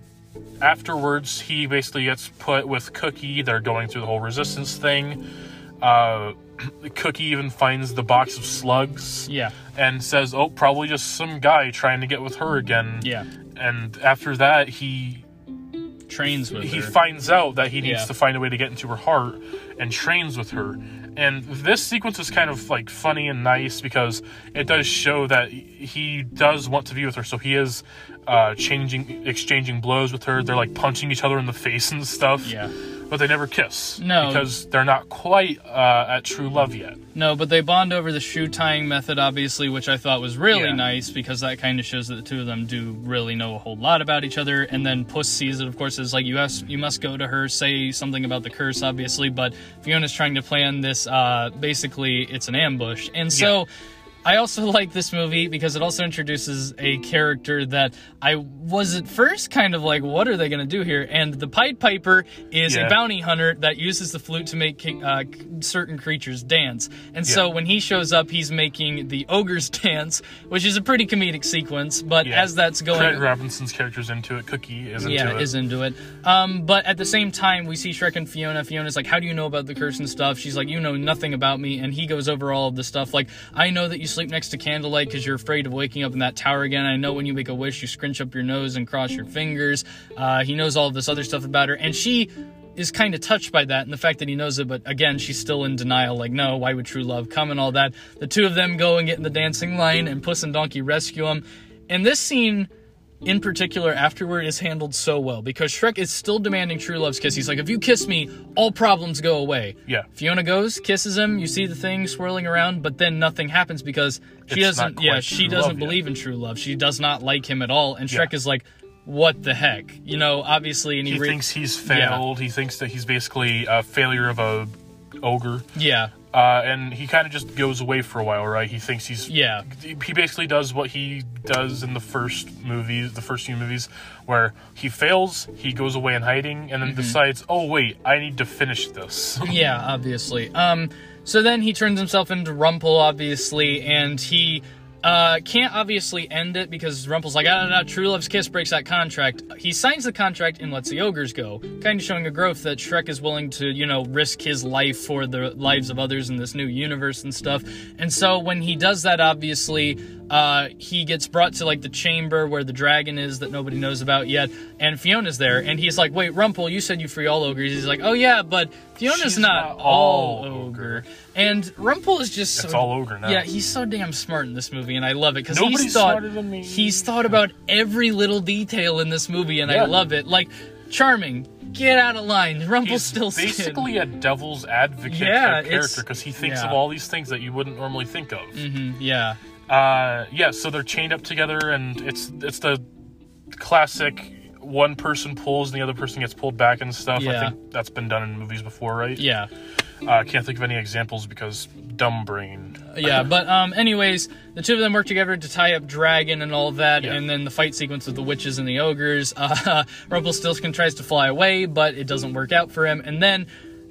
afterwards, he basically gets put with Cookie. They're going through the whole resistance thing. Uh, Cookie even finds the box of slugs Yeah. and says, "Oh, probably just some guy trying to get with her again." Yeah. And after that, he Trains with he her. finds out that he needs Yeah. to find a way to get into her heart and trains with her. And this sequence is kind of like funny and nice because it does show that he does want to be with her. So he is uh, changing, exchanging blows with her. They're like punching each other in the face and stuff. Yeah. But they never kiss. No. Because they're not quite uh, at true love yet. No, but they bond over the shoe tying method, obviously, which I thought was really Yeah. nice because that kind of shows that the two of them do really know a whole lot about each other. And then Puss sees it, of course, is like you ask, you must go to her, say something about the curse, obviously. But Fiona's trying to plan this. Uh, basically, it's an ambush, and so. I also like this movie because it also introduces a character that I was at first kind of like, what are they going to do here? And the Pied Piper is Yeah. a bounty hunter that uses the flute to make uh, certain creatures dance. And so when he shows up, he's making the ogres dance, which is a pretty comedic sequence. But Yeah. as that's going, Craig Robinson's character's into it. Cookie is into it. yeah, it. is into it. Um, but at the same time, we see Shrek and Fiona. Fiona's like, "How do you know about the curse and stuff?" She's like, "You know nothing about me." And he goes over all of the stuff. Like, "I know that you sleep next to candlelight because you're afraid of waking up in that tower again. I know when you make a wish, you scrunch up your nose and cross your fingers." Uh, he knows all this other stuff about her, and she is kind of touched by that and the fact that he knows it, but again, she's still in denial, like, no, why would true love come and all that. The two of them go and get in the dancing line, and Puss and Donkey rescue him. And this scene in particular afterward is handled so well because Shrek is still demanding true love's kiss. He's like, if you kiss me, all problems go away. Yeah. Fiona goes, kisses him, you see the thing swirling around, but then nothing happens because she It's doesn't yeah, she doesn't love yet. believe in true love. She does not like him at all. And Shrek Yeah. is like, what the heck? You know, obviously and he, He re- thinks he's failed. He thinks that he's basically a failure of a ogre. Yeah. Uh, and he kind of just goes away for a while, right? He thinks he's Yeah. He basically does what he does in the first movies, the first few movies, where he fails, he goes away in hiding, and then Mm-hmm. decides, "Oh wait, I need to finish this." Yeah, obviously. Um, so then he turns himself into Rumple, obviously, and he uh, can't obviously end it because Rumple's like, ah, no, no, True Love's Kiss breaks that contract. He signs the contract and lets the ogres go, kind of showing a growth that Shrek is willing to, you know, risk his life for the lives of others in this new universe and stuff. And so when he does that, obviously, uh, he gets brought to like the chamber where the dragon is that nobody knows about yet, and Fiona's there, and he's like, "Wait, Rumple, you said you free all ogres." He's like, "Oh yeah, but Fiona's not, not all all ogre." And Rumpel is just It's all ogre now. Yeah, he's so damn smart in this movie, and I love it because he's thought smarter than me. he's thought about every little detail in this movie, and I love it. Like, charming, get out of line, He's Rumpelstiltskin. basically a devil's advocate Yeah, character because he thinks yeah. of all these things that you wouldn't normally think of. Mhm, yeah, Uh, yeah, so they're chained up together, and it's it's the classic one person pulls and the other person gets pulled back and stuff. I think that's been done in movies before, right? yeah, Uh, can't think of any examples because dumb brain. yeah, but um, anyways, the two of them work together to tie up Dragon and all that, Yeah. and then the fight sequence with the witches and the ogres. Uh, Rumpelstiltskin tries to fly away, but it doesn't work out for him, and then.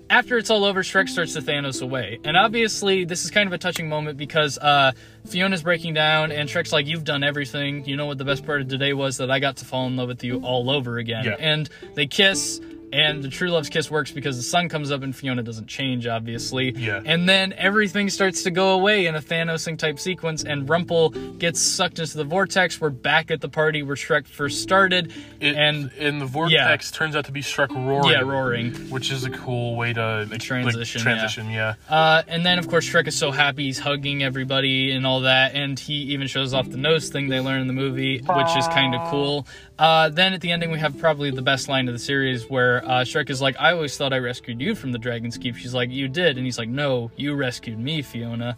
After it's all over, Shrek starts to Thanos away. And obviously, this is kind of a touching moment because uh, Fiona's breaking down, and Shrek's like, You've done everything. You know what the best part of today was? That I got to fall in love with you all over again. Yeah. And they kiss, and the true love's kiss works because the sun comes up and Fiona doesn't change, obviously. Yeah. And then everything starts to go away in a Thanosing type sequence, and Rumpel gets sucked into the vortex. We're back at the party where Shrek first started, It, and in the vortex turns out to be Shrek roaring. yeah, roaring. which is a cool way to like, Transition, Like, transition, yeah. Uh, and then, of course, Shrek is so happy he's hugging everybody and all that, and he even shows off the nose thing they learn in the movie, which is kind of cool. Uh, then at the ending, we have probably the best line of the series where uh, Shrek is like, I always thought I rescued you from the Dragon's Keep. She's like, You did. And he's like, No, you rescued me, Fiona.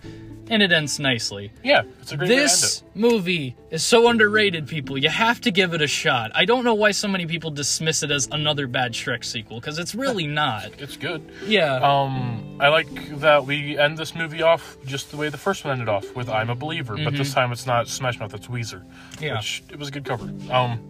And it ends nicely. Yeah, it's a great way to end This. Movie is so underrated, people. You have to give it a shot. I don't know why so many people dismiss it as another bad Shrek sequel, because it's really not. It's good. Yeah. Um, I like that we end this movie off just the way the first one ended off with "I'm a Believer," but this time it's not Smash Mouth, it's Weezer. Mm-hmm. Yeah. which it was a good cover. Um,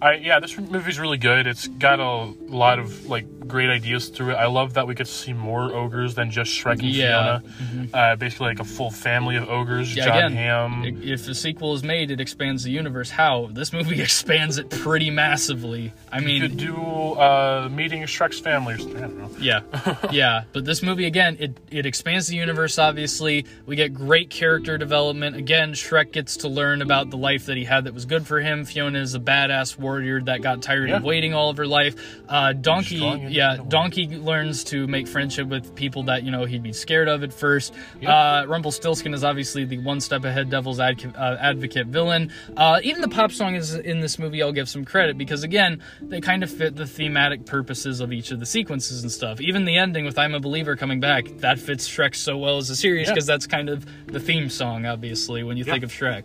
I yeah, this movie's really good. It's got a lot of like great ideas through it. I love that we get to see more ogres than just Shrek and Yeah. Mm-hmm. Fiona. Uh, basically, like a full family of ogres. Yeah, John again, Hamm. If a sequel is made, it expands the universe. How? This movie expands it pretty massively. I you could mean, do uh, meeting Shrek's family or something. I don't know. yeah, yeah. But this movie again, it it expands the universe. Obviously, we get great character development. Again, Shrek gets to learn about the life that he had that was good for him. Fiona is a badass warrior that got tired of waiting all of her life. Uh, Donkey, yeah. Donkey learns to make friendship with people that you know he'd be scared of at first. Uh, Rumpelstiltskin is obviously the one step ahead devil's advocate, uh, advocate villain. Uh, even the pop song is in this movie. I'll give some credit because again, they kind of fit the thematic purposes of each of the sequences and stuff. Even the ending with "I'm a Believer" coming back that fits Shrek so well as a series Yeah. because that's kind of the theme song, obviously, when you Yeah. think of Shrek.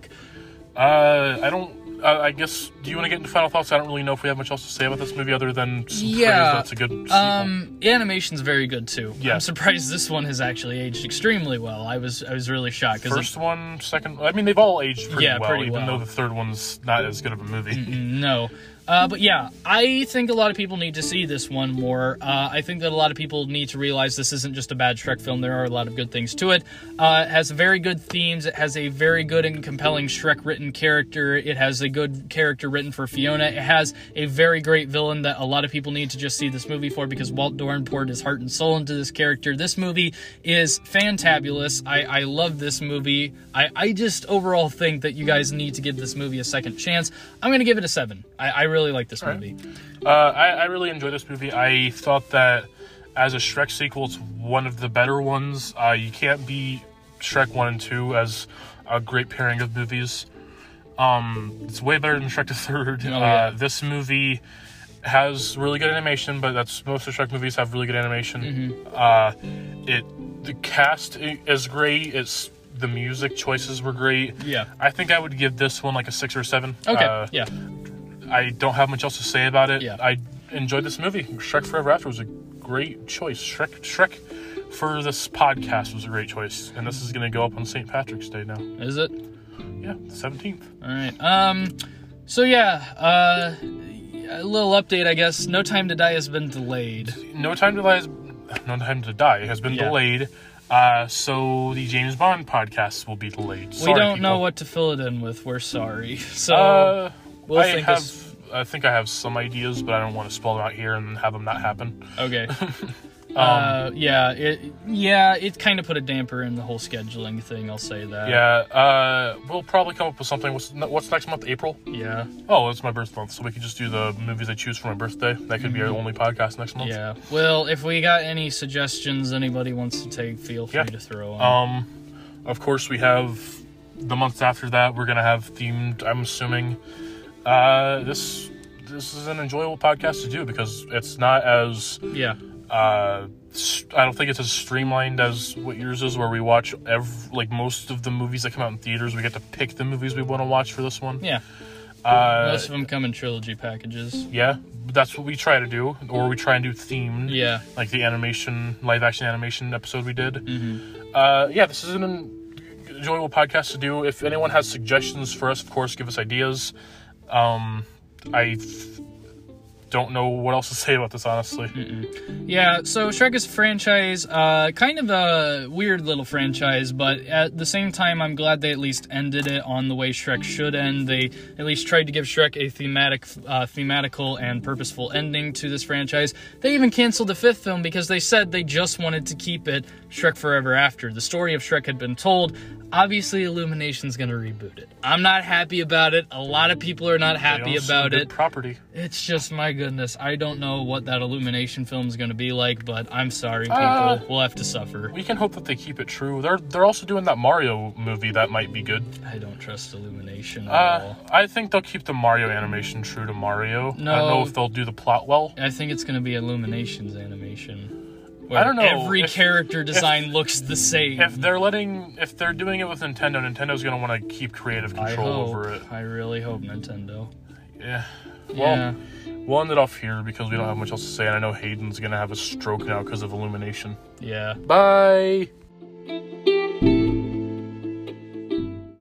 Uh, I don't. Uh, I guess. Do you want to get into final thoughts? I don't really know if we have much else to say about this movie other than Yeah, that it's a good sequel. Um, the animation's very good too. Yeah. I'm surprised this one has actually aged extremely well. I was I was really shocked because First one, second. I mean, they've all aged pretty Yeah, well, pretty even well. though the third one's not as good of a movie. No. Uh, but yeah, I think a lot of people need to see this one more. Uh, I think that a lot of people need to realize this isn't just a bad Shrek film. There are a lot of good things to it. Uh, it has very good themes. It has a very good and compelling Shrek written character. It has a good character written for Fiona. It has a very great villain that a lot of people need to just see this movie for because Walt Dohrn poured his heart and soul into this character. This movie is fantabulous. I, I love this movie. I, I just overall think that you guys need to give this movie a second chance. I'm going to give it a seven. I, I really like this right. movie. Uh, I, I really enjoyed this movie. I thought that as a Shrek sequel, it's one of the better ones. Uh, you can't beat Shrek 1 and 2 as a great pairing of movies. Um, it's way better than Shrek the Third. Oh, yeah. uh, this movie has really good animation, but that's most of Shrek movies have really good animation. Mm-hmm. Uh, it the cast is great. It's the music choices were great. Yeah. I think I would give this one like a six or seven. Okay. Uh, yeah. I don't have much else to say about it. Yeah. I enjoyed this movie. Shrek Forever After was a great choice. Shrek Shrek for this podcast was a great choice. And this is gonna go up on St. Patrick's Day now. Is it? Yeah, the seventeenth. All right. Um. So yeah. Uh. A little update, I guess. No Time to Die has been delayed. No Time to Die has, No Time to Die has been Yeah. delayed. Uh, so the James Bond podcast will be delayed. Sorry, we don't know what to fill it in with. We're sorry. So Uh, we'll I think have. this- I think I have some ideas, but I don't want to spell them out here and have them not happen. okay. Um, uh. Yeah. It. Yeah. It kind of put a damper in the whole scheduling thing. I'll say that. Yeah, uh, we'll probably come up with something. What's, what's next month? April? Yeah. Oh, it's my birth month, so we could just do the movies I choose for my birthday. That could be our only podcast next month. Mm-hmm. Yeah. Well, if we got any suggestions anybody wants to take, feel free Yeah. to throw on. Um, of course, we have the months after that. We're gonna have themed. I'm assuming. Uh, this this is an enjoyable podcast to do because it's not as yeah. uh, I don't think it's as streamlined as what yours is, where we watch ev- like most of the movies that come out in theaters. We get to pick the movies we want to watch for this one. Yeah. Uh, Most of them come in trilogy packages. yeah, that's what we try to do, or we try and do themed. Yeah. like the animation, live action animation episode we did. Mm-hmm. Uh, yeah, this is an enjoyable podcast to do. If anyone has suggestions for us, of course, give us ideas. Um, I don't know what else to say about this, honestly. Yeah, so Shrek is a franchise, uh, kind of a weird little franchise, but at the same time, I'm glad they at least ended it on the way Shrek should end. They at least tried to give Shrek a thematic, uh, thematical and purposeful ending to this franchise. They even canceled the fifth film because they said they just wanted to keep it Shrek Forever After. The story of Shrek had been told. Obviously, Illumination's gonna reboot it. I'm not happy about it. A lot of people are not happy about it. Property. It's just my goodness. I don't know what that Illumination film is going to be like, but I'm sorry, people. Uh, we'll have to suffer. We can hope that they keep it true. They're they're also doing that Mario movie that might be good. I don't trust Illumination at Uh, all. I think they'll keep the Mario animation true to Mario. I don't No. know if they'll do the plot well. I think it's going to be Illumination's animation. I don't know. Every If- character design looks the same. If they're letting, if they're doing it with Nintendo, Nintendo's gonna want to keep creative I control hope. over it. I really hope Nintendo. Yeah. Well, yeah. we'll end it off here because we don't have much else to say, and I know Hayden's gonna have a stroke now because of Illumination. Yeah. Bye.